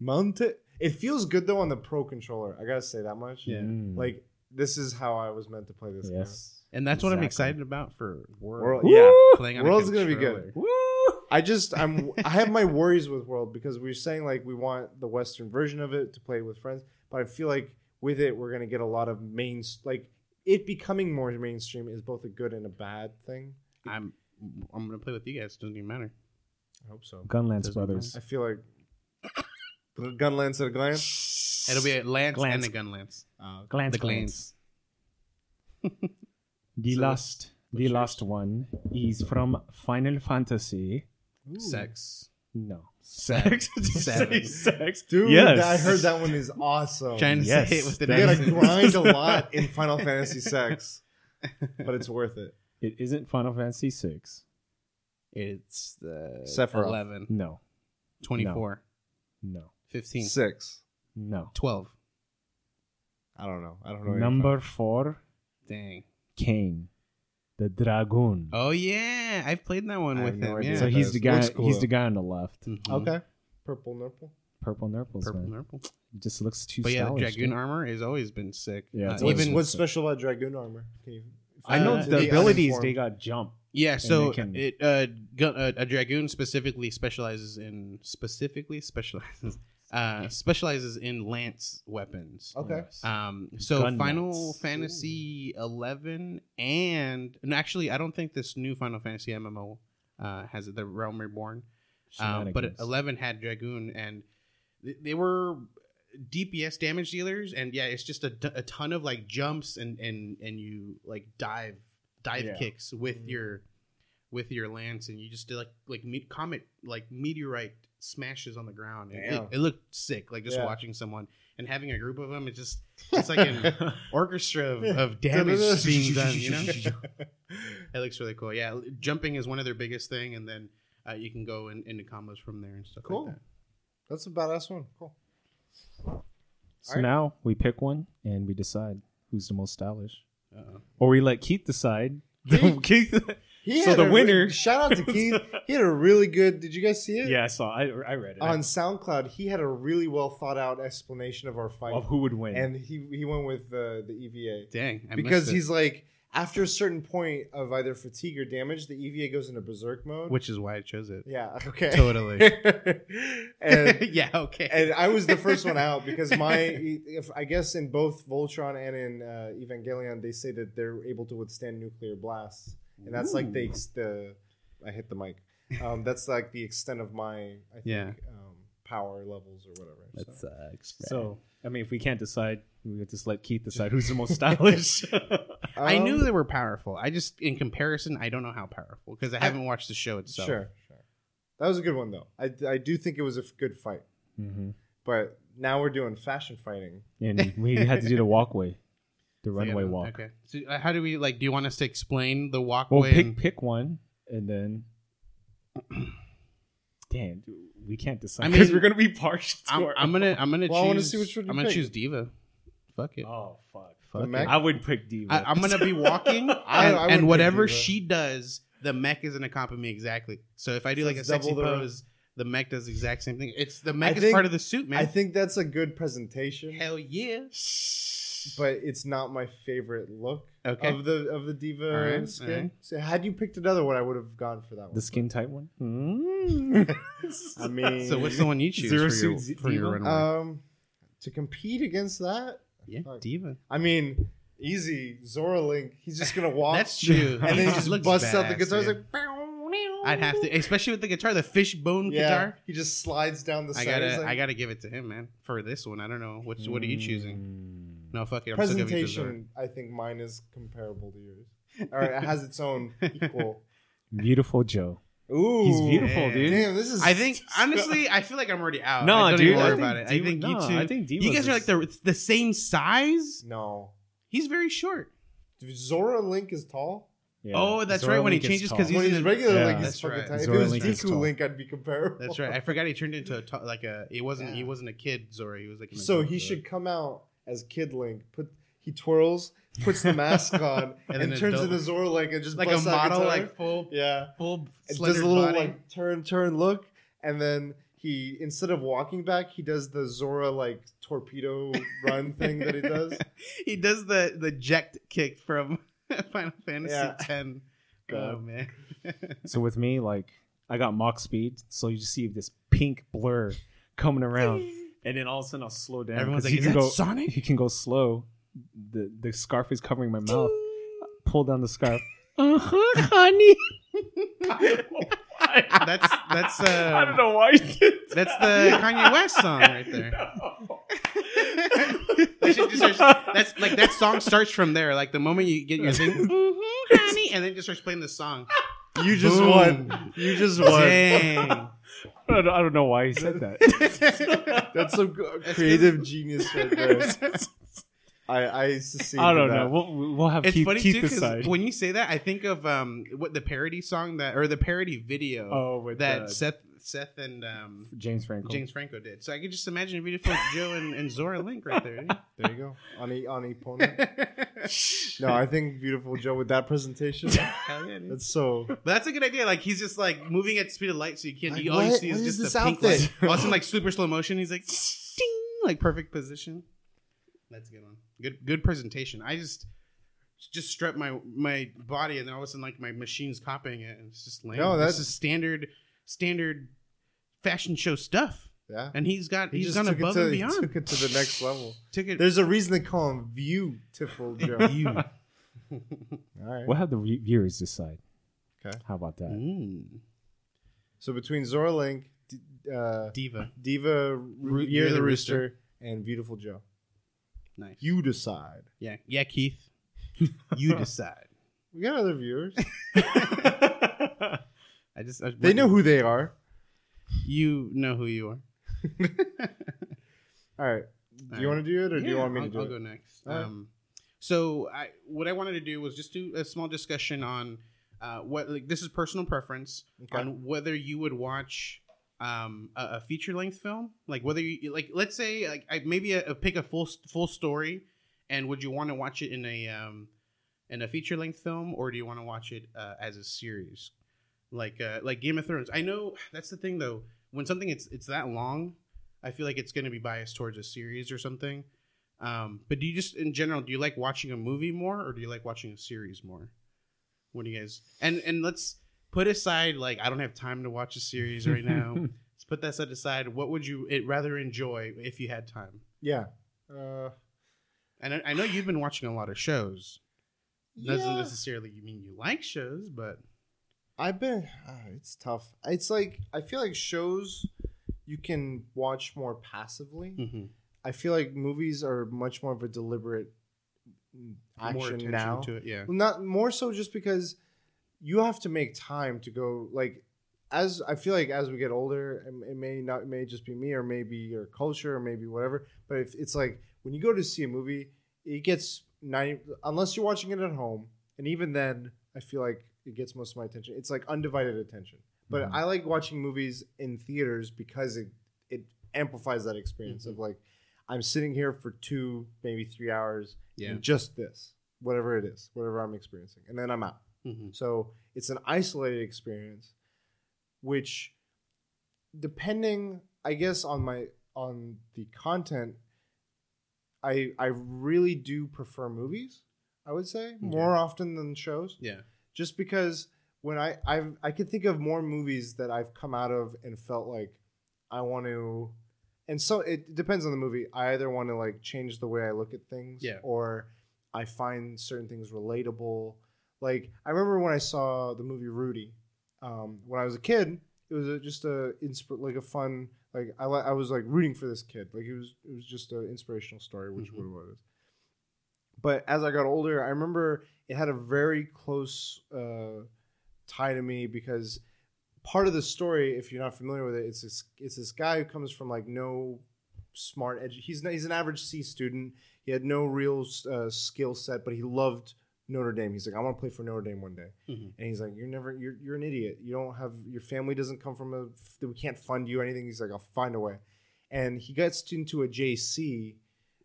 [SPEAKER 1] Mount it. It feels good though on the pro controller. I gotta say that much.
[SPEAKER 2] Yeah.
[SPEAKER 3] Mm.
[SPEAKER 1] Like this is how I was meant to play this.
[SPEAKER 3] yes.
[SPEAKER 2] And that's what I'm excited about for World.
[SPEAKER 1] World, yeah.
[SPEAKER 2] Playing on
[SPEAKER 1] World's
[SPEAKER 2] a
[SPEAKER 1] gonna be good.
[SPEAKER 3] Woo!
[SPEAKER 1] I just I'm I have my worries with World because we are saying like we want the Western version of it to play with friends, but I feel like with it we're gonna get a lot of main like it becoming more mainstream is both a good and a bad thing.
[SPEAKER 2] I'm I'm gonna play with you guys. Doesn't even matter.
[SPEAKER 1] I hope so.
[SPEAKER 3] Gunlance
[SPEAKER 2] Doesn't
[SPEAKER 3] Brothers.
[SPEAKER 1] I feel like the gun at a glance.
[SPEAKER 2] It'll be a lance,
[SPEAKER 3] Glance.
[SPEAKER 2] and a gun lance.
[SPEAKER 3] Uh, glance,
[SPEAKER 2] the
[SPEAKER 3] glance.
[SPEAKER 2] glance.
[SPEAKER 3] The
[SPEAKER 2] So
[SPEAKER 3] last, the last one is from Final Fantasy.
[SPEAKER 2] Sex.
[SPEAKER 3] No,
[SPEAKER 2] Sex.
[SPEAKER 3] Did you
[SPEAKER 2] Seven.
[SPEAKER 3] say sex.
[SPEAKER 1] Dude,
[SPEAKER 3] Yes.
[SPEAKER 1] I heard that one is awesome.
[SPEAKER 2] Trying to
[SPEAKER 3] Yes,
[SPEAKER 2] say it with the
[SPEAKER 3] that
[SPEAKER 1] you gotta
[SPEAKER 3] is-
[SPEAKER 1] grind a lot in Final Fantasy sex, but it's worth it.
[SPEAKER 3] It isn't Final Fantasy six.
[SPEAKER 2] It's the
[SPEAKER 1] Sephiroth.
[SPEAKER 2] 11,
[SPEAKER 3] No,
[SPEAKER 2] 24,
[SPEAKER 3] no,
[SPEAKER 2] 15,
[SPEAKER 1] Six.
[SPEAKER 3] no.
[SPEAKER 2] 12.
[SPEAKER 1] I don't know. I don't know. any
[SPEAKER 3] Number four,
[SPEAKER 2] Dang.
[SPEAKER 3] Kain, the dragoon.
[SPEAKER 2] Oh yeah, I've played that one
[SPEAKER 1] I
[SPEAKER 2] with
[SPEAKER 1] have no
[SPEAKER 2] him.
[SPEAKER 1] idea.
[SPEAKER 2] Yeah.
[SPEAKER 3] so
[SPEAKER 1] it
[SPEAKER 3] he's the guy.
[SPEAKER 1] Looks cool,
[SPEAKER 3] he's the guy on the left.
[SPEAKER 2] Mhm.
[SPEAKER 1] Okay. Purple nurple.
[SPEAKER 3] Purple nurples,
[SPEAKER 2] Purple
[SPEAKER 3] man.
[SPEAKER 2] purple.
[SPEAKER 3] It just looks too
[SPEAKER 2] But yeah, the
[SPEAKER 3] stylish.
[SPEAKER 2] dragoon
[SPEAKER 3] dude.
[SPEAKER 2] armor has always been sick.
[SPEAKER 3] Yeah,
[SPEAKER 2] Uh,
[SPEAKER 3] it's
[SPEAKER 1] What's,
[SPEAKER 2] even
[SPEAKER 1] what's special about Dragoon armor? Can you,
[SPEAKER 3] I know
[SPEAKER 2] Uh,
[SPEAKER 3] the
[SPEAKER 1] the
[SPEAKER 3] abilities.
[SPEAKER 1] uninformed-
[SPEAKER 3] They got jump.
[SPEAKER 2] yeah. So
[SPEAKER 3] can-
[SPEAKER 2] it uh, gu- uh, a dragoon specifically specializes in specifically specializes uh specializes in lance weapons.
[SPEAKER 1] Okay.
[SPEAKER 2] Um, so
[SPEAKER 3] Gun
[SPEAKER 2] Final
[SPEAKER 3] nuts.
[SPEAKER 2] Fantasy eleven and and actually I don't think this new Final Fantasy MMO uh, has the Realm Reborn. Um, but eleven had Dragoon and th- they were DPS damage dealers and yeah, it's just a, t- a ton of like jumps and and and you like dive dive
[SPEAKER 3] Yeah.
[SPEAKER 2] kicks with
[SPEAKER 1] Mhm.
[SPEAKER 2] your with your lance and you just did like like me- comet like meteorite smashes on the ground. And It,
[SPEAKER 1] Damn.
[SPEAKER 2] it looked sick, like just
[SPEAKER 1] Yeah.
[SPEAKER 2] watching someone and having a group of them. It just it's like an orchestra of, of damage being done. You know, it looks really cool. Yeah, jumping is one of their biggest thing, and then uh, you can go in, into combos from there and stuff
[SPEAKER 1] Cool.
[SPEAKER 2] like that.
[SPEAKER 1] That's a badass one. Cool.
[SPEAKER 3] So
[SPEAKER 1] Alright.
[SPEAKER 3] now we pick one and we decide who's the most stylish,
[SPEAKER 2] Uh-oh.
[SPEAKER 3] or we let Keith decide.
[SPEAKER 1] Keith?
[SPEAKER 3] Keith.
[SPEAKER 1] He
[SPEAKER 3] So the
[SPEAKER 1] a
[SPEAKER 3] winner-
[SPEAKER 1] shout out to Keith. He had a really good. Did you guys see it?
[SPEAKER 3] yeah, I saw. I, I read it.
[SPEAKER 1] On SoundCloud, he had a really well thought out explanation of our fight,
[SPEAKER 3] of who would win.
[SPEAKER 1] and he he went with the the EVA
[SPEAKER 2] Dang, I
[SPEAKER 1] because he's like after a certain point of either fatigue or damage, the EVA goes into berserk mode.
[SPEAKER 2] which is why I chose it.
[SPEAKER 1] yeah, okay,
[SPEAKER 2] Totally.
[SPEAKER 1] and
[SPEAKER 2] yeah. Okay.
[SPEAKER 1] and I was the first one out because my if I guess in both Voltron and in uh, Evangelion they say that they're able to withstand nuclear blasts, and that's like the ex- the I hit the mic. Um, that's like the extent of my I think
[SPEAKER 2] Yeah.
[SPEAKER 1] um, power levels or whatever.
[SPEAKER 2] That
[SPEAKER 1] so.
[SPEAKER 2] sucks.
[SPEAKER 3] so I mean, if we can't decide, we could just let Keith decide who's the most stylish.
[SPEAKER 2] I knew
[SPEAKER 1] Um,
[SPEAKER 2] they were powerful. I just, in comparison, I don't know how powerful because I haven't watched the show itself.
[SPEAKER 1] Sure, sure. That was a good one though. I, I do think it was a f- good fight,
[SPEAKER 3] hmm
[SPEAKER 1] but now we're doing fashion fighting.
[SPEAKER 3] And we had to do the walkway, the
[SPEAKER 2] So, yeah,
[SPEAKER 3] runway walk.
[SPEAKER 2] Okay. So uh, how do we like? Do you want us to explain the walkway?
[SPEAKER 3] Well, pick
[SPEAKER 2] and-
[SPEAKER 3] pick one, and then. Damn, dude, we can't decide
[SPEAKER 2] I
[SPEAKER 3] because
[SPEAKER 2] mean,
[SPEAKER 3] we're gonna be partial.
[SPEAKER 2] I'm,
[SPEAKER 3] our
[SPEAKER 2] I'm gonna I'm gonna
[SPEAKER 1] Well, I wanna
[SPEAKER 2] choose.
[SPEAKER 1] see which one you
[SPEAKER 2] I'm gonna choose D.Va. Fuck it.
[SPEAKER 3] Oh fuck!
[SPEAKER 2] Fuck it.
[SPEAKER 1] mech?
[SPEAKER 3] I would pick D.Va.
[SPEAKER 2] I, I'm gonna be walking, and,
[SPEAKER 1] I- I
[SPEAKER 2] and whatever she does, the mech is gonna copy me exactly. So if I do
[SPEAKER 1] So
[SPEAKER 2] like a sexy
[SPEAKER 1] the-
[SPEAKER 2] pose, the mech does the exact same thing. It's the mech
[SPEAKER 1] I
[SPEAKER 2] is
[SPEAKER 1] think-
[SPEAKER 2] part of the suit, man.
[SPEAKER 1] I think that's a good presentation,
[SPEAKER 2] Hell yeah.
[SPEAKER 1] But it's not my favorite look
[SPEAKER 2] Okay.
[SPEAKER 1] of the of the D.Va
[SPEAKER 2] All right,
[SPEAKER 1] skin.
[SPEAKER 2] all right.
[SPEAKER 1] So had you picked another one, I would have gone for that one.
[SPEAKER 3] the skin tight one. Mm.
[SPEAKER 1] I mean,
[SPEAKER 2] So what's the one you choose
[SPEAKER 3] Zero
[SPEAKER 2] for your,
[SPEAKER 3] Suit
[SPEAKER 2] for your D.Va?
[SPEAKER 1] um to compete against that?
[SPEAKER 2] yeah,
[SPEAKER 1] fuck.
[SPEAKER 2] D.Va.
[SPEAKER 1] I mean, easy Zora Link. He's just gonna walk.
[SPEAKER 2] That's true.
[SPEAKER 1] And then he
[SPEAKER 2] He
[SPEAKER 1] just
[SPEAKER 2] looks
[SPEAKER 1] busts out the
[SPEAKER 2] badass,
[SPEAKER 1] guitar. He's like, "Bow.
[SPEAKER 2] I'd have to, especially with the guitar, the fishbone
[SPEAKER 1] yeah.
[SPEAKER 2] guitar.
[SPEAKER 1] He just slides down the
[SPEAKER 2] I
[SPEAKER 1] side.
[SPEAKER 2] Gotta,
[SPEAKER 1] like-
[SPEAKER 2] I gotta give it to him, man. For this one, I don't know. What's, what are you choosing? No, fuck it. I'm still giving it to
[SPEAKER 1] presentation. I think mine is comparable to yours. All right, it has its own equal.
[SPEAKER 3] Viewtiful Joe.
[SPEAKER 1] Ooh,
[SPEAKER 3] He's beautiful,
[SPEAKER 2] Yeah.
[SPEAKER 3] dude.
[SPEAKER 1] Damn, this is.
[SPEAKER 2] I think honestly, I feel like I'm already out.
[SPEAKER 3] No,
[SPEAKER 2] I don't
[SPEAKER 3] dude,
[SPEAKER 2] even
[SPEAKER 3] I
[SPEAKER 2] worry
[SPEAKER 3] think
[SPEAKER 2] about it. I
[SPEAKER 3] D.Va-
[SPEAKER 2] think you two.
[SPEAKER 3] I think
[SPEAKER 2] you
[SPEAKER 3] D.Va's
[SPEAKER 2] guys are like the the same size.
[SPEAKER 1] no.
[SPEAKER 2] He's very short.
[SPEAKER 1] Zora Link is tall.
[SPEAKER 3] Yeah.
[SPEAKER 2] Oh, that's
[SPEAKER 3] Zora
[SPEAKER 2] right, when he
[SPEAKER 3] Link gets
[SPEAKER 2] changes 'cause
[SPEAKER 3] tall.
[SPEAKER 2] he's
[SPEAKER 1] when he's regular
[SPEAKER 3] Yeah.
[SPEAKER 1] Link, he's fucking
[SPEAKER 2] right.
[SPEAKER 1] tiny. If it was
[SPEAKER 3] Link
[SPEAKER 1] Deku. Link, I'd be comparable.
[SPEAKER 2] That's right. I forgot he turned into a like a. He wasn't. He wasn't a kid Zora. He was like. An
[SPEAKER 1] So he
[SPEAKER 2] Zora.
[SPEAKER 1] should come out as Kid Link. Put he twirls, puts the mask on,
[SPEAKER 2] And
[SPEAKER 1] and,
[SPEAKER 2] then
[SPEAKER 1] turns into Zora Link and just
[SPEAKER 2] like a
[SPEAKER 1] busts out
[SPEAKER 2] model,
[SPEAKER 1] guitar.
[SPEAKER 2] like full,
[SPEAKER 1] yeah.
[SPEAKER 2] full
[SPEAKER 1] It
[SPEAKER 2] slender
[SPEAKER 1] does a little
[SPEAKER 2] body.
[SPEAKER 1] like turn, turn, look, and then he instead of walking back, he does the Zora like torpedo run thing that he does.
[SPEAKER 2] he does the the jet kick from Final Fantasy
[SPEAKER 1] Yeah.
[SPEAKER 2] X. Oh man.
[SPEAKER 3] So with me, like I got Mach speed, so you just see this pink blur coming around, and then all of a sudden I'll slow down.
[SPEAKER 2] Everyone's like,
[SPEAKER 3] he
[SPEAKER 2] "Is
[SPEAKER 3] can
[SPEAKER 2] that
[SPEAKER 3] go,
[SPEAKER 2] Sonic?"
[SPEAKER 3] He can go slow. The the scarf is covering my mouth. Pull down the scarf. Uh huh, honey.
[SPEAKER 2] That's that's uh,
[SPEAKER 3] I don't know why. You did
[SPEAKER 2] That's the Kanye West song right there. That shit just starts- that's like that song starts from there. Like the moment you get your thing, "Mhm, honey, and then it just starts playing the song.
[SPEAKER 1] You just
[SPEAKER 2] Boom.
[SPEAKER 1] won. You just won.
[SPEAKER 2] Dang.
[SPEAKER 3] I don't, I don't know why he said that.
[SPEAKER 1] That's some creative genius right there. I I used to see.
[SPEAKER 3] I don't know. We'll, we'll have
[SPEAKER 2] it's
[SPEAKER 3] Keith,
[SPEAKER 2] funny
[SPEAKER 3] Keith
[SPEAKER 2] too because
[SPEAKER 3] decide.
[SPEAKER 2] when you say that, I think of um what the parody song that or the parody video
[SPEAKER 3] oh,
[SPEAKER 2] that
[SPEAKER 3] uh,
[SPEAKER 2] Seth Seth and um
[SPEAKER 3] James Franco.
[SPEAKER 2] James Franco did. So I could just imagine Viewtiful Joe and, and Zora Link right there.
[SPEAKER 1] There you go. On a on a pony. No, I think Viewtiful Joe with that presentation.
[SPEAKER 2] Hell yeah, dude.
[SPEAKER 1] That's so.
[SPEAKER 2] But that's a good idea. Like he's just like moving at the speed of light, so you can't.
[SPEAKER 1] Like,
[SPEAKER 2] you, all you
[SPEAKER 1] what?
[SPEAKER 2] see is
[SPEAKER 1] What is
[SPEAKER 2] just
[SPEAKER 1] this
[SPEAKER 2] a pink
[SPEAKER 1] outfit?
[SPEAKER 2] light. Also, like super slow motion. He's like, ding, like perfect position. That's a good one. Good, good presentation. I just just strut my my body, and then all of a sudden, like my machine's copying it, and it's just lame.
[SPEAKER 1] No,
[SPEAKER 2] this
[SPEAKER 1] that's-
[SPEAKER 2] is standard standard fashion show stuff.
[SPEAKER 1] Yeah.
[SPEAKER 2] And he's got
[SPEAKER 1] He
[SPEAKER 2] he's
[SPEAKER 1] just
[SPEAKER 2] gone
[SPEAKER 1] took it,
[SPEAKER 2] above
[SPEAKER 1] to,
[SPEAKER 2] and
[SPEAKER 1] he
[SPEAKER 2] beyond.
[SPEAKER 1] took it to the next level.
[SPEAKER 2] Took it.
[SPEAKER 1] There's a reason they call him View Beautiful Joe.
[SPEAKER 2] View.
[SPEAKER 1] All right.
[SPEAKER 3] We'll have the re- viewers decide.
[SPEAKER 1] Okay.
[SPEAKER 3] How about that?
[SPEAKER 2] Mm,
[SPEAKER 1] So between Zora Link, D- uh,
[SPEAKER 2] D.Va.
[SPEAKER 1] D.Va,
[SPEAKER 2] Ro-
[SPEAKER 1] Year the Rooster, and Viewtiful Joe,
[SPEAKER 2] Nice.
[SPEAKER 1] you decide.
[SPEAKER 2] yeah, yeah, Keith. You decide.
[SPEAKER 1] We got other viewers.
[SPEAKER 2] I just I,
[SPEAKER 1] they know who they are.
[SPEAKER 2] You know who you are.
[SPEAKER 1] All right. Do you want to do it, or do you
[SPEAKER 2] Yeah,
[SPEAKER 1] want me
[SPEAKER 2] I'll,
[SPEAKER 1] to do
[SPEAKER 2] I'll
[SPEAKER 1] it?
[SPEAKER 2] go next.
[SPEAKER 1] All right.
[SPEAKER 2] Um, so I, what I wanted to do was just do a small discussion on uh, what like this is personal preference
[SPEAKER 1] Okay.
[SPEAKER 2] on whether you would watch um, a, a feature length film, like whether you like, let's say like I, maybe a, a pick a full full story, and would you want to watch it in a um, in a feature length film, or do you want to watch it uh, as a series, like uh, like Game of Thrones? I know that's the thing though. When something it's it's that long, I feel like it's going to be biased towards a series or something. Um, but do you just in general do you like watching a movie more or do you like watching a series more? What do you guys and and let's put aside like I don't have time to watch a series right now. let's put that set aside. What would you it rather enjoy if you had time?
[SPEAKER 1] Yeah. Uh,
[SPEAKER 2] And I, I know you've been watching a lot of shows. Doesn't
[SPEAKER 1] yeah.
[SPEAKER 2] necessarily mean you like shows, but
[SPEAKER 1] I've been. Uh, it's tough. It's like I feel like shows you can watch more passively.
[SPEAKER 2] mhm.
[SPEAKER 1] I feel like movies are much more of a deliberate action now.
[SPEAKER 2] to it. Yeah,
[SPEAKER 1] not more so just because you have to make time to go like as I feel like as we get older, it may not it may just be me or maybe your culture or maybe whatever. But if it's like when you go to see a movie, it gets ninety unless you're watching it at home, and even then, I feel like it gets most of my attention. It's like undivided attention. But
[SPEAKER 3] Mhm.
[SPEAKER 1] I like watching movies in theaters because it it amplifies that experience of like I'm sitting here for two maybe three hours
[SPEAKER 2] yeah.
[SPEAKER 1] and just this, whatever it is, whatever I'm experiencing, and then I'm out.
[SPEAKER 2] Mhm.
[SPEAKER 1] So it's an isolated experience, which, depending, I guess, on my on the content, I I really do prefer movies. I would say more often than shows,
[SPEAKER 2] Yeah.
[SPEAKER 1] Just because when I I I could think of more movies that I've come out of and felt like I want to. And so it depends on the movie. I either want to like change the way I look at things,
[SPEAKER 2] Yeah.
[SPEAKER 1] or I find certain things relatable. Like I remember when I saw the movie Rudy, um, when I was a kid. It was a, just a insp- like a fun like I I was like rooting for this kid. Like it was it was just an inspirational story, which
[SPEAKER 2] Mhm.
[SPEAKER 1] what it was. But as I got older, I remember it had a very close uh, tie to me because part of the story, if you're not familiar with it, it's this it's this guy who comes from like no smart edu- he's not, he's an average C student. He had no real uh, skill set, but he loved Notre Dame. He's like, I want to play for Notre Dame one day.
[SPEAKER 2] Mhm.
[SPEAKER 1] And he's like, you're never, you're, you're an idiot. You don't have your family doesn't come from a, we can't fund you or anything. He's like, I'll find a way. And he gets into a JC,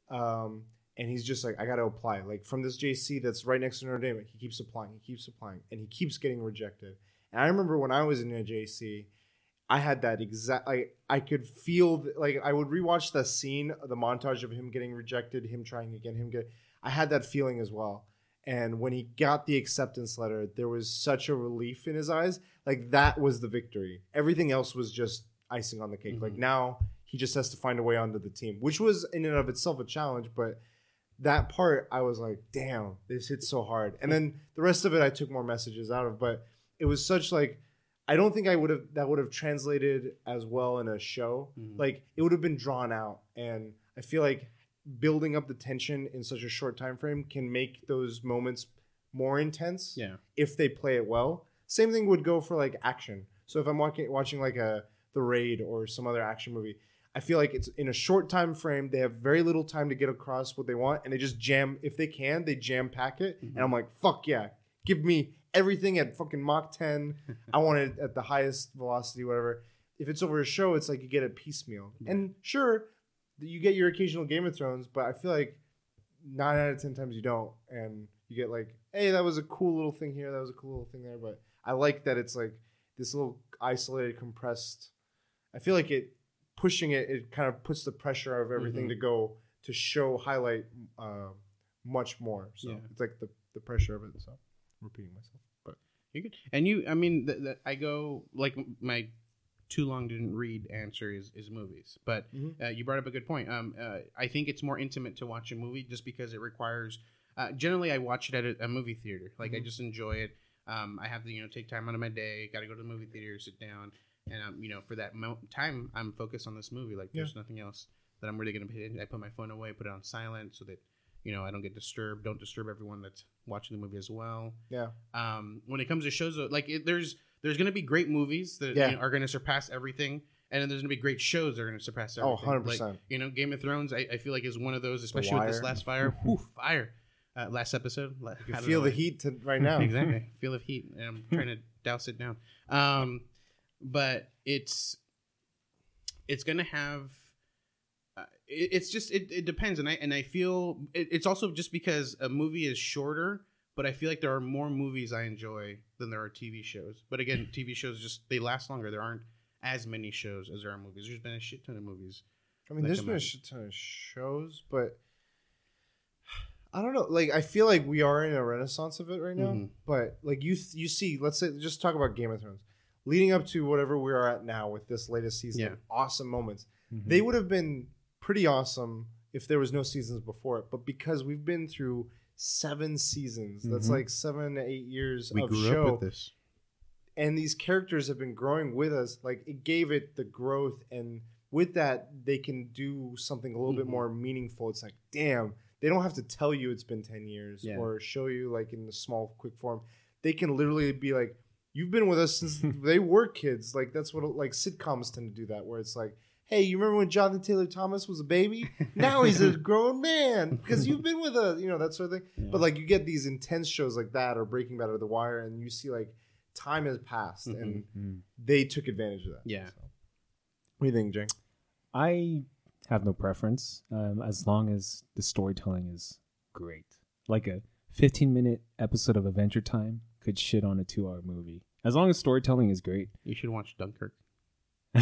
[SPEAKER 1] um, and he's just like, I got to apply. Like from this JC that's right next to Notre Dame, he keeps applying, he keeps applying, and he keeps getting rejected. And I remember when I was in a JC, I had that exact. Like I could feel th- like I would rewatch the scene, the montage of him getting rejected, him trying again, him get. I had that feeling as well. And when he got the acceptance letter, there was such a relief in his eyes. Like that was the victory. Everything else was just icing on the cake. Like
[SPEAKER 2] Mhm.
[SPEAKER 1] now he just has to find a way onto the team, which was in and of itself a challenge. But that part, I was like, damn, this hits so hard. And then the rest of it, I took more messages out of. But it was such like, I don't think I would have that would have translated as well in a show.
[SPEAKER 2] Mhm.
[SPEAKER 1] Like it would have been drawn out, and I feel like building up the tension in such a short time frame can make those moments more intense
[SPEAKER 2] Yeah.
[SPEAKER 1] if they play it well. Same thing would go for like action. So if I'm watching watching like a The Raid or some other action movie, I feel like it's in a short time frame. They have very little time to get across what they want, and they just jam. If they can, they jam pack it, and mm-hmm. I'm like, fuck yeah, give me everything at fucking Mach 10. I want it at the highest velocity, whatever. If it's over a show, it's like you get it piecemeal. And sure, you get your occasional Game of Thrones, but I feel like nine out of ten times you don't, and you get like, hey, that was a cool little thing here, that was a cool little thing there. But I like that it's like this little isolated, compressed. I feel like it pushing it, it kind of puts the pressure of everything
[SPEAKER 2] Mhm.
[SPEAKER 1] to go to show highlight uh, much more. So
[SPEAKER 2] Yeah.
[SPEAKER 1] it's like the the pressure of it. So I'm repeating myself, but
[SPEAKER 2] You're good. And you, I mean, the, the, I go like my too long didn't read answer is, is movies, but
[SPEAKER 1] Mhm.
[SPEAKER 2] uh, you brought up a good point. Um, uh, I think it's more intimate to watch a movie just because it requires. Uh, generally, I watch it at a, a movie theater. Like I
[SPEAKER 1] Mhm.
[SPEAKER 2] just enjoy it. Um, I have to you know take time out of my day. Got to go to the movie theater, sit down, and um, you know for that mo- time I'm focused on this movie. Like there's nothing else that I'm really gonna pay. attention- I put my phone away, put it on silent so that you know I don't get disturbed. Don't disturb everyone that's watching the movie as well
[SPEAKER 1] yeah,
[SPEAKER 2] um, when it comes to shows, like it, there's there's gonna be great movies that
[SPEAKER 1] Yeah.
[SPEAKER 2] you know, are gonna surpass everything, and then there's gonna be great shows that are gonna surpass
[SPEAKER 1] Oh,
[SPEAKER 2] everything.
[SPEAKER 1] 100%.
[SPEAKER 2] Like, you know, Game of Thrones, I, I feel like is one of those, especially with this last fire, whew, fire, uh, last episode.
[SPEAKER 1] you
[SPEAKER 2] I
[SPEAKER 1] feel
[SPEAKER 2] know
[SPEAKER 1] the heat to, right now.
[SPEAKER 2] exactly, feel the heat, and I'm trying to douse it down. Um, but it's it's gonna have. Uh, it, it's just it, it depends, and I and I feel it, it's also just because a movie is shorter, but I feel like there are more movies I enjoy than there are TV shows. But again, TV shows just they last longer. There aren't as many shows as there are movies. There's been a shit ton of movies.
[SPEAKER 1] I mean, there's been a shit ton of shows, but I don't know. Like, I feel like we are in a renaissance of it right now.
[SPEAKER 2] Mhm.
[SPEAKER 1] But like you, you see, let's say, just talk about Game of Thrones, leading up to whatever we are at now with this latest season.
[SPEAKER 2] Yeah.
[SPEAKER 1] Awesome moments.
[SPEAKER 3] Mhm.
[SPEAKER 1] They would have been pretty awesome if there was no seasons before it, but because we've been through seven seasons, that's
[SPEAKER 3] Mhm.
[SPEAKER 1] like seven to eight years
[SPEAKER 2] We
[SPEAKER 1] of show
[SPEAKER 2] this.
[SPEAKER 1] and these characters have been growing with us like it gave it the growth and with that they can do something a little bit
[SPEAKER 2] Mhm.
[SPEAKER 1] more meaningful it's like damn they don't have to tell you it's been 10 years
[SPEAKER 2] Yeah.
[SPEAKER 1] or show you like in the small quick form they can literally be like you've been with us since they were kids like that's what like sitcoms tend to do that where it's like hey you remember when jonathan taylor thomas was a baby now he's a grown man because you've been with us you know that sort of thing
[SPEAKER 3] Yeah.
[SPEAKER 1] but like you get these intense shows like that or breaking bad or the wire and you see like time has passed
[SPEAKER 2] Mhm.
[SPEAKER 1] and
[SPEAKER 3] Mm.
[SPEAKER 1] they took advantage of that.
[SPEAKER 2] Yeah.
[SPEAKER 1] So. What do you think, Jay?
[SPEAKER 3] I have no preference um, as long as the storytelling is great. Like a 15 minute episode of Adventure Time could shit on a two hour movie. As long as storytelling is great.
[SPEAKER 2] You should watch Dunkirk.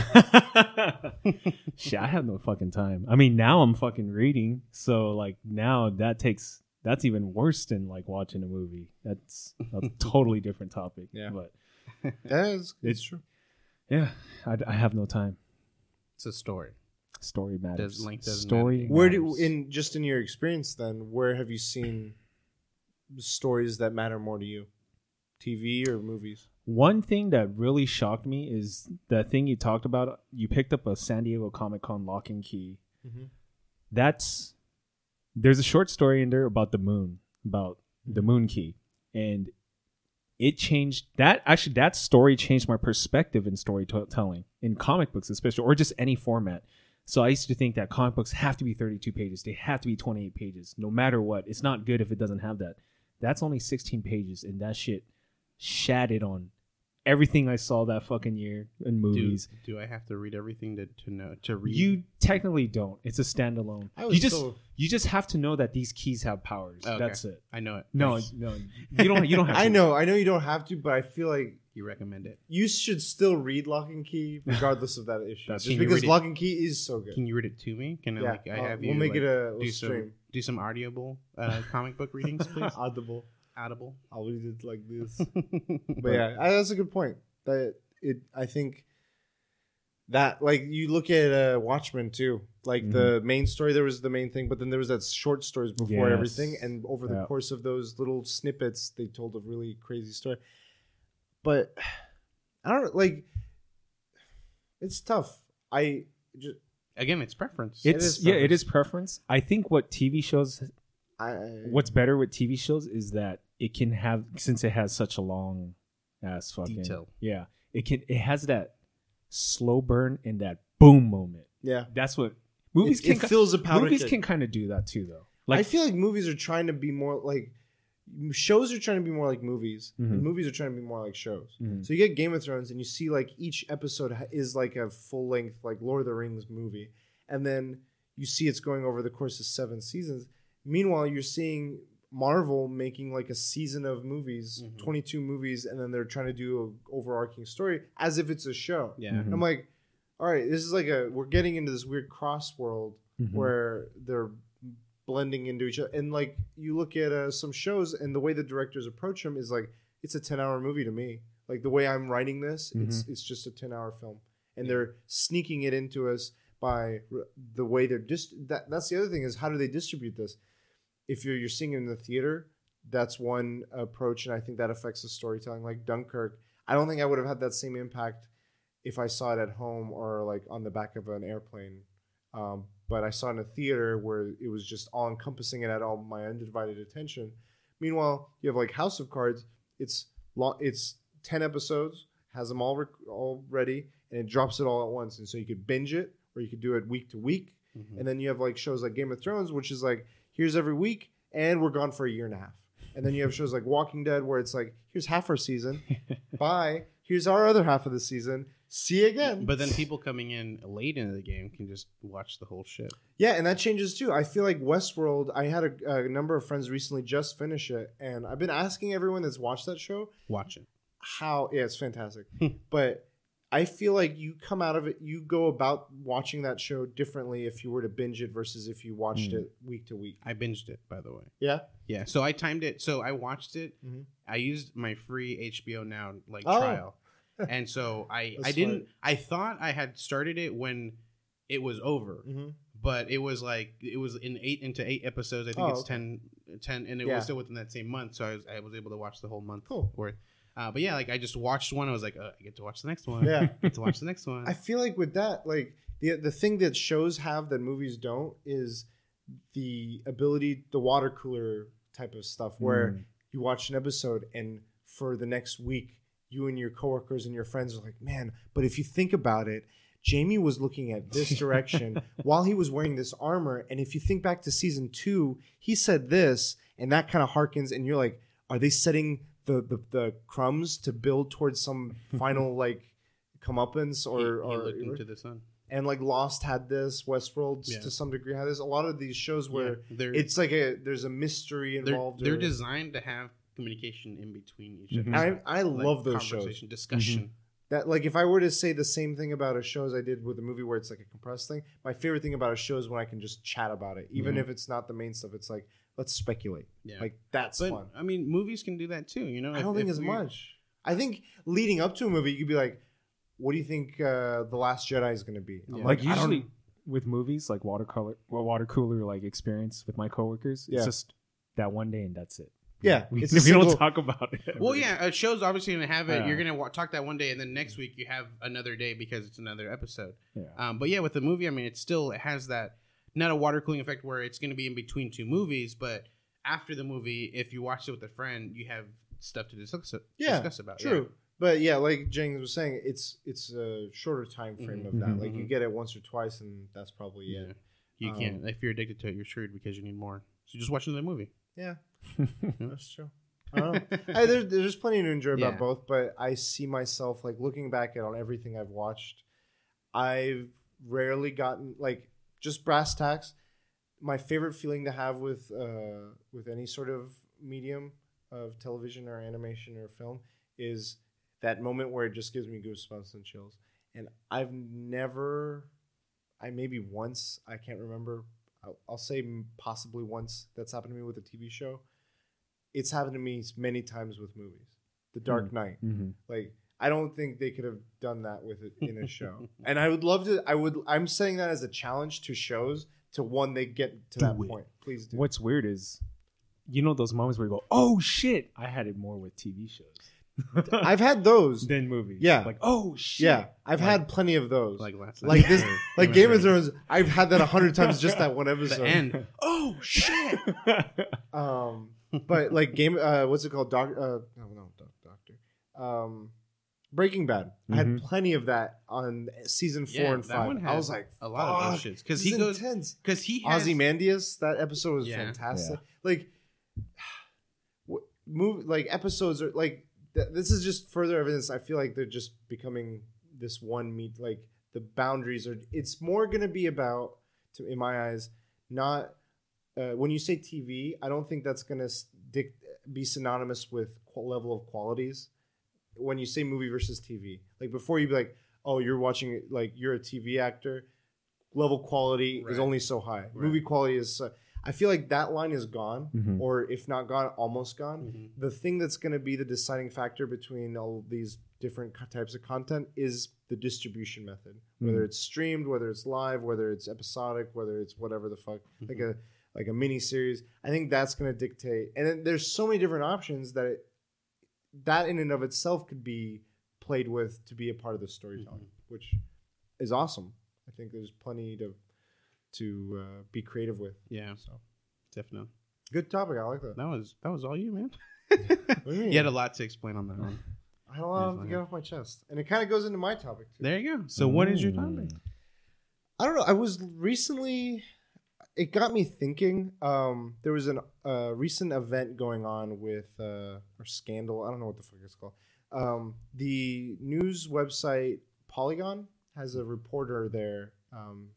[SPEAKER 3] Shit, I have no fucking time. I mean, now I'm fucking reading, so like now that takes that's even worse than like watching a movie. That's a totally different topic.
[SPEAKER 1] Yeah.
[SPEAKER 3] but
[SPEAKER 1] That is,
[SPEAKER 3] It's-
[SPEAKER 1] it's true.
[SPEAKER 3] yeah, I, I have no time.
[SPEAKER 2] It's a story.
[SPEAKER 3] Story matters.
[SPEAKER 2] Does- length doesn't
[SPEAKER 3] Story.
[SPEAKER 2] matter.
[SPEAKER 1] Where do in just in your experience then? Where have you seen stories that matter more to you? TV or movies?
[SPEAKER 3] One thing that really shocked me is that thing you talked about. You picked up a San Diego Comic Con Locke and Key.
[SPEAKER 1] Mm-hmm.
[SPEAKER 3] That's there's a short story in there about the moon, about the moon key, and it changed that. Actually, that story changed my perspective in storytelling in comic books, especially, or just any format. So I used to think that comic books have to be 32 pages. They have to be 28 pages, no matter what. It's not good if it doesn't have that. That's only 16 pages, and that shit shattered on everything I saw that fucking year in movies.
[SPEAKER 2] do I have to read everything to, to know to read?
[SPEAKER 3] You technically don't. It's a standalone.
[SPEAKER 1] I was
[SPEAKER 3] You just
[SPEAKER 1] so-
[SPEAKER 3] you just have to know that these keys have powers.
[SPEAKER 2] Okay.
[SPEAKER 3] That's it.
[SPEAKER 2] I know it.
[SPEAKER 3] No,
[SPEAKER 2] Nice.
[SPEAKER 3] no, you don't. You don't have. To.
[SPEAKER 1] I know, I know you don't have to, but I feel like
[SPEAKER 2] you recommend it.
[SPEAKER 1] you should still read Locke and Key regardless of that issue.
[SPEAKER 3] That's
[SPEAKER 1] Just because? Locke and Key is so good.
[SPEAKER 2] Can you read it to me? Can I
[SPEAKER 1] yeah,
[SPEAKER 2] like I
[SPEAKER 1] uh,
[SPEAKER 2] have you?
[SPEAKER 1] we'll make
[SPEAKER 2] like,
[SPEAKER 1] it a
[SPEAKER 2] do
[SPEAKER 1] we'll
[SPEAKER 2] some
[SPEAKER 1] stream.
[SPEAKER 2] do some audible uh, comic book readings, please.
[SPEAKER 1] Audible.
[SPEAKER 2] Audible.
[SPEAKER 1] I'll read it like this. but yeah, I, that's a good point. That it, I think that like you look at uh, Watchmen too. Like the main story, there was the main thing, but then there was that short stories before
[SPEAKER 3] Yes.
[SPEAKER 1] everything, and over the
[SPEAKER 3] Yeah.
[SPEAKER 1] course of those little snippets, they told a really crazy story. But I don't like. It's tough. I just
[SPEAKER 2] Again, it's preference.
[SPEAKER 3] It's yeah, it
[SPEAKER 1] preference.
[SPEAKER 3] is preference. I think what TV shows,
[SPEAKER 1] I
[SPEAKER 3] what's better with TV shows is that it can have since it has such a long ass fucking
[SPEAKER 2] Detail.
[SPEAKER 3] Yeah, it can. It has that slow burn and that boom moment.
[SPEAKER 1] yeah.
[SPEAKER 3] That's what movies
[SPEAKER 1] it,
[SPEAKER 3] can.
[SPEAKER 1] it fills a powder
[SPEAKER 3] movies
[SPEAKER 1] keg.
[SPEAKER 3] can kind of do that too, though. Like I
[SPEAKER 1] feel like movies are trying to be more like shows are trying to be more like movies, and
[SPEAKER 3] Mhm.
[SPEAKER 1] movies are trying to be more like shows.
[SPEAKER 3] Mhm.
[SPEAKER 1] So you get Game of Thrones, and you see like each episode is like a full length like Lord of the Rings movie, and then you see it's going over the course of seven seasons. Meanwhile, you're seeing Marvel making like a season of movies,
[SPEAKER 2] Mhm.
[SPEAKER 1] 22 movies, and then they're trying to do an overarching story as if it's a show.
[SPEAKER 2] yeah.
[SPEAKER 3] Mhm.
[SPEAKER 1] I'm like, all right, this is like a we're getting into this weird cross world
[SPEAKER 3] Mhm.
[SPEAKER 1] where they're blending into each other. And like you look at uh, some shows, and the way the directors approach them is like it's a ten hour movie to me. Like the way I'm writing this, it's it's just a ten hour film, and they're sneaking it into us by the way they're dis. That that's the other thing is how do they distribute this? If you're you're seeing it in the theater, that's one approach, and I think that affects the storytelling. Like Dunkirk, I don't think I would have had that same impact if I saw it at home or like on the back of an airplane. Um, but I saw it in a theater where it was just all encompassing. and had all my undivided attention. Meanwhile, you have like House of Cards. It's long. It's ten episodes. Has them all rec- all ready, and it drops it all at once. And so you could binge it, or you could do it week to week.
[SPEAKER 2] Mhm.
[SPEAKER 1] And then you have like shows like Game of Thrones, which is like here's every week, and we're gone for a year and a half. And then you have shows like Walking Dead, where it's like here's half our season, bye. Here's our other half of the season. See you again.
[SPEAKER 2] But then people coming in late into the game can just watch the whole shit.
[SPEAKER 1] Yeah, and that changes too. I feel like Westworld. I had a, a number of friends recently just finish it, and I've been asking everyone that's watched that show
[SPEAKER 2] Watch it.
[SPEAKER 1] how. Yeah, it's fantastic, but I feel like you come out of it, you go about watching that show differently if you were to binge it versus if you watched
[SPEAKER 3] Mm.
[SPEAKER 1] it week to week.
[SPEAKER 2] I binged it, by the way.
[SPEAKER 1] Yeah.
[SPEAKER 2] Yeah. So I timed it. So I watched it.
[SPEAKER 1] Mhm.
[SPEAKER 2] I used my free HBO Now like
[SPEAKER 1] Oh.
[SPEAKER 2] trial, and so I I didn't.
[SPEAKER 1] smart.
[SPEAKER 2] I thought I had started it when it was over,
[SPEAKER 1] Mm-hmm.
[SPEAKER 2] but it was like it was in eight into eight episodes. I think
[SPEAKER 1] Oh,
[SPEAKER 2] it's
[SPEAKER 1] okay.
[SPEAKER 2] 10, 10 and it
[SPEAKER 1] Yeah.
[SPEAKER 2] was still within that same month. So I was I was able to watch the whole month
[SPEAKER 1] Cool.
[SPEAKER 2] worth. Uh, but yeah, like I just watched one. I was like, uh, I get to watch the next one.
[SPEAKER 1] Yeah.
[SPEAKER 2] I get to watch the next one.
[SPEAKER 1] I feel like with that, like the the thing that shows have that movies don't is the ability, the water cooler type of stuff, where
[SPEAKER 3] Mm.
[SPEAKER 1] you watch an episode and for the next week, you and your coworkers and your friends are like, man, but if you think about it. Jamie was looking at this direction while he was wearing this armor. And if you think back to season two, he said this, and that kind of harkens, and you're like, are they setting the, the, the crumbs to build towards some final like comeuppance
[SPEAKER 2] He-
[SPEAKER 1] or,
[SPEAKER 2] he,
[SPEAKER 1] or
[SPEAKER 2] looked into the sun.
[SPEAKER 1] and like Lost had this, Westworld
[SPEAKER 2] Yeah.
[SPEAKER 1] to some degree had this. A lot of these shows where
[SPEAKER 2] Yeah,
[SPEAKER 1] it's like a there's a mystery
[SPEAKER 2] they're,
[SPEAKER 1] involved.
[SPEAKER 2] they're
[SPEAKER 1] or-
[SPEAKER 2] designed to have communication in between each
[SPEAKER 3] Mhm.
[SPEAKER 2] episode.
[SPEAKER 1] I I
[SPEAKER 2] Like
[SPEAKER 1] love those shows.
[SPEAKER 2] conversation, discussion.
[SPEAKER 1] That like if I were to say the same thing about a show as I did with a movie where it's like a compressed thing, my favorite thing about a show is when I can just chat about it, even
[SPEAKER 3] Mhm.
[SPEAKER 1] if it's not the main stuff. It's like let's speculate.
[SPEAKER 2] Yeah,
[SPEAKER 1] Like that's
[SPEAKER 2] but
[SPEAKER 1] fun.
[SPEAKER 2] I mean, movies can do that too. You know,
[SPEAKER 1] I
[SPEAKER 2] If-
[SPEAKER 1] don't think
[SPEAKER 2] if
[SPEAKER 1] as much. I think leading up to a movie, you could be like, "What do you think uh, the Last Jedi is going to be?"
[SPEAKER 2] Yeah.
[SPEAKER 3] like
[SPEAKER 1] I
[SPEAKER 3] usually with movies like watercolor well, water cooler like experience with my coworkers
[SPEAKER 1] Yeah.
[SPEAKER 3] it's just that one day and that's it
[SPEAKER 1] Yeah,
[SPEAKER 3] we,
[SPEAKER 1] it's
[SPEAKER 3] we
[SPEAKER 1] single-
[SPEAKER 3] don't talk about it
[SPEAKER 2] Well, yeah, a show's obviously going to have it.
[SPEAKER 3] Yeah.
[SPEAKER 2] You're going to wa- talk that one day, and then next week you have another day because it's another episode.
[SPEAKER 3] yeah
[SPEAKER 2] Um, but yeah, with the movie, I mean, it still it has that not a water cooling effect where it's going to be in between two movies, but after the movie, if you watch it with a friend, you have stuff to discuss,
[SPEAKER 1] yeah,
[SPEAKER 2] discuss about.
[SPEAKER 1] True, but yeah, like James was saying, it's it's a shorter time frame
[SPEAKER 2] Mhm.
[SPEAKER 1] of that.
[SPEAKER 3] Mhm.
[SPEAKER 1] Like you
[SPEAKER 2] Mhm.
[SPEAKER 1] get it once or twice, and that's probably
[SPEAKER 2] Yeah,
[SPEAKER 1] it.
[SPEAKER 2] you
[SPEAKER 1] Um,
[SPEAKER 2] can't. If you're addicted to it, you're screwed because you need more. So just watch another movie.
[SPEAKER 1] Yeah, that's true. I don't know. I, there's, there's plenty to enjoy about
[SPEAKER 2] Yeah.
[SPEAKER 1] both, but I see myself like looking back at on everything I've watched. I've rarely gotten like just brass tacks. My favorite feeling to have with uh, with any sort of medium of television or animation or film is that moment where it just gives me goosebumps and chills. And I've never, I maybe once, I can't remember. I'll, I'll say possibly once that's happened to me with a TV show. It's happened to me many times with movies. The Dark Knight.
[SPEAKER 3] Mm-hmm.
[SPEAKER 1] Like I don't think they could have done that with it in a show. and I would love to. I would. I'm saying that as a challenge to shows to one they get to
[SPEAKER 3] Do
[SPEAKER 1] that
[SPEAKER 3] it.
[SPEAKER 1] point. Please do.
[SPEAKER 3] What's weird is, you know, those moments where you go, "Oh shit!" I had it more with TV shows
[SPEAKER 1] I've had those.
[SPEAKER 3] than movies.
[SPEAKER 1] Yeah.
[SPEAKER 3] like oh shit.
[SPEAKER 1] Yeah, I've
[SPEAKER 2] Like-
[SPEAKER 1] had plenty of those.
[SPEAKER 2] like last
[SPEAKER 1] like this,
[SPEAKER 2] Or
[SPEAKER 1] like Game of
[SPEAKER 2] Thrones.
[SPEAKER 1] Thrones. I've had that a hundred times just that one episode.
[SPEAKER 2] The end. Oh shit!
[SPEAKER 1] Um, but like game, uh, what's it called? Doc, uh, no, no, doc, Doctor. Um, Breaking Bad. I had
[SPEAKER 3] Mhm.
[SPEAKER 1] plenty of that on season four
[SPEAKER 2] Yeah,
[SPEAKER 1] and five. I was like,
[SPEAKER 2] a lot of those shits because he goes
[SPEAKER 1] intense.
[SPEAKER 2] because he has,
[SPEAKER 1] Ozymandias, that episode was
[SPEAKER 2] Yeah.
[SPEAKER 1] fantastic. Like, what move like episodes are like th- this is just further evidence. I feel like they're just becoming this one meet. Like the boundaries are. It's more going to be about, to, in my eyes, not uh, when you say TV. I don't think that's going to dic- be synonymous with qu- level of qualities. When you say movie versus TV, like before, you'd be like, "Oh, you're watching like you're a TV actor." Level quality is only so high.
[SPEAKER 2] Right.
[SPEAKER 1] Movie quality is. So, I feel like that line is gone,
[SPEAKER 3] Mhm.
[SPEAKER 1] or if not gone, almost gone.
[SPEAKER 2] Mhm.
[SPEAKER 1] The thing that's going to be the deciding factor between all these different types of content is the distribution method. Whether
[SPEAKER 3] Mhm.
[SPEAKER 1] it's streamed, whether it's live, whether it's episodic, whether it's whatever the fuck, like a like a mini series. I think that's going to dictate. And then there's so many different options that it, that in and of itself could be played with to be a part of the storytelling, which is awesome. I think there's plenty to to uh, be creative with.
[SPEAKER 2] Yeah,
[SPEAKER 1] So
[SPEAKER 2] definitely.
[SPEAKER 1] good topic. I like that.
[SPEAKER 2] That was that was all you, man.
[SPEAKER 1] What do you mean?
[SPEAKER 2] You had a lot to explain on that one.
[SPEAKER 1] I had a lot
[SPEAKER 2] Yeah,
[SPEAKER 1] to get off my chest, and it kind of goes into my topic too.
[SPEAKER 2] There you go. So, what is your
[SPEAKER 3] Mm.
[SPEAKER 2] topic?
[SPEAKER 1] I don't know. I was recently. It got me thinking. Um, there was a uh, recent event going on with uh, or scandal. I don't know what the fuck it's called. Um, the news website Polygon has a reporter there um,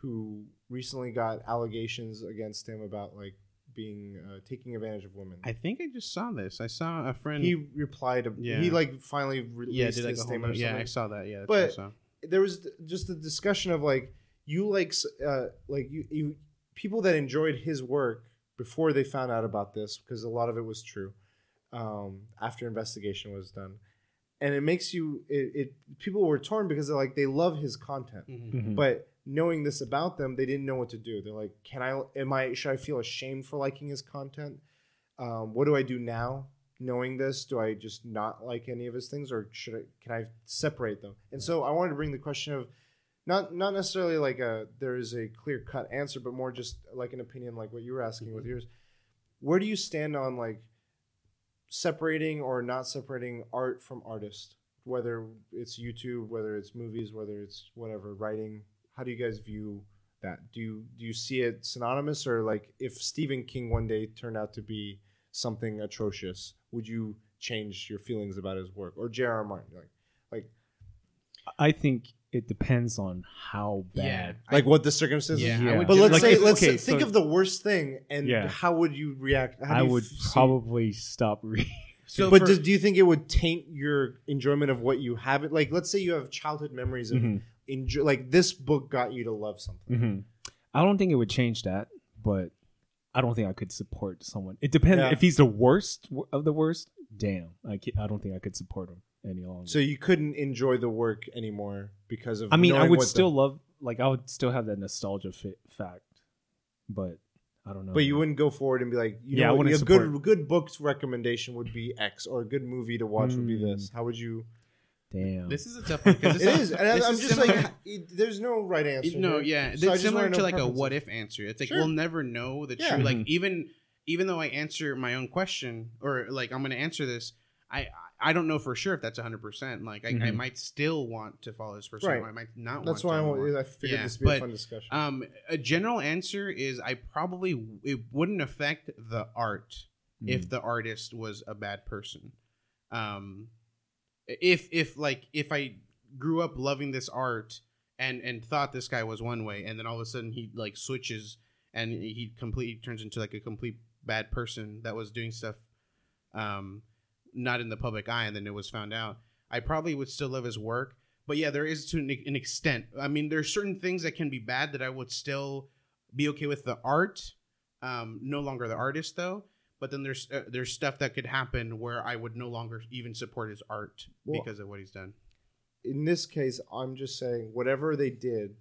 [SPEAKER 1] who recently got allegations against him about like being uh, taking advantage of women.
[SPEAKER 2] I think I just saw this. I saw a friend.
[SPEAKER 1] he replied.
[SPEAKER 2] Yeah.
[SPEAKER 1] He like finally
[SPEAKER 2] yeah,
[SPEAKER 1] released
[SPEAKER 2] did like
[SPEAKER 1] his
[SPEAKER 2] whole.
[SPEAKER 1] statement. or
[SPEAKER 2] Yeah, I saw that. Yeah,
[SPEAKER 1] But- there was just a discussion of like you like uh like you, you people that enjoyed his work before they found out about this because a lot of it was true um after investigation was done. And it makes you it, it people were torn because they're like they love his content.
[SPEAKER 2] Mhm.
[SPEAKER 3] Mhm.
[SPEAKER 1] but knowing this about them they didn't know what to do. They're like can i am i should i feel ashamed for liking his content? Um, what do i do now knowing this? Do i just not like any of his things or should i can i separate them? And so i wanted to bring the question of not not necessarily like a there is a clear cut answer but more just like an opinion like what you were asking with mm-hmm. yours. Where do you stand on like separating or not separating art from artist? Whether it's youtube whether it's movies whether it's whatever writing how do you guys view that? Do you do you see it synonymous or like if stephen king one day turned out to be something atrocious would you change your feelings about his work? Or j.r.r martin like like
[SPEAKER 3] I think it depends on how
[SPEAKER 2] Yeah.
[SPEAKER 3] bad.
[SPEAKER 1] like what the circumstances
[SPEAKER 2] Yeah,
[SPEAKER 3] Yeah.
[SPEAKER 1] But let's
[SPEAKER 3] Like
[SPEAKER 1] say
[SPEAKER 3] if-
[SPEAKER 1] let's
[SPEAKER 3] okay,
[SPEAKER 1] think
[SPEAKER 3] so-
[SPEAKER 1] of the worst thing and
[SPEAKER 3] Yeah.
[SPEAKER 1] how would you react how
[SPEAKER 3] I
[SPEAKER 1] you
[SPEAKER 3] would
[SPEAKER 1] f- see-
[SPEAKER 3] probably stop reading.
[SPEAKER 2] So,
[SPEAKER 1] but
[SPEAKER 2] for-
[SPEAKER 1] do, do you think it would taint your enjoyment of what you have it like let's say you have childhood memories of
[SPEAKER 3] Mhm.
[SPEAKER 1] enjoy like this book got you to love something
[SPEAKER 3] Mhm. I don't think it would change that, but I don't think I could support someone. It depends
[SPEAKER 1] Yeah.
[SPEAKER 3] if he's the worst of the worst. Damn, I I don't think I could support him any longer.
[SPEAKER 1] so you couldn't enjoy the work anymore because of
[SPEAKER 3] I mean, I would
[SPEAKER 1] what the-
[SPEAKER 3] still love, like, I would still have that nostalgia fa- fact, but I don't know.
[SPEAKER 1] but you wouldn't go forward and be like you
[SPEAKER 3] Yeah, I
[SPEAKER 1] know
[SPEAKER 3] wouldn't
[SPEAKER 1] a good
[SPEAKER 3] support-
[SPEAKER 1] good book's recommendation would be x or a good movie to watch would be this how would you
[SPEAKER 3] Damn.
[SPEAKER 2] this is a tough one because
[SPEAKER 1] it is and I-
[SPEAKER 2] this
[SPEAKER 1] I'm
[SPEAKER 2] is
[SPEAKER 1] just
[SPEAKER 2] similar-
[SPEAKER 1] like it- there's no right answer
[SPEAKER 2] no,
[SPEAKER 1] here.
[SPEAKER 2] yeah,
[SPEAKER 1] So
[SPEAKER 2] it's similar
[SPEAKER 1] wanna know
[SPEAKER 2] to like a what if answer. It's like
[SPEAKER 1] Sure.
[SPEAKER 2] we'll never know the
[SPEAKER 1] Yeah.
[SPEAKER 2] truth. Like
[SPEAKER 3] Mhm.
[SPEAKER 2] even even though I answer my own question or like I'm going to answer this, I I don't know for sure if that's 100. percent Like I, I
[SPEAKER 3] Mhm.
[SPEAKER 2] might still want to follow this person,
[SPEAKER 1] Right.
[SPEAKER 2] or I might not.
[SPEAKER 1] That's
[SPEAKER 2] want
[SPEAKER 1] why I,
[SPEAKER 2] to
[SPEAKER 1] want,
[SPEAKER 2] anymore.
[SPEAKER 1] I figured
[SPEAKER 2] Yeah,
[SPEAKER 1] this would be a fun discussion.
[SPEAKER 2] Um, a general answer is I probably it wouldn't affect the art
[SPEAKER 3] Mm.
[SPEAKER 2] if the artist was a bad person. Um, if if like if I grew up loving this art and and thought this guy was one way, and then all of a sudden he like switches and he completely turns into like a complete bad person that was doing stuff, um, not in the public eye, and then it was found out. I probably would still love his work, but yeah, there is to an, an extent. I mean, there are certain things that can be bad that I would still be okay with the art, um, no longer the artist though. But then there's uh, there's stuff that could happen where I would no longer even support his art
[SPEAKER 1] Well-
[SPEAKER 2] because of what he's done.
[SPEAKER 1] in this case, I'm just saying whatever they did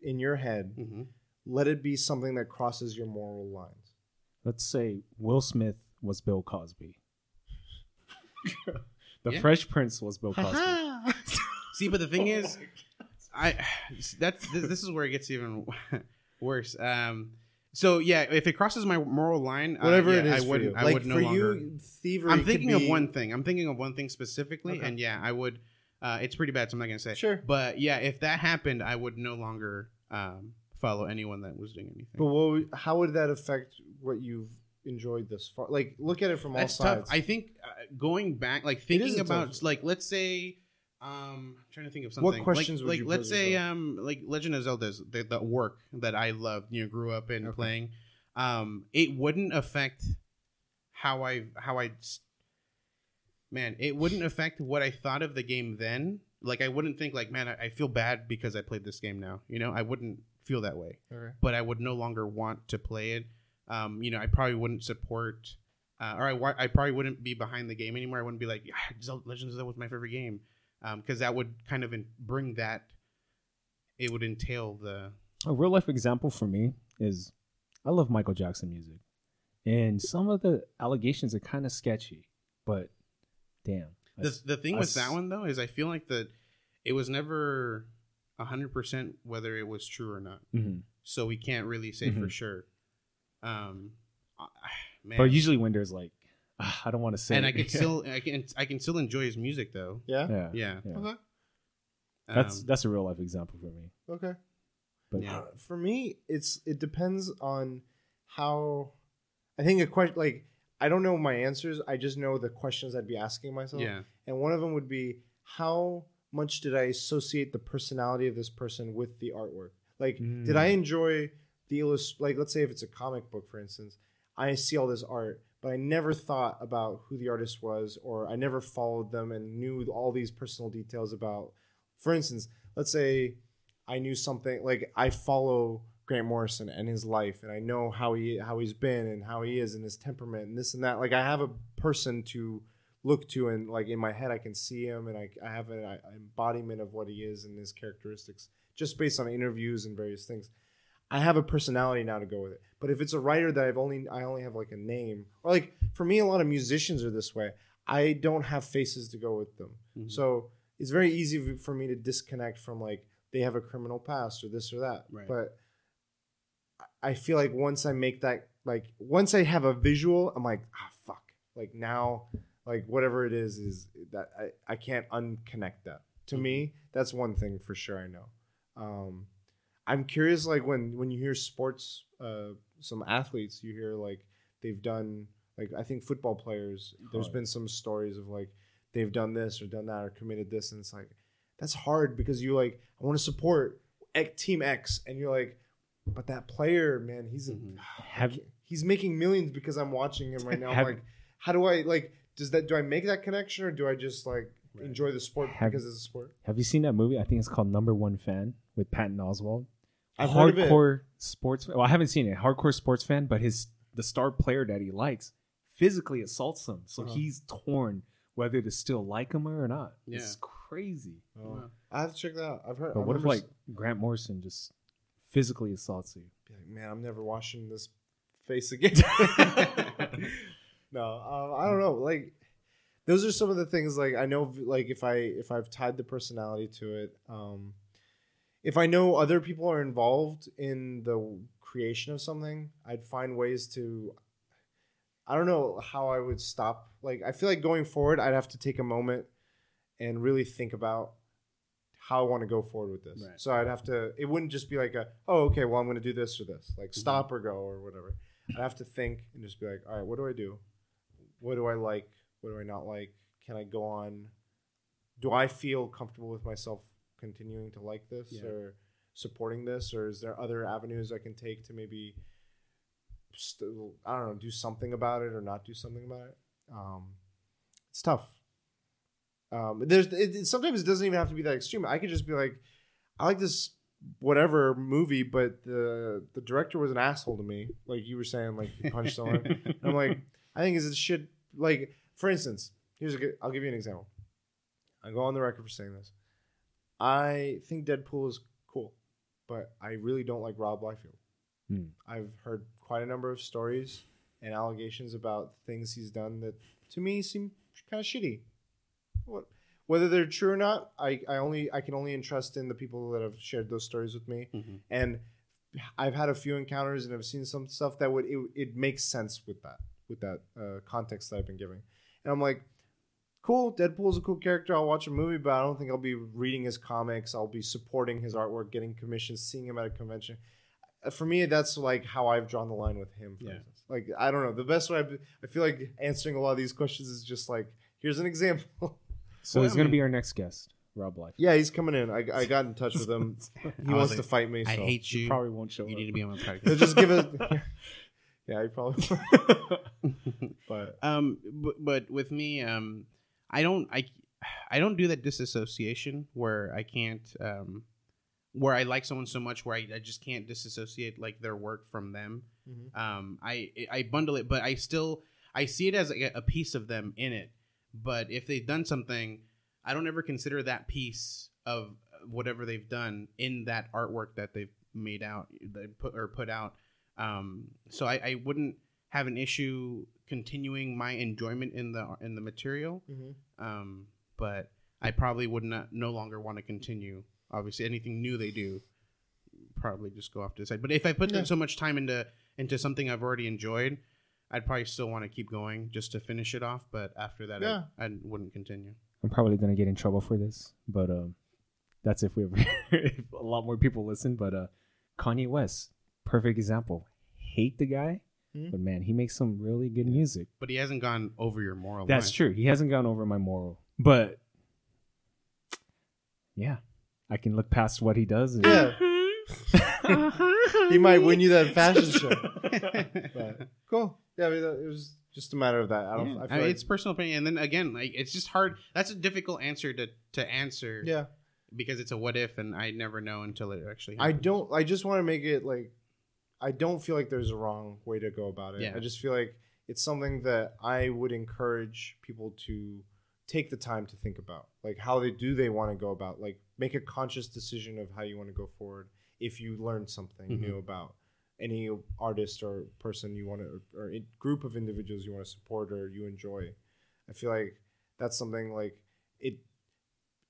[SPEAKER 1] in your head,
[SPEAKER 2] hmm
[SPEAKER 1] let it be something that crosses your moral lines.
[SPEAKER 3] Let's say Will Smith was Bill Cosby. the
[SPEAKER 2] Yeah.
[SPEAKER 3] Fresh Prince was Bill Cosby.
[SPEAKER 2] See, but the thing is, I that's this, this is where it gets even worse. Um, so yeah, if it crosses my moral line, uh,
[SPEAKER 1] Whatever
[SPEAKER 2] yeah,
[SPEAKER 1] it is
[SPEAKER 2] I
[SPEAKER 1] for
[SPEAKER 2] would
[SPEAKER 1] you.
[SPEAKER 2] I
[SPEAKER 1] like
[SPEAKER 2] would no
[SPEAKER 1] for
[SPEAKER 2] longer.
[SPEAKER 1] you, thievery.
[SPEAKER 2] I'm
[SPEAKER 1] could
[SPEAKER 2] thinking of
[SPEAKER 1] be-
[SPEAKER 2] one thing. I'm thinking of one thing specifically,
[SPEAKER 1] Okay.
[SPEAKER 2] and yeah, I would. Uh, it's pretty bad, so I'm not gonna say.
[SPEAKER 1] Sure.
[SPEAKER 2] But yeah, if that happened, I would no longer um, follow anyone that was doing anything.
[SPEAKER 1] But what, would- how would that affect what you've enjoyed this far? Like, look at it from
[SPEAKER 2] That's
[SPEAKER 1] all
[SPEAKER 2] tough.
[SPEAKER 1] sides.
[SPEAKER 2] I think uh, going back, like thinking about,
[SPEAKER 1] tough-
[SPEAKER 2] like let's say, um, I'm trying to think of something.
[SPEAKER 1] What questions
[SPEAKER 2] like,
[SPEAKER 1] would
[SPEAKER 2] like
[SPEAKER 1] you
[SPEAKER 2] let's say,
[SPEAKER 1] yourself?
[SPEAKER 2] um, like Legend of Zelda's the, the work that I loved, you know, grew up in
[SPEAKER 1] Okay.
[SPEAKER 2] playing. Um, it wouldn't affect how I how I. Man, it wouldn't affect what I thought of the game then. Like I wouldn't think like, man, I, I feel bad because I played this game now. You know, I wouldn't feel that way
[SPEAKER 1] Okay.
[SPEAKER 2] but I would no longer want to play it. Um, you know, I probably wouldn't support, uh, or I, I probably wouldn't be behind the game anymore. I wouldn't be like, yeah, Zelda, Legend of Zelda was my favorite game, because that would kind of in, bring that. It would entail the
[SPEAKER 3] A real life example for me is I love Michael Jackson music. And some of the allegations are kind of sketchy, but damn.
[SPEAKER 2] The,
[SPEAKER 3] s-
[SPEAKER 2] the thing
[SPEAKER 3] I
[SPEAKER 2] with
[SPEAKER 3] s-
[SPEAKER 2] that one though is I feel like that it was never hundred percent whether it was true or not.
[SPEAKER 3] Mhm.
[SPEAKER 2] So we can't really say for
[SPEAKER 3] Mhm.
[SPEAKER 2] sure. Um, man,
[SPEAKER 3] But usually when there's like, ah, I don't want to say
[SPEAKER 2] and
[SPEAKER 3] it.
[SPEAKER 2] I can still I can I can still enjoy his music though.
[SPEAKER 1] Yeah.
[SPEAKER 3] yeah.
[SPEAKER 2] Yeah,
[SPEAKER 3] Yeah.
[SPEAKER 1] Okay.
[SPEAKER 3] That's
[SPEAKER 2] Um,
[SPEAKER 3] that's a real life example for me.
[SPEAKER 1] Okay.
[SPEAKER 3] But
[SPEAKER 2] Yeah.
[SPEAKER 1] Uh, for me, it's it depends on how. I think a question like I don't know my answers. I just know the questions I'd be asking myself.
[SPEAKER 2] yeah.
[SPEAKER 1] And one of them would be how much did I associate the personality of this person with the artwork? Like, did
[SPEAKER 3] Mm.
[SPEAKER 1] I enjoy the illust? Like, let's say if it's a comic book, for instance, I see all this art, but I never thought about who the artist was, or I never followed them and knew all these personal details about. For instance, let's say I knew something like I follow Grant Morrison and his life, and I know how he how he's been and how he is and his temperament and this and that. Like I have a person to look to, and like in my head, I can see him, and I, I have an embodiment of what he is and his characteristics just based on interviews and various things. I have a personality now to go with it. But if it's a writer that I've only I only have like a name, or like for me, a lot of musicians are this way. I don't have faces to go with them.
[SPEAKER 2] Mhm.
[SPEAKER 1] So it's very easy for me to disconnect from like they have a criminal past or this or that.
[SPEAKER 2] Right.
[SPEAKER 1] But I feel like once I make that like once I have a visual, I'm like, ah fuck. Like now, like whatever it is, is that I, I can't unconnect that. To me, that's one thing for sure I know. Um I'm curious like when when you hear sports uh some athletes, you hear like they've done like I think football players, There's been some stories of like they've done this or done that or committed this and it's like that's hard because you like I want to support team X and you're like but that player man he's a,
[SPEAKER 2] Mhm.
[SPEAKER 3] Have-
[SPEAKER 1] he's making millions because I'm watching him right now
[SPEAKER 3] Have-
[SPEAKER 1] like how do I like does that do I make that connection or do I just like
[SPEAKER 2] Right.
[SPEAKER 1] enjoy the sport
[SPEAKER 3] Have-
[SPEAKER 1] because it's a sport
[SPEAKER 3] Have you seen that movie? I think it's called Number One Fan with Patton Oswalt.
[SPEAKER 1] I've heard of it.
[SPEAKER 3] hardcore sports. Well, I haven't seen it. Hardcore sports fan, but his the star player that he likes physically assaults him, so
[SPEAKER 1] Uh-huh.
[SPEAKER 3] he's torn whether to still like him or not.
[SPEAKER 2] Yeah.
[SPEAKER 3] It's crazy.
[SPEAKER 1] Oh,
[SPEAKER 2] Wow.
[SPEAKER 1] I have to check that out I've heard
[SPEAKER 3] But
[SPEAKER 1] I
[SPEAKER 3] what if
[SPEAKER 1] remember
[SPEAKER 3] like Grant Morrison just physically assaults you?
[SPEAKER 1] be like, man, I'm never washing this face again. no, um, I don't know. Like, those are some of the things. Like, I know, like, if I if I've tied the personality to it, um, if I know other people are involved in the creation of something, I'd find ways to. I don't know how I would stop. Like I feel like going forward, I'd have to take a moment and really think about how I want to go forward with this.
[SPEAKER 3] Right.
[SPEAKER 1] So I'd have to. It wouldn't just be like a, oh, okay, well, I'm going to do this or this, like
[SPEAKER 2] Mm-hmm.
[SPEAKER 1] stop or go or whatever. I'd have to think and just be like, all right, what do I do? What do I like? What do I not like? Can I go on? Do I feel comfortable with myself continuing to like this
[SPEAKER 3] Yeah.
[SPEAKER 1] or supporting this, or is there other avenues I can take to maybe, still, I don't know, do something about it or not do something about it? Um, it's tough. Um, there's it, it- sometimes it doesn't even have to be that extreme. I could just be like, I like this whatever movie, but the the director was an asshole to me. Like you were saying, like he punched someone. And I'm like, I think is this shit. Like for instance, here's a good. I'll give you an example. I go on the record for saying this. I think Deadpool is cool, but I really don't like Rob Liefeld.
[SPEAKER 3] Hmm.
[SPEAKER 1] I've heard quite a number of stories and allegations about things he's done that to me seem kind of shitty. What, whether they're true or not, I, I only I can only entrust in the people that have shared those stories with me.
[SPEAKER 2] Mhm.
[SPEAKER 1] And I've had a few encounters and I've seen some stuff that would it, it makes sense with that with that uh, context that I've been giving. And I'm like, cool, Deadpool's a cool character. I'll watch a movie, but I don't think I'll be reading his comics. I'll be supporting his artwork, getting commissions, seeing him at a convention. Uh, For me, that's like how I've drawn the line with him. For
[SPEAKER 2] Yeah.
[SPEAKER 1] instance, like I don't know. The best way I've, I feel like answering a lot of these questions is just like, here's an example.
[SPEAKER 3] So
[SPEAKER 2] Well,
[SPEAKER 3] he's
[SPEAKER 2] I
[SPEAKER 3] going to be our next guest, Rob Life.
[SPEAKER 1] yeah, he's coming in. I, I got in touch with him. He wants
[SPEAKER 2] was
[SPEAKER 1] to fight me.
[SPEAKER 2] I
[SPEAKER 1] so.
[SPEAKER 2] hate
[SPEAKER 3] He
[SPEAKER 2] you.
[SPEAKER 3] probably won't show
[SPEAKER 2] You
[SPEAKER 3] up.
[SPEAKER 2] need to be on my
[SPEAKER 1] He'll
[SPEAKER 2] podcast.
[SPEAKER 1] just give it. yeah, he probably. but
[SPEAKER 2] um, but, but with me, um, I don't, I, I don't do that disassociation where I can't, um, where I like someone so much where I, I just can't disassociate like their work from them. Um, I, I bundle it, but I still, I see it as a, a piece of them in it. But if they've done something, I don't ever consider that piece of whatever they've done in that artwork that they've made out, they put or put out. Um, so I, I wouldn't have an issue continuing my enjoyment in the in the material. Um, but I probably would not no longer want to continue. Obviously, anything new they do, probably just go off to the side. But if I put
[SPEAKER 1] Yeah.
[SPEAKER 2] so much time into into something I've already enjoyed, I'd probably still want to keep going just to finish it off. But after that,
[SPEAKER 1] Yeah.
[SPEAKER 2] I, I wouldn't continue.
[SPEAKER 3] I'm probably going to get in trouble for this, but um, that's if we ever, if a lot more people listen. But uh, Kanye West, perfect example. Hate the guy,
[SPEAKER 1] Mhm.
[SPEAKER 3] but man, he makes some really good music.
[SPEAKER 2] But he hasn't gone over your moral.
[SPEAKER 3] That's
[SPEAKER 2] line.
[SPEAKER 3] true. He hasn't gone over my moral, but yeah, I can look past what he does. And,
[SPEAKER 1] yeah, he might win you that fashion show. But cool. Yeah, I mean, it was just a matter of that. I don't.
[SPEAKER 2] Yeah.
[SPEAKER 1] I
[SPEAKER 2] I mean,
[SPEAKER 1] like,
[SPEAKER 2] it's personal opinion, and then again, like it's just hard. That's a difficult answer to to answer.
[SPEAKER 1] yeah.
[SPEAKER 2] because it's a what if, and I never know until it actually.
[SPEAKER 1] I don't. I just want to make it like. I don't feel like there's a wrong way to go about it.
[SPEAKER 2] Yeah.
[SPEAKER 1] I just feel like it's something that I would encourage people to take the time to think about, like how they do they want to go about, like make a conscious decision of how you want to go forward. If you learn something
[SPEAKER 2] Mhm.
[SPEAKER 1] new about any artist or person you want to, or group of individuals you want to support or you enjoy, I feel like that's something like it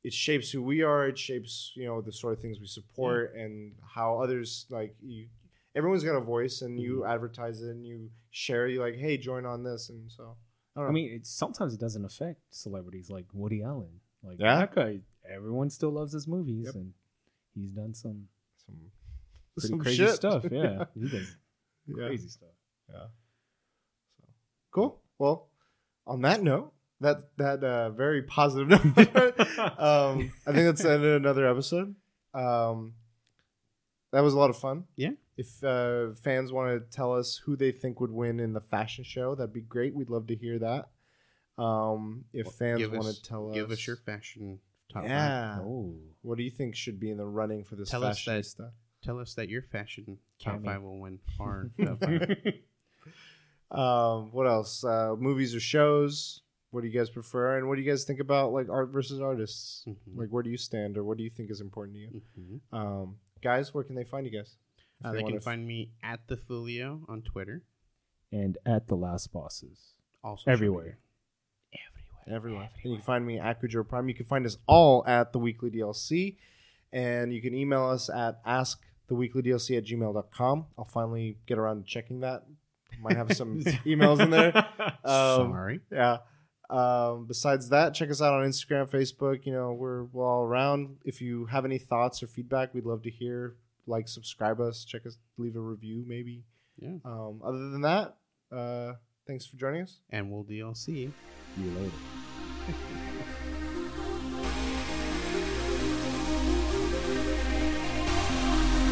[SPEAKER 1] it shapes who we are it shapes you know the sort of things we support and how others like you everyone's got a voice and you advertise it and you share you like hey join on this and so I.
[SPEAKER 3] I mean, it, sometimes it doesn't affect celebrities like Woody Allen. Like
[SPEAKER 1] Yeah?
[SPEAKER 3] that guy, everyone still loves his movies,
[SPEAKER 1] Yep.
[SPEAKER 3] and he's done some
[SPEAKER 1] some,
[SPEAKER 3] pretty
[SPEAKER 1] some
[SPEAKER 3] crazy
[SPEAKER 1] shit.
[SPEAKER 3] stuff. Yeah, he does
[SPEAKER 1] yeah.
[SPEAKER 3] crazy stuff.
[SPEAKER 1] Yeah. So cool. Well, on that note, that that uh, very positive note, um, I think that's the end of another episode. Um, that was a lot of fun.
[SPEAKER 2] Yeah.
[SPEAKER 1] If uh, fans want to tell us who they think would win in the fashion show, that'd be great. We'd love to hear that. Um, if
[SPEAKER 2] Well,
[SPEAKER 1] fans want to tell us,
[SPEAKER 2] Give
[SPEAKER 1] us,
[SPEAKER 2] us your fashion top. five.
[SPEAKER 1] yeah,
[SPEAKER 3] Oh,
[SPEAKER 1] what do you think should be in the running for this
[SPEAKER 2] Tell us that-
[SPEAKER 1] fashionista?
[SPEAKER 2] Tell us that your fashion top
[SPEAKER 3] Cammy.
[SPEAKER 2] five will win our top five.
[SPEAKER 1] Um, what else? Uh, movies or shows? What do you guys prefer? And what do you guys think about like art versus artists?
[SPEAKER 2] Mhm.
[SPEAKER 1] Like, where do you stand, or what do you think is important to you?
[SPEAKER 2] Mhm.
[SPEAKER 1] Um, guys, where can they find you guys? If
[SPEAKER 2] Uh, they
[SPEAKER 1] wanna
[SPEAKER 2] can
[SPEAKER 1] f-
[SPEAKER 2] find me at the Folio on Twitter.
[SPEAKER 3] and at the Last Bosses,
[SPEAKER 2] Also
[SPEAKER 3] everywhere.
[SPEAKER 2] Everywhere.
[SPEAKER 1] everywhere. And you can find me at Kujo Prime. You can find us all at the Weekly DLC, and you can email us at asktheweeklydlc at gmail.com. I'll finally get around to checking that might have some emails in there. Um,
[SPEAKER 2] Sorry.
[SPEAKER 1] yeah. Um, besides that, check us out on Instagram, Facebook. You know, we're, we're all around. If you have any thoughts or feedback, we'd love to hear. Like, subscribe us, check us, leave a review, maybe.
[SPEAKER 2] Yeah.
[SPEAKER 1] Um, other than that, uh, thanks for joining us.
[SPEAKER 2] And we'll DLC.
[SPEAKER 3] See you later.